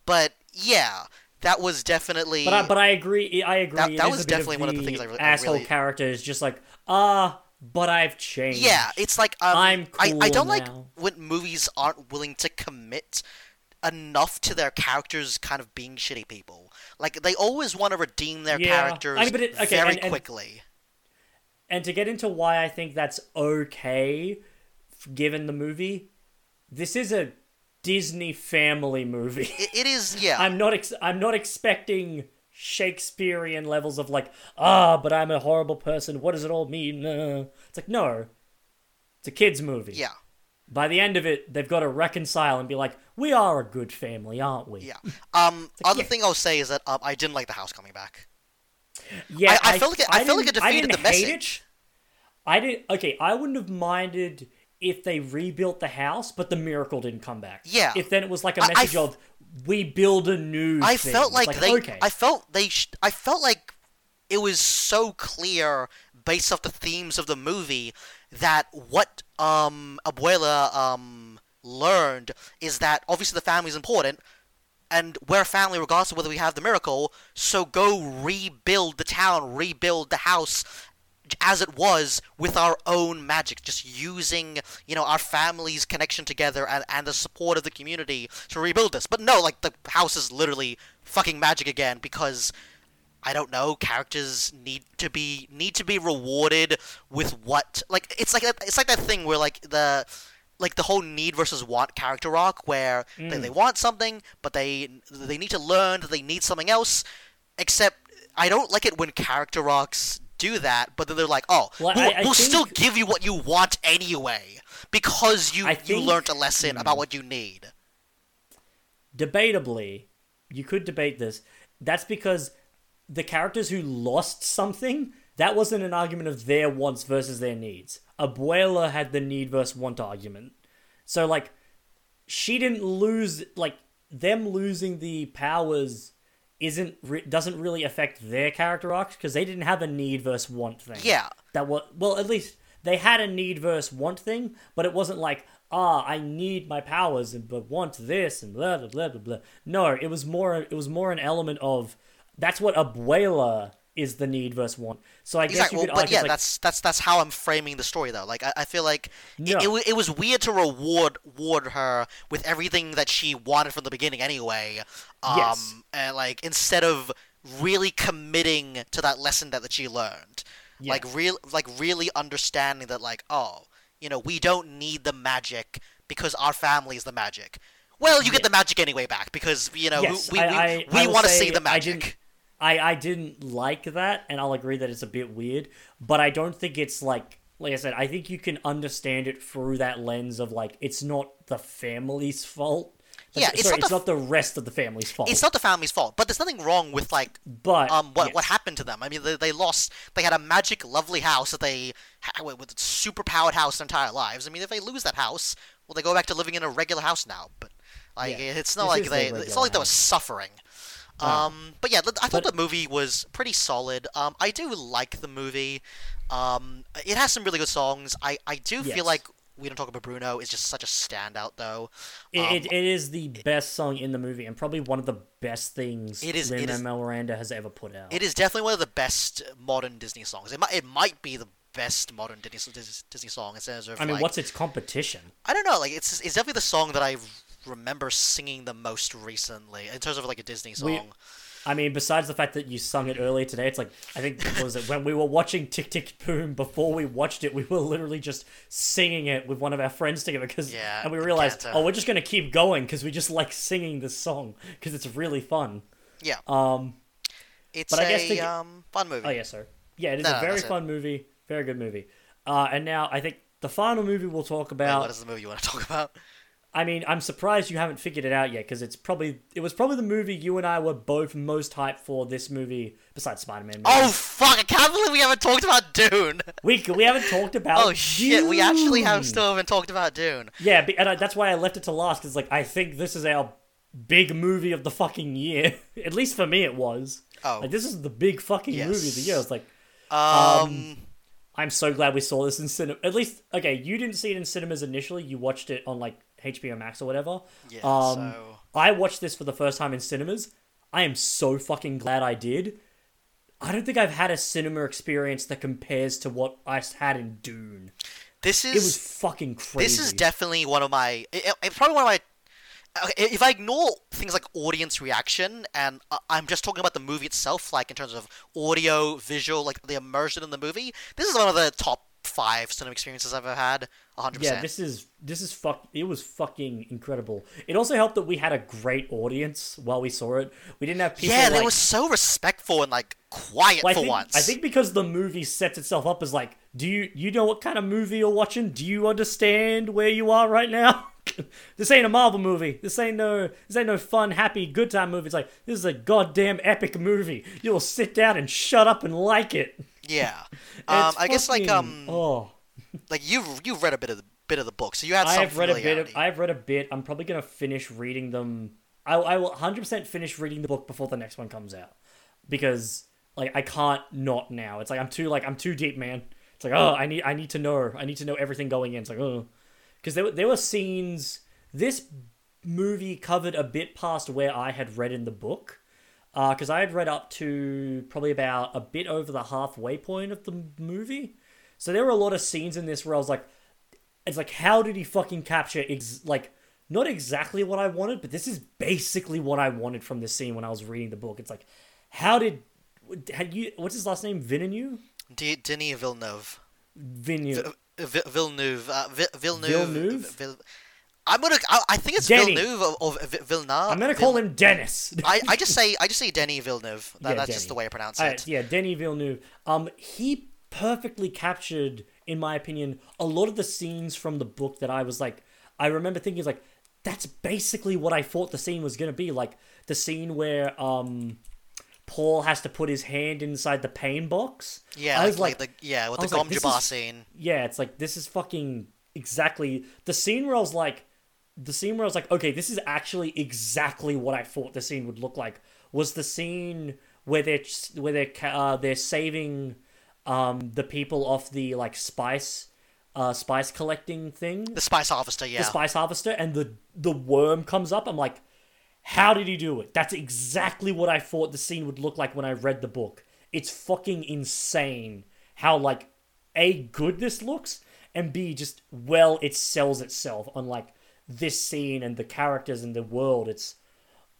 but yeah, that was definitely. But I, but I agree. I agree. That- that was definitely one of the things I re- I asshole really- character is just like ah, but I've changed. yeah, it's like um, I'm I, I don't like when movies aren't willing to commit enough to their characters kind of being shitty people. Like they always want to redeem their Yeah. characters I mean, but it- okay, very and- and- quickly. and to get into why I think that's okay, given the movie, this is a Disney family movie. It, it is yeah. I'm not. Ex- I'm not expecting Shakespearean levels of like ah, but I'm a horrible person. What does it all mean? Uh, It's like no, it's a kids movie. yeah. By the end of it, they've got to reconcile and be like, we are a good family, aren't we? Yeah. Um. Other yeah. thing I'll say is that um, I didn't like the house coming back. Yeah, I- I felt like it- I felt like it didn't- I defeated didn't the hate it. message. I did. Okay, I wouldn't have minded if they rebuilt the house, but the miracle didn't come back. Yeah. If then it was like a I- I message of we build a new. I thing. felt It's like, they. okay. I felt they. Sh- I felt like it was so clear based off the themes of the movie that what um Abuela um learned is that obviously the family is important. And we're a family regardless of whether we have the miracle, so go rebuild the town, rebuild the house as it was with our own magic, just using, you know, our family's connection together and, and the support of the community to rebuild this. But no, like, the house is literally fucking magic again because, I don't know, characters need to be, need to be rewarded with what, like, it's like, that- it's like that thing where, like, the, like the whole need versus want character arc where they, Mm. they want something but they they need to learn that they need something else except i don't like it when character arcs do that but then they're like oh Well, we'll, I- I we'll still give you what you want anyway because you I you Hmm. learned a lesson about what you need debatably, you could debate this. That's because the characters who lost something, that wasn't an argument of their wants versus their needs. Abuela had the need versus want argument. So, like, she didn't lose, like, them losing the powers isn't re- doesn't really affect their character arcs because they didn't have a need versus want thing. yeah that was well at least they had a need versus want thing but it wasn't like ah i need my powers and but want this and blah blah blah blah blah no it was more it was more an element of that's what abuela is the need versus want. So i guess exactly you well, could but argue yeah like, that's that's that's how i'm framing the story though. Like i, I feel like No. it, it, it was weird to reward reward her with everything that she wanted from the beginning anyway. Um Yes. and like instead of really committing to that lesson that, that she learned. Like real like really understanding that like oh you know we don't need the magic because our family is the magic. Well you get Yeah. the magic anyway back because you know Yes, we we, we I want to see the magic I, I didn't like that, and I'll agree that it's a bit weird, but I don't think it's like like I said, I think you can understand it through that lens of like it's not the family's fault Yeah, Sorry, it's not it's the not the rest of the family's fault. it's not the family's fault, but there's nothing wrong with like but um what what happened to them. I mean, they, they lost. They had a magic, lovely house that they with super powered house their entire lives. I mean, if they lose that house, well, they go back to living in a regular house now. But like, Yeah, it's not this like they. It's not like they were suffering. Um, but yeah, I thought But- the movie was pretty solid. Um, I do like the movie. Um, it has some really good songs. I, I do Yes. feel like we don't talk about Bruno is just such a standout though. It, Um, it, it is the best song in the movie and probably one of the best things It is- Lin Manuel Miranda has ever put out. It is definitely one of the best modern Disney songs. It might it might be the best modern Disney Disney song in terms of I mean, like, what's its competition? I don't know like it's it's definitely the song that I remember singing the most recently in terms of like a Disney song. We- I mean, besides the fact that you sung it earlier today, it's like I think what was it when we were watching Tick Tick Boom before we watched it, we were literally just singing it with one of our friends together because Yeah, and we realized oh we're just gonna keep going because we just like singing this song because it's really fun. yeah, Um, it's but I guess a to um, fun movie. oh yes, sir. Yeah, it is No, a very that's it. fun movie, very good movie. Uh, and now I think the final movie we'll talk Wait, about. what is the movie you want to talk about? I mean, I'm surprised you haven't figured it out yet because it's probably it was probably the movie you and I were both most hyped for. This movie, besides Spider-Man. Oh fuck! I can't believe we haven't talked about Dune. we we haven't talked about. Oh shit! We actually have still haven't talked about Dune. Yeah, and I, that's why I left it to last because like I think this is our big movie of the fucking year. At least for me, it was. Oh. Like this is the big fucking Yes. movie of the year. It's like Um, I'm so glad we saw this in cinema. At least, okay, you didn't see it in cinemas initially. You watched it on like HBO Max or whatever. yeah. Um, so I watched this for the first time in cinemas. I am so fucking glad I did. I don't think I've had a cinema experience that compares to what I had in Dune. this is It was fucking crazy. This is definitely one of my. It, it's probably one of my. If I ignore things like audience reaction and I'm just talking about the movie itself, like in terms of audio, visual, like the immersion in the movie, this is one of the top five cinema experiences I've ever had. 100%. Yeah, this is this is fuck. It was fucking incredible. It also helped that we had a great audience while we saw it. We didn't have people. yeah, like, they were so respectful and like quiet Well, I for think, once. I think because the movie sets itself up as like, do you you know what kind of movie you're watching? Do you understand where you are right now? this ain't a Marvel movie. This ain't no this ain't no fun, happy, good time movie. It's like this is a goddamn epic movie. You'll sit down and shut up and like it. Yeah. Um, I guess like um, oh, like you've you've read a bit of the bit of the book, so you had I have read a bit. Of. I've read a bit. I'm probably gonna finish reading them. I I will 100 percent finish reading the book before the next one comes out because like I can't not now. It's like I'm too like I'm too deep, man. It's like oh I need I need to know I need to know everything going in. It's like oh because there were- there were scenes. This movie covered a bit past where I had read in the book. Uh, because I had read up to probably about a bit over the halfway point of the movie. So there were a lot of scenes in this where I was like, it's like how did he fucking capture ex- like not exactly what I wanted, but this is basically what I wanted from this scene when I was reading the book. It's like how did had you what's his last name Villeneuve D- Denis Villeneuve. Villeneuve V- V- Villeneuve. Uh, V- Villeneuve. Villeneuve? Vil- I'm gonna. I, I think it's Denny. Villeneuve or, or V- Villeneuve. I'm gonna call him Dennis. I, I just say I just say Denny Villeneuve. That, Yeah, that's Denny. just the way I pronounce it. yeah, Denis Villeneuve. Um, he perfectly captured, in my opinion, a lot of the scenes from the book that I was like, I remember thinking like, that's basically what I thought the scene was gonna be. Like the scene where um, Paul has to put his hand inside the pain box. Yeah, I like, was like, like the yeah with I the like, Gom Jabbar scene. yeah, it's like this is fucking exactly the scene where I was like, the scene where I was like, okay, this is actually exactly what I thought the scene would look like. Was the scene where they're where they're uh, they're saving um the people off the like spice uh spice collecting thing, The Spice Harvester. Yeah. the spice harvester, and the the worm comes up. I'm like, how did he do it? That's exactly what I thought the scene would look like when I read the book. It's fucking insane how like a good this looks and b just well it sells itself on like this scene and the characters and the world. It's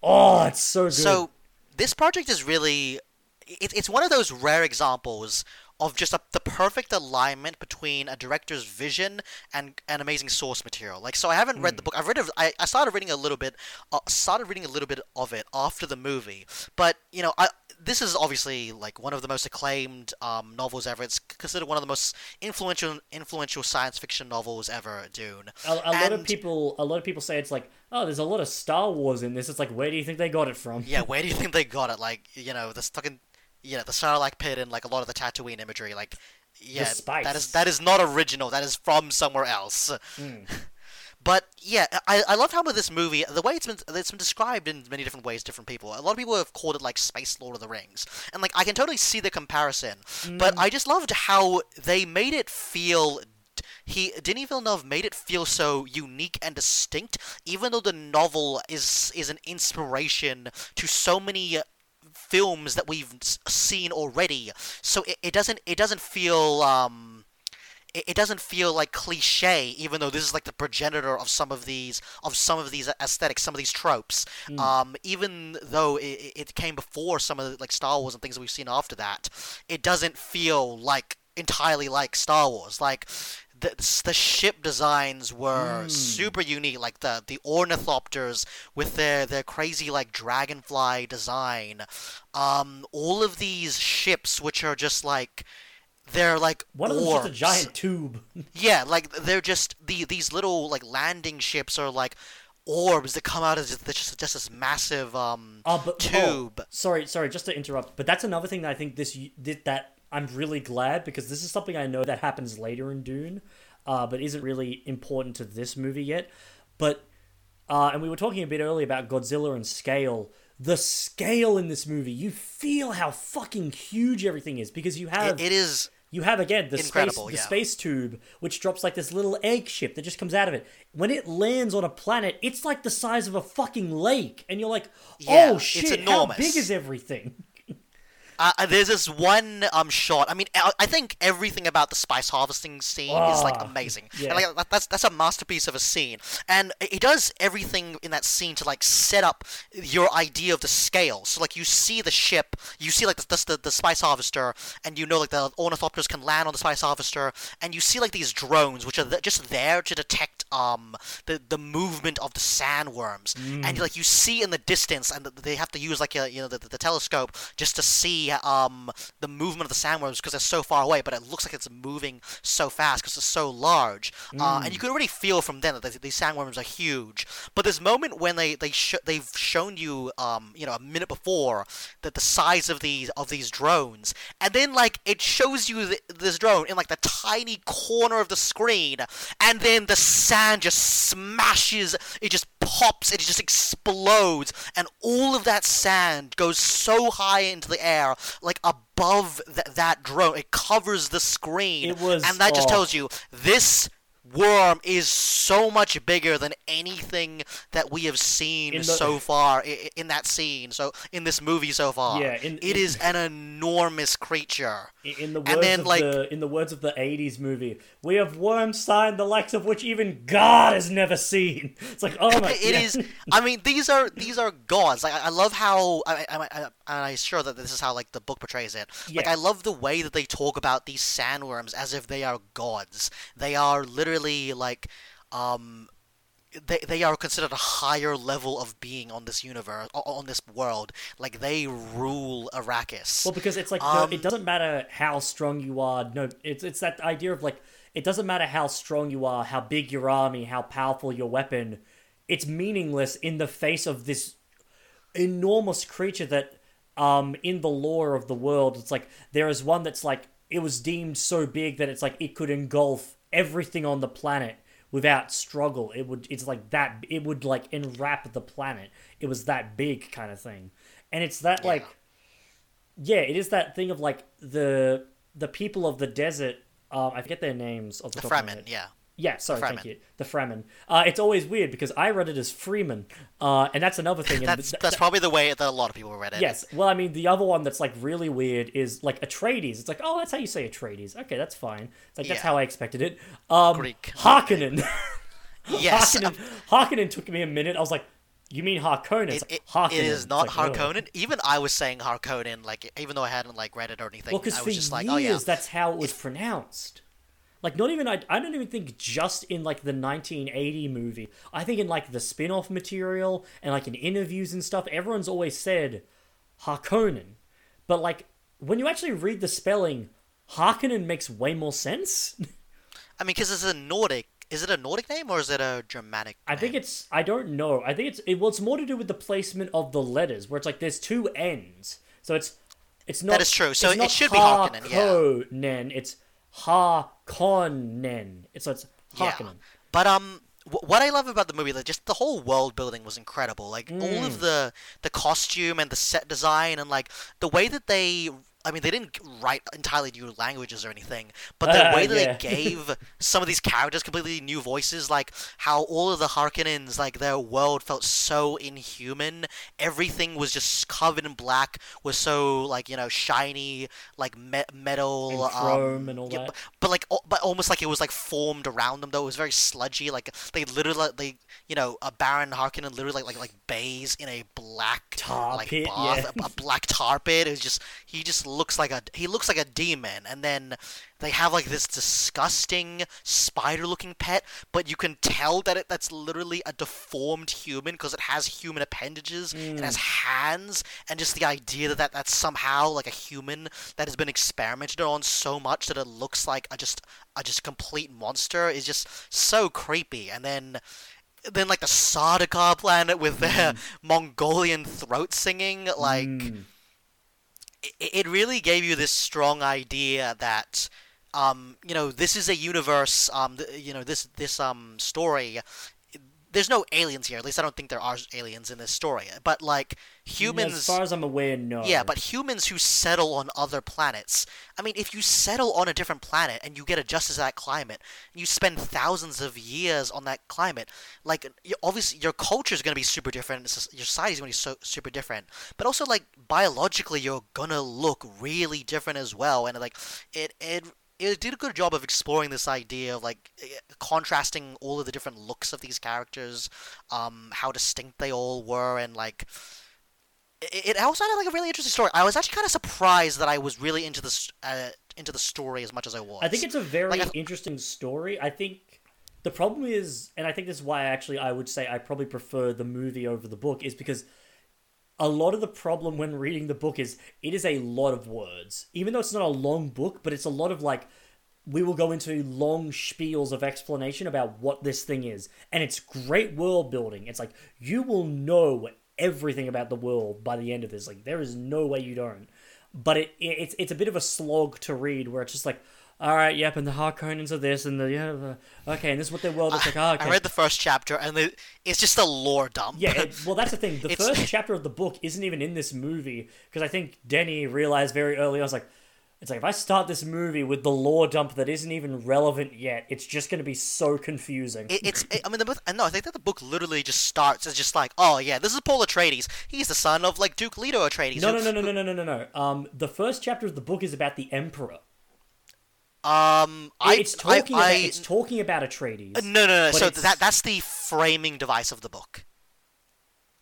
oh, it's so good. So this project is really it, it's one of those rare examples of just a, the perfect alignment between a director's vision and an amazing source material. Like, so I haven't Hmm. read the book. I've read. it- I, I started reading a little bit. Uh, started reading a little bit of it after the movie. But you know, I this is obviously like one of the most acclaimed um, novels ever. It's considered one of the most influential influential science fiction novels ever. Dune. A, a lot of people, a lot of people say it's like, oh, there's a lot of Star Wars in this. It's like, where do you think they got it from? Yeah, where do you think they got it? Like, you know, the fucking, you know, the Sarlacc pit and like a lot of the Tatooine imagery. Like, yeah, that is that is not original. That is from somewhere else. Mm. But yeah, I, I love how with this movie, the way it's been it's been described in many different ways, different people. A lot of people have called it like Space Lord of the Rings, and like I can totally see the comparison. But I just loved how they made it feel. He Denis Villeneuve made it feel so unique and distinct, even though the novel is is an inspiration to so many films that we've seen already. So it, it doesn't it doesn't feel um it, it doesn't feel like cliche, even though this is like the progenitor of some of these of some of these aesthetics, some of these tropes. Um, even though it, it came before some of the, like Star Wars and things that we've seen after that, it doesn't feel like entirely like Star Wars. Like the the ship designs were super unique, like the the ornithopters with their their crazy like dragonfly design. Um, all of these ships, which are just like they're like One of them's just a giant tube. Yeah, like they're just the these little like landing ships are like orbs that come out as just, just, just this massive um Oh, but tube. oh, sorry, sorry, just to interrupt. But that's another thing that I think this did that I'm really glad because this is something I know that happens later in Dune, uh, but isn't really important to this movie yet. But uh, and we were talking a bit earlier about Godzilla and scale. The scale in this movie, you feel how fucking huge everything is because you have It, it is you have again the space the yeah. space tube which drops like this little egg ship that just comes out of it. When it lands on a planet, it's like the size of a fucking lake, and you're like, Yeah, "Oh it's shit! How big is everything?" Uh, uh, there's this one um shot. I mean, I, I think everything about the spice harvesting scene is like Ah, amazing. yeah. And, like that's that's a masterpiece of a scene, and it it does everything in that scene to like set up your idea of the scale. So like you see the ship, you see like the the, the, the spice harvester, and you know like the ornithopters can land on the spice harvester, and you see like these drones which are th- just there to detect um the the movement of the sandworms, and like you see in the distance, and they have to use like a, you know the, the telescope just to see um the movement of the sandworms because they're so far away, but it looks like it's moving so fast because it's so large, uh, and you can already feel from then that the, these sandworms are huge. But this moment when they they sh- they've shown you um you know a minute before that the size of these of these drones, and then like it shows you th- this drone in like the tiny corner of the screen, and then the sand just smashes, it just pops, it just explodes, and all of that sand goes so high into the air, like above th- that drone. It covers the screen, It was- and that just oh. tells you this worm is so much bigger than anything that we have seen the- so far in, in that scene. So in this movie so far, Yeah, in- it in- is an enormous creature. In the And words then, of like- the in the words of the '80s movie, we have worm sign the likes of which even God has never seen. It's like, oh my, It yeah. is. I mean, these are these are gods. Like I, I love how I, I, I, I'm sure that this is how like the book portrays it. Like I love the way that they talk about these sandworms as if they are gods. They are literally like, um, they they are considered a higher level of being on this universe, on this world. Like they rule Arrakis. Well, because it's like Um, it doesn't matter how strong you are. No, it's it's that idea of like it doesn't matter how strong you are, how big your army, how powerful your weapon. It's meaningless in the face of this enormous creature that, um, in the lore of the world, it's like there is one that's like it was deemed so big that it's like it could engulf everything on the planet without struggle. It would. It's like that. It would like enwrap the planet. It was that big kind of thing, and it's that like yeah, it is that thing of like the the people of the desert. Um, I forget their names of the, the top of my Fremen, yeah. Yeah, sorry, thank you. The Fremen. Uh, it's always weird because I read it as Freeman, uh, and that's another thing. That's th- that's probably the way that a lot of people read it. Yes. Well, I mean, the other one that's like really weird is like Atreides. It's like, oh, that's how you say Atreides. Okay, that's fine. It's like that's how I expected it. Um, Greek. Harkonnen. Yes. Harkonnen. Harkonnen took me a minute. I was like, you mean Harkonnen? It, it, Harkonnen. it is It's not like. Harkonnen. Even I was saying Harkonnen, like even though I hadn't like read it or anything. Well, because I for was just years like, oh yeah, that's how it was pronounced. Like, not even I. I don't even think just in like the 1980 movie. I think in like the spin-off material and like in interviews and stuff, everyone's always said Harkonnen, but like when you actually read the spelling, Harkonnen makes way more sense. I mean, because it's a Nordic. Is it a Nordic name or is it a Germanic? I think it's I don't know. I think it's it well, it's more to do with the placement of the letters, where it's like there's two N's, so it's it's not. That is true. So it's it should be Harkonnen, yeah. Harkonnen, It's Harkonnen. It's so it's Harkonnen. Yeah. But um, wh- what I love about the movie, like just the whole world building was incredible. Like all Mm. of the the costume and the set design and like the way that they. I mean, they didn't write entirely new languages or anything, but the Uh, way that yeah. they gave some of these characters completely new voices, like how all of the Harkonnens, like their world felt so inhuman. Everything was just covered in black, was so like you know shiny, like me- metal, And um, chrome and all yeah, that. but, but like al- but almost like it was like formed around them though it was very sludgy like they literally like, they you know a baron harkonnen literally like like like bays in a black Tar like pit, bath yeah. a, a black tar pit it was just he just looks like a he looks like a demon and then they have like this disgusting spider looking pet but you can tell that it that's literally a deformed human because it has human appendages it has hands and just the idea that, that that's somehow like a human that has been experimented on so much that it looks like a just a just complete monster is just so creepy. And then then like the Sardaukar planet with their Mongolian throat singing like Mm. It, really gave you this strong idea that um, you know this is a universe um, you know this this um story there's no aliens here at least I don't think there are aliens in this story but like humans As far as I'm aware, no. yeah, but humans who settle on other planets. I mean, if you settle on a different planet and you get adjusted to that climate, and you spend thousands of years on that climate, like obviously your culture is going to be super different. Your society is going to be so super different. But also, like biologically, you're gonna look really different as well. And like it, it. It did a good job of exploring this idea of like eh, contrasting all of the different looks of these characters, um, how distinct they all were, and like it, it also had like a really interesting story. I was actually kind of surprised that I was really into this uh, into the story as much as I was. I think it's a very Like, interesting story. I think the problem is, and I think this is why actually I would say I probably prefer the movie over the book, is because a lot of the problem when reading the book is it is a lot of words. Even though it's not a long book, but it's a lot of like we will go into long spiels of explanation about what this thing is. And it's great world building. It's like you will know everything about the world by the end of this. Like there is no way you don't. But it, it it's it's a bit of a slog to read where it's just like all right, yep, and the Harkonnens are this, and the yeah, the, okay, and this is what their world looks like. Ah, okay. I read the first chapter, and the, it's just a lore dump. Yeah, it, well, that's the thing. The first chapter of the book isn't even in this movie because I think Denny realized very early. I was like, it's like if I start this movie with the lore dump that isn't even relevant yet, it's just going to be so confusing. It, it's. It, I mean, the book. No, I think that the book literally just starts as just like, oh yeah, this is Paul Atreides. He's the son of like Duke Leto Atreides. no, who- no, no, no, no, no, no, no, no. Um, the first chapter of the book is about the Emperor. Um, I. it's talking I, about I, it's talking about Atreides. Uh, no, no, no. So it's- that that's the framing device of the book.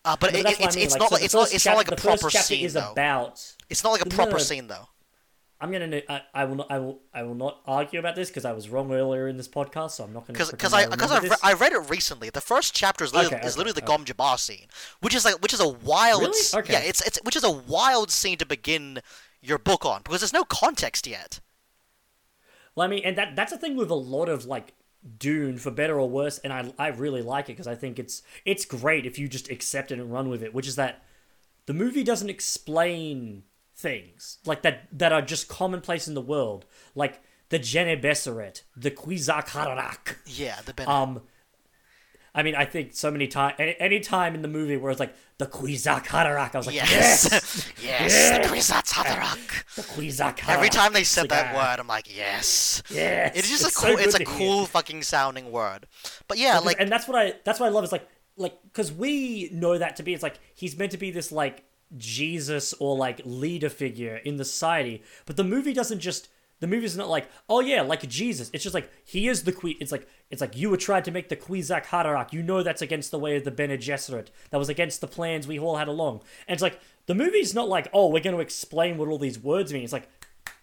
Uh, but No, it, but it, what I it's mean, it's like, not so like it's not it's not like a proper scene is though. about. It's not like a proper no. scene though. I'm gonna. I, I will not. I will. I will not argue about this because I was wrong earlier in this podcast, so I'm not gonna. Because I because I, this. I read it recently. The first chapter is literally, Okay, is okay, literally the. Gom Jabbar scene, which is like which is a wild Really? Okay. yeah it's it's which is a wild scene to begin your book on because there's no context yet. Well, I mean, and that that's the thing with a lot of like Dune, for better or worse, and I I really like it because I think it's it's great if you just accept it and run with it. Which is that the movie doesn't explain things like that that are just commonplace in the world, like the Bene Gesserit, the Kwisatz Haderach. Yeah, the Ben. Um, I mean, I think so many times, any, any time in the movie where it's like the Kwisatz Haderach, I was like, yes, yes, yes, Haderach. the Kwisatz Haderach. Every time they said that word, I'm like, yes. yes, It's just it's a cool. good it's a to hear. cool fucking sounding word. But yeah, Because- like and that's what I that's what I love is like like because we know that to be it's like he's meant to be this like Jesus or like leader figure in the society, but the movie doesn't just the movie's not like oh yeah like Jesus. It's just like he is the queen. It's like it's like you were tried to make the Kwisatz Haderach. You know that's against the way of the Bene Gesserit. That was against the plans we all had along. And it's like the movie's not like oh we're going to explain what all these words mean. It's like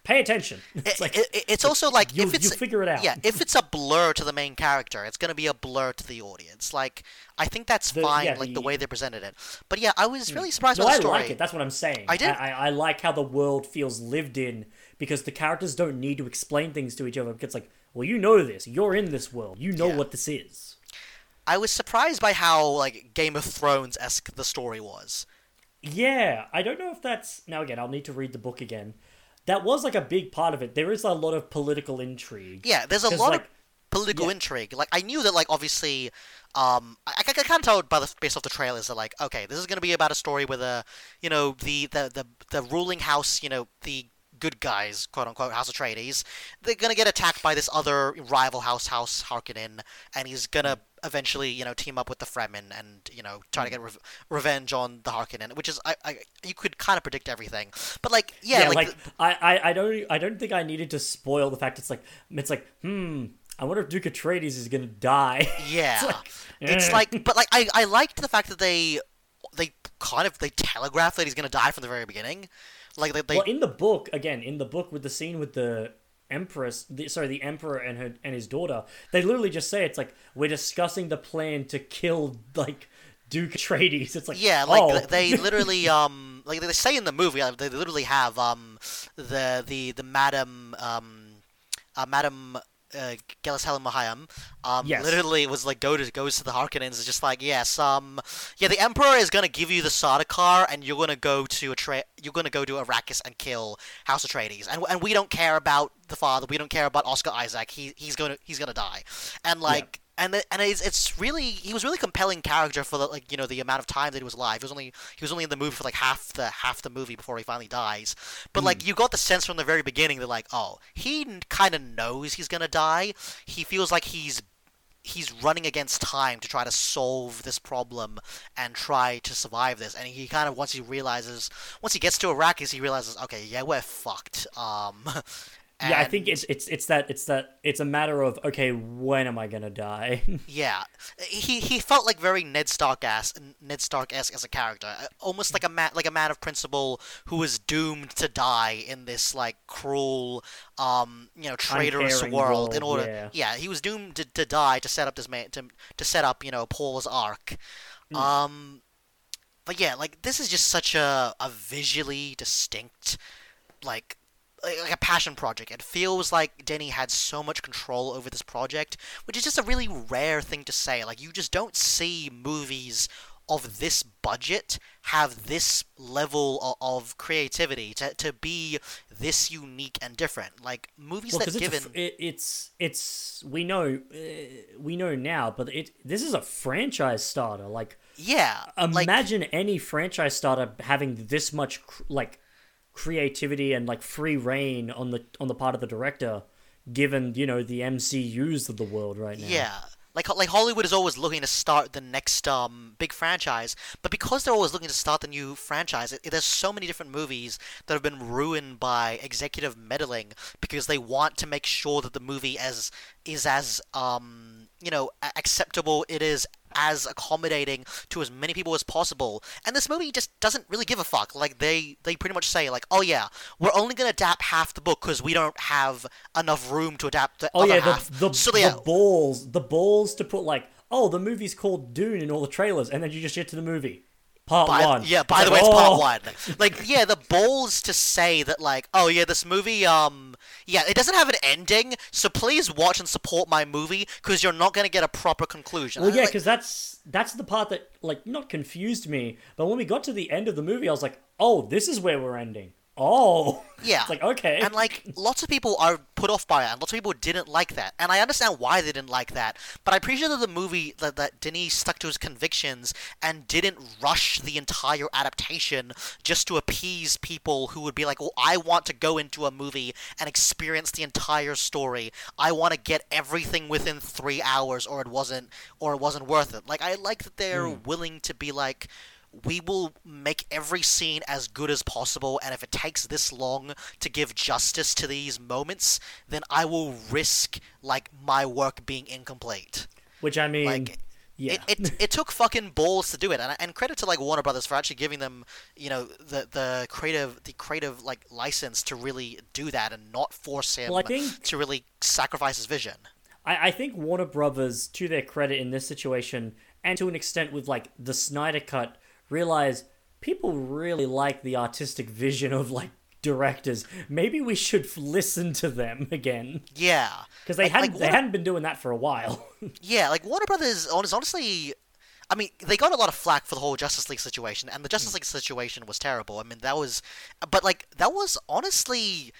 pay attention. It's It- like it- it- it's also like if it's you'll figure it out. yeah, if it's a blur to the main character, it's gonna be a blur to the audience. Like I think that's The- fine, yeah, like the the- Hmm. way they presented it. But yeah, I was really surprised No, by I the story. like it. That's what I'm saying. I did- I, I, I like how the world feels lived in because the characters don't need to explain things to each other. It's like, well, you know this. You're in this world. You know Yeah. what this is. I was surprised by how like Game of Thrones esque the story was. Yeah, I don't know if that's now again. I'll need to read the book again. That was like a big part of it. There is a lot of political intrigue. Yeah, there's a lot like, of political yeah. intrigue. Like I knew that, like obviously, um, I, I, I of tell by the based off the trailers that like, okay, this is gonna be about a story where the, you know, the the the, the ruling house, you know, the good guys, quote unquote, House of Atreides, they're gonna get attacked by this other rival house, House Harkonnen, and he's gonna eventually, you know, team up with the Fremen and you know try to get rev- revenge on the Harkonnen, which is I, I you could kind of predict everything, but like yeah, yeah, like, like, the- I, I, I don't I don't think I needed to spoil the fact it's like it's like hmm I wonder if Duke Atreides is gonna die. Yeah, like, it's eh. like, but like I, I liked the fact that they they kind of they telegraphed that he's gonna die from the very beginning. Like they, they well, in the book again, in the book with the scene with the empress, the, sorry, the emperor and her and his daughter, they literally just say it's like we're discussing the plan to kill like Duke Atreides. It's like yeah, like oh. they literally um like they say in the movie uh, they literally have um the the the madam um uh, madam. Uh, Gaius Helen Mohiam, um, Yes. literally was like go to goes to the Harkonnens. Is just like yes, um, yeah, the Emperor is gonna give you the Sardaukar, and you're gonna go to Atre- you're gonna go to Arrakis and kill House Atreides, and and we don't care about the father, we don't care about Oscar Isaac. He he's gonna he's gonna die, and like and it, and it's, it's really he was really compelling character for the like you know the amount of time that he was alive. He was only he was only in the movie for like half the half the movie before he finally dies. But like you got the sense from the very beginning that like oh he kind of knows he's gonna die. He feels like he's he's running against time to try to solve this problem and try to survive this. And he kind of once he realizes once he gets to Arrakis, he realizes okay yeah we're fucked. Um. yeah, I think it's it's it's that it's that it's a matter of okay, when am I gonna die? Yeah, he he felt like very Ned Stark ass Ned Stark esque as a character, Uh, almost like a man like a man of principle who was doomed to die in this like cruel, um, you know, traitorous Uncaring world. In order, yeah. he was doomed to, to die to set up this man to to set up you know Paul's arc. Hmm. Um, but yeah, like this is just such a a visually distinct, like like like a passion project. It feels like Denny had so much control over this project, which is just a really rare thing to say. Like you just don't see movies of this budget have this level of, of creativity to, to be this unique and different. Like movies Well, that it's, given fr- it, it's it's we know uh, we know now, but it this is a franchise starter. Like yeah, like imagine any franchise starter having this much cr- like creativity and like free reign on the on the part of the director, given you know the MCU's of the world right now. Yeah. Like, like Hollywood is always looking to start the next um, big franchise, but because they're always looking to start the new franchise, it, there's so many different movies that have been ruined by executive meddling because they want to make sure that the movie as is as um, you know acceptable. It is as accommodating to as many people as possible. And this movie just doesn't really give a fuck. Like they they pretty much say like, oh yeah, we're only gonna adapt half the book because we don't have enough room to adapt the Oh other yeah, half. the the, so the yeah, balls, the balls to put like, oh, the movie's called Dune in all the trailers, and then you just get to the movie, part By, one. Yeah, by the way, like, it's part oh. one. Like, yeah, the balls to say that, like, oh yeah, this movie, um, yeah, it doesn't have an ending, so please watch and support my movie because you're not gonna get a proper conclusion. Well, yeah, Like, because that's that's the part that like not confused me, but when we got to the end of the movie, I was like, oh, this is where we're ending. Oh, Yeah. it's like okay, And like lots of people are put off by it, and lots of people didn't like that. And I understand why they didn't like that. But I appreciate that the movie that, that Denis stuck to his convictions and didn't rush the entire adaptation just to appease people who would be like, "Well, I want to go into a movie and experience the entire story. I want to get everything within three hours, or it wasn't, or it wasn't worth it." Like I like that they're hmm. willing to be like we will make every scene as good as possible, and if it takes this long to give justice to these moments, then I will risk like my work being incomplete. which I mean, like- Yeah. It, it, it took fucking balls to do it, and, and credit to like Warner Brothers for actually giving them, you know, the the creative the creative like license to really do that and not force him Well, think- to really sacrifice his vision. I, I think Warner Brothers, to their credit in this situation, and to an extent with like the Snyder Cut, realize people really like the artistic vision of like directors. Maybe we should f- listen to them again Yeah, because they Like- hadn't like they hadn't been doing that for a while. Yeah, like Warner Brothers honest, honestly I mean, they got a lot of flack for the whole Justice League situation, and the Justice League situation was terrible. I mean, that was, but like that was honestly,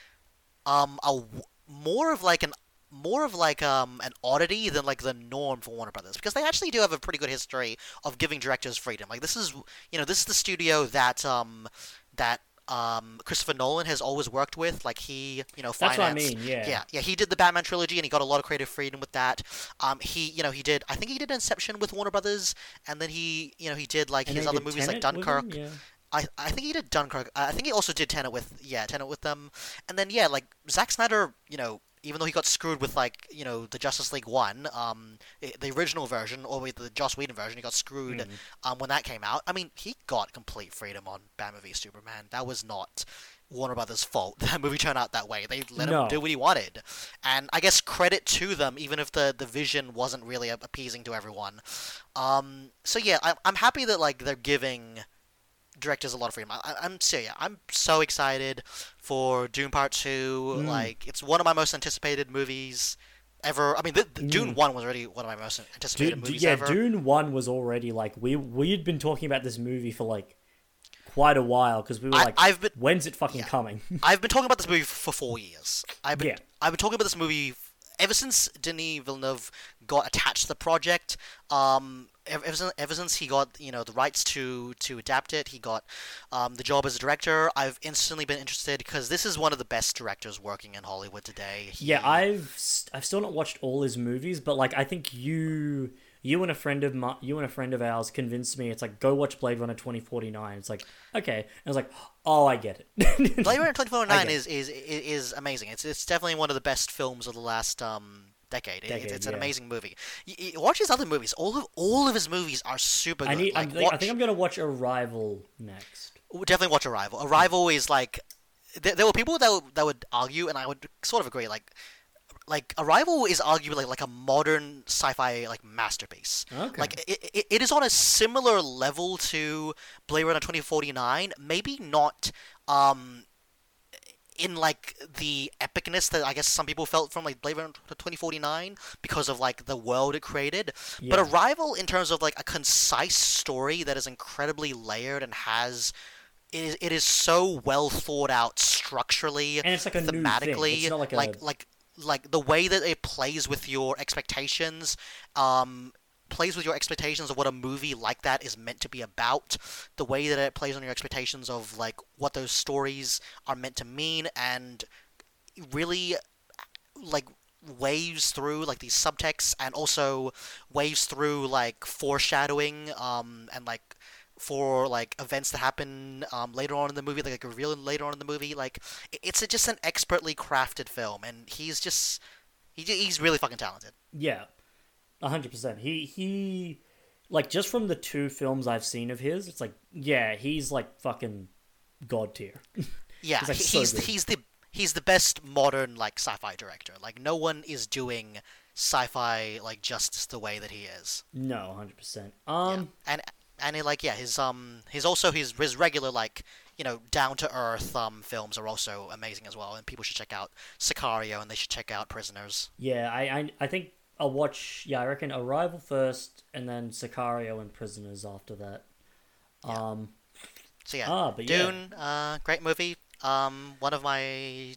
um, a more of like an more of like um an oddity than like the norm for Warner Brothers because they actually do have a pretty good history of giving directors freedom. Like this is you know this is the studio that um that um Christopher Nolan has always worked with. Like he you know That's what I mean, yeah. yeah yeah he did the Batman trilogy and he got a lot of creative freedom with that. Um he you know he did I think he did Inception with Warner Brothers and then he you know he did like And his other movies like Tenet with Dunkirk. Yeah. I, I think he did Dunkirk. I think he also did Tenet with yeah Tenet with them, and then yeah like Zack Snyder, you know, even though he got screwed with like you know the Justice League one, um, the original version or with the Joss Whedon version, he got screwed Mm. um when that came out. I mean, he got complete freedom on Batman v Superman. That was not Warner Brothers' fault. That movie turned out that way. They let No. him do what he wanted, and I guess credit to them, even if the the vision wasn't really appeasing to everyone. Um, so yeah, I, I'm happy that like they're giving directors a lot of freedom. I, I'm so yeah, I'm so excited for Dune Part Two. Mm. Like, it's one of my most anticipated movies ever. I mean, the, the Dune One was already one of my most anticipated Dune, movies yeah, ever. Dune One was already like we we'd been talking about this movie for like quite a while because we were I- like, I've been- when's it fucking yeah. coming? I've been talking about this movie for four years. I've been Yeah. I've been talking about this movie ever since Denis Villeneuve got attached to the project. Um, ever, since, ever since he got you know the rights to to adapt it, he got um, the job as a director. I've instantly been interested because this is one of the best directors working in Hollywood today. He- yeah, I've I've still not watched all his movies, but like I think you you and a friend of my, you and a friend of ours convinced me. It's like go watch Blade Runner twenty forty nine. It's like okay, and I was like, oh, I get it. Blade Runner 2049 I is, is is is amazing. It's it's definitely one of the best films of the last um decade. Decade, it's an yeah. amazing movie. Y- y- watch his other movies. All of all of his movies are super good. I need. like, I'm, think, I think I'm gonna watch Arrival next. definitely watch Arrival. Arrival is like there, there were people that would, that would argue, and I would sort of agree. Like like Arrival is arguably like a modern sci-fi like masterpiece. Okay. Like it, it, it is on a similar level to Blade Runner 2049. Maybe not um in like the epicness that I guess some people felt from like Blade Runner 2049 because of like the world it created. But Yeah. Arrival, in terms of like a concise story that is incredibly layered and has. It is, it is so well thought out structurally, And it's like a thematically, It's like a- like like like the way that it plays with your expectations, um, plays with your expectations of what a movie like that is meant to be about, the way that it plays on your expectations of like what those stories are meant to mean, and really like waves through like these subtexts and also waves through like foreshadowing um and like for like events that happen um, later on in the movie, like a reveal later on in the movie. Like it's a, just an expertly crafted film, and he's just he, he's really fucking talented. Yeah, hundred percent. He he, like just from the two films I've seen of his, it's like yeah, he's like fucking god tier. Yeah, He's, like, so he's good. he's the he's the best modern like sci-fi director. Like no one is doing sci-fi like justice the way that he is. No, hundred percent. Yeah. Um, and and it, like yeah, his um his also his his regular like you know down to earth um films are also amazing as well, and people should check out Sicario and they should check out Prisoners. yeah, I, I I think I'll watch. Yeah, I reckon Arrival first, and then Sicario and Prisoners after that. Um, So yeah, Ah, but yeah. Dune, uh, great movie. Um, one of my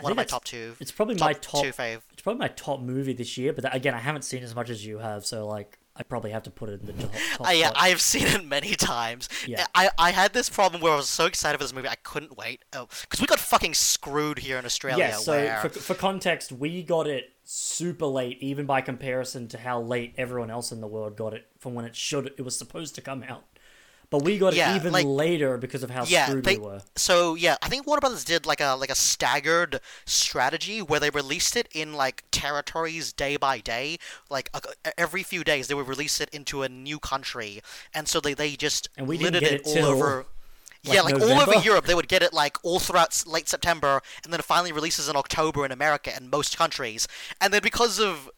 one of my top two. it's probably top my top. two fave. It's probably my top movie this year. But that, again, I haven't seen as much as you have, so like I probably have to put it in the top. top I, yeah. I have seen it many times. Yeah. I, I had this problem where I was so excited for this movie I couldn't wait. Oh, because we got fucking screwed here in Australia. Yeah, so where for, for context, we got it super late, even by comparison to how late everyone else in the world got it from when it should it was supposed to come out. But we got Yeah, it even like- later because of how Yeah, screwed they- we were. So yeah, I think Warner Brothers did like a like a staggered strategy where they released it in like territories day by day. Like uh, every few days, they would release it into a new country, and so they they just And we didn't littered get it it all over. like, yeah, like all over Europe, they would get it like all throughout late September, and then it finally releases in October in America and most countries. And then because of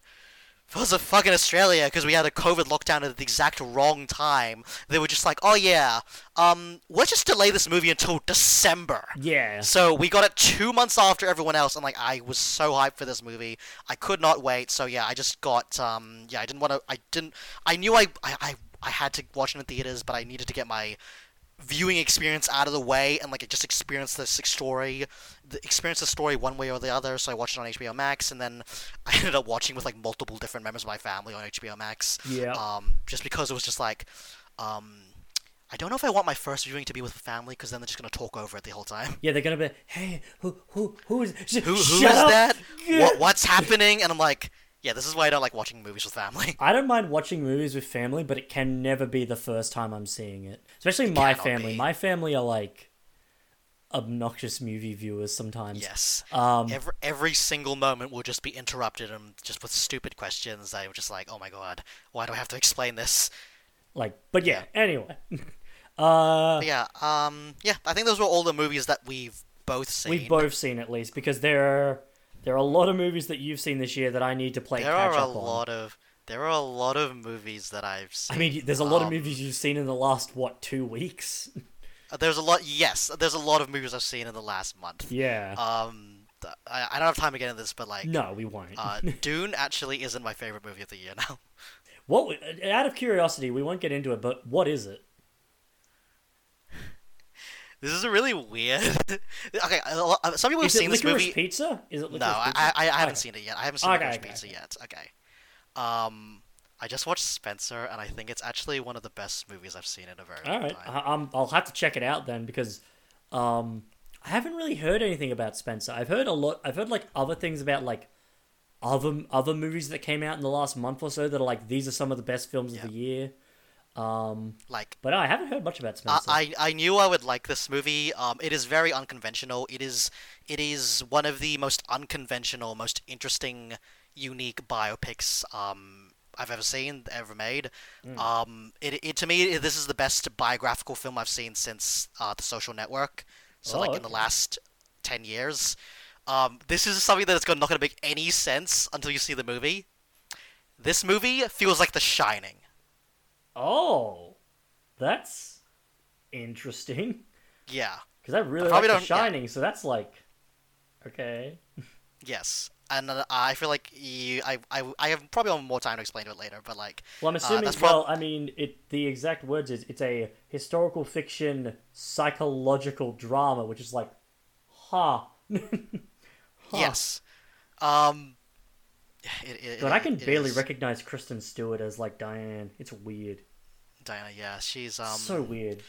because of fucking Australia, because we had a COVID lockdown at the exact wrong time, they were just like, oh yeah, um, let's just delay this movie until December. Yeah. So we got it two months after everyone else, and like I was so hyped for this movie, I could not wait. So yeah, I just got um yeah, I didn't want to, I didn't, I knew I, I I I had to watch it in theaters, but I needed to get my viewing experience out of the way and like just experience this story, the, experience the story one way or the other. So I watched it on HBO Max, and then I ended up watching with like multiple different members of my family on HBO Max. Yeah. Um, just because it was just like, um. I don't know if I want my first viewing to be with family because then they're just gonna talk over it the whole time. Yeah, they're gonna be, hey, who, who, who is, sh- Who who is that? What what's happening? And I'm like, yeah, this is why I don't like watching movies with family. I don't mind watching movies with family, but it can never be the first time I'm seeing it. Especially my family. be. My family are like obnoxious movie viewers sometimes. Yes. Um, Every every single moment will just be interrupted and just with stupid questions. I'm just like, oh my god, why do I have to explain this? like, but yeah. Anyway, uh, But yeah, um, yeah, I think those were all the movies that we've both seen. we've both seen at least because there are there are a lot of movies that you've seen this year that I need to play there catch are a up on. lot of there are a lot of movies that I've seen. I mean, there's a lot of Um, movies you've seen in the last what two weeks? Uh, There's a lot. Yes, there's a lot of movies I've seen in the last month. yeah. Um, I, I don't have time to get into this, but like, no, we won't. uh, Dune actually isn't my favorite movie of the year now. what? Out of curiosity, we won't get into it, but what is it? This is a really weird. okay, uh, some people have Is it seen this movie. pizza? Is it licorice No, I. I, I haven't Okay. seen it yet. I haven't seen Okay, Licorice okay, Pizza okay. yet. Okay. Um, I just watched Spencer, and I think it's actually one of the best movies I've seen in a very All long right, time. I, I'm, I'll have to check it out then because um, I haven't really heard anything about Spencer. I've heard a lot. I've heard like other things about like other other movies that came out in the last month or so that are like these are some of the best films of the year. Um, Like, but I haven't heard much about I, Spencer. I I knew I would like this movie. Um, it is very unconventional. It is it is one of the most unconventional, most interesting, unique biopics um I've ever seen, ever made. Hmm. Um, it, it to me this is the best biographical film I've seen since uh, The Social Network. So Oh, like in the last ten years. Um, this is something that's not going to make any sense until you see the movie. This movie feels like The Shining. oh, that's interesting Yeah. because I really like The don't- yeah. Shining, so that's like okay. Yes, and uh, I feel like you, I, I, I have probably have more time to explain it later, but like, Well, I'm assuming. that's well, prob- I mean, it. The exact words is it's a historical fiction psychological drama, which is like, huh. Huh. yes, um, it, it, But I can it barely is- recognize Kristen Stewart as like Diane. It's weird. Diana. Yeah, she's um, so weird.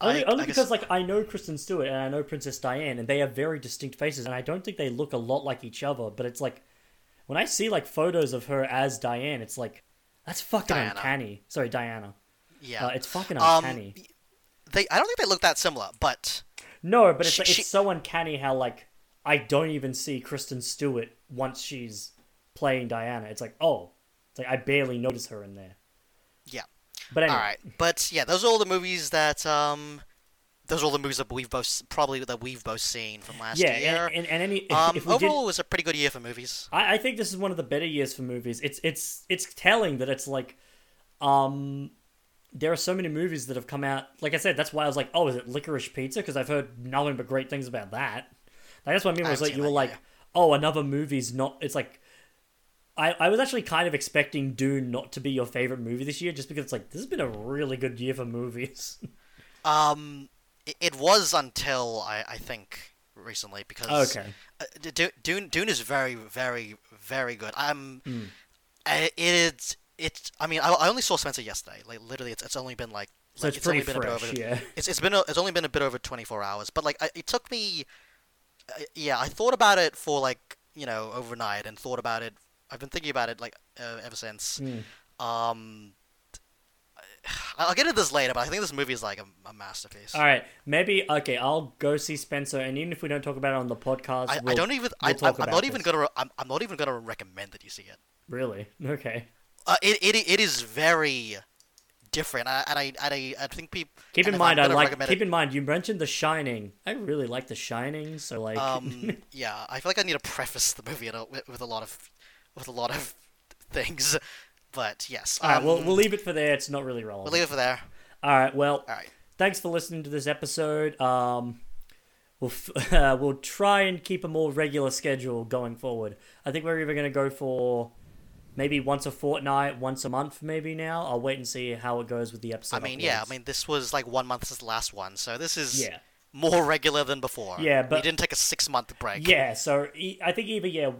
I- Only, I only guess- because like I know Kristen Stewart and I know Princess Diane, and they have very distinct faces, and I don't think they look a lot like each other. But it's like when I see like photos of her as Diane, it's like that's fucking Diana. uncanny. Sorry, Diana. yeah, Uh, it's fucking um, uncanny. they, I don't think they look that similar, but No, but it's She- it's she- so uncanny how like I don't even see Kristen Stewart once she's playing Diana. It's like oh, it's like I barely notice her in there. yeah. But anyway, All right, but yeah, those are all the movies that um, those are all the movies that we've both probably that we've both seen from last yeah, year. and, and, and any um, overall, did, it was a pretty good year for movies. I, I think this is one of the better years for movies. It's it's it's telling that it's like, um, there are so many movies that have come out. Like I said, that's why I was like, oh, is it Licorice Pizza? Because I've heard nothing but great things about that. Like, that's what I mean. Was haven't like you were like, yet. oh, another movie's not. It's like. I, I was actually kind of expecting Dune not to be your favorite movie this year, just because it's like this has been a really good year for movies. Um, it, it was until I, I think recently because okay, uh, D- Dune Dune is very very very good. I'm Hmm. I- it's it's I mean I, I only saw Spencer yesterday. Like literally, it's it's only been like so like, it's pretty only been a bit fresh. over Yeah, it's it's been a, it's only been a bit over 24 hours. But like I, it took me uh, yeah I thought about it for like you know overnight and thought about it. I've been thinking about it like uh, ever since. Mm. Um, I'll get into this later, but I think this movie is like a, a masterpiece. All right, maybe okay. I'll go see Spencer, and even if we don't talk about it on the podcast, I, I we'll- don't even. we'll I, talk I'm, I'm about not even this. gonna. I'm, I'm not even gonna recommend that you see it. really okay. Uh, it, it it is very different, I- and I and I, I think people Keep in mind, I like. Keep it- in mind, you mentioned The Shining. I really like The Shining, so like. Um, yeah, I feel like I need to preface the movie in a, with, with a lot of with a lot of things, but yes. all right, um, we'll we'll leave it for there. It's not really relevant. we'll leave it for there. All right, well, All right. thanks for listening to this episode. Um, we'll f- uh, we'll try and keep a more regular schedule going forward. I think we're either going to go for maybe once a fortnight, once a month, maybe now. I'll wait and see how it goes with the episode. I mean, yeah, I uploads. mean, this was like one month since the last one, so this is yeah, more regular than before. Yeah, we but- didn't take a six month break. yeah. So e- I think either yeah,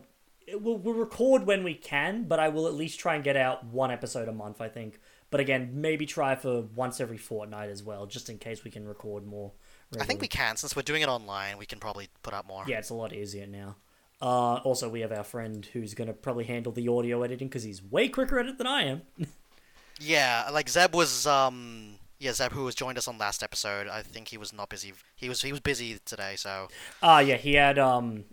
we'll we'll record when we can, but I will at least try and get out one episode a month. I think, but again, maybe try for once every fortnight as well, just in case we can record more. I think we can since we're doing it online. We can probably put up more. Yeah, it's a lot easier now. Uh, also, we have our friend who's going to probably handle the audio editing because he's way quicker at it than I am. Yeah, like Zeb was um yeah Zeb who was joined us on last episode. I think he was not busy. He was he was busy today, so Ah, yeah, he had um,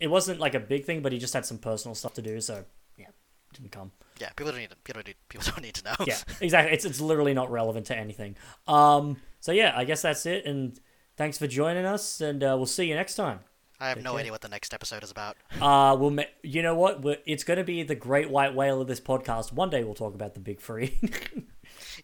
it wasn't like a big thing, but he just had some personal stuff to do, so yeah, didn't come. yeah. People don't need to, people don't need, people don't need to know. Yeah, exactly. It's it's literally not relevant to anything. Um, so yeah, I guess that's it, and thanks for joining us, and uh, we'll see you next time. I have no Okay. idea what the next episode is about. Uh, we'll ma- you know what? We're, it's going to be the great white whale of this podcast. One day we'll talk about the big three.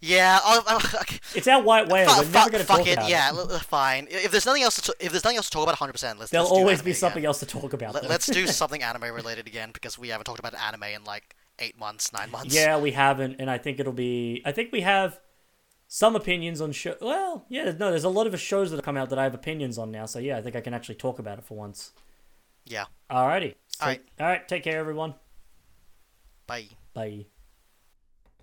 Yeah, I'll, I'll, it's our white whale. Fu- We're fu- never going to talk it. about Yeah, it. l- fine. If there's nothing else to t- if there's nothing else to talk about, 100. percent Let's There'll let's always be again. something else to talk about. Let, let's do something anime related again because we haven't talked about anime in like eight months, nine months. Yeah, we haven't, and I think it'll be. I think we have some opinions on show. Well, yeah, no, there's a lot of shows that have come out that I have opinions on now. So yeah, I think I can actually talk about it for once. Yeah. Alrighty. So, Alright. All right. Take care, everyone. Bye. Bye.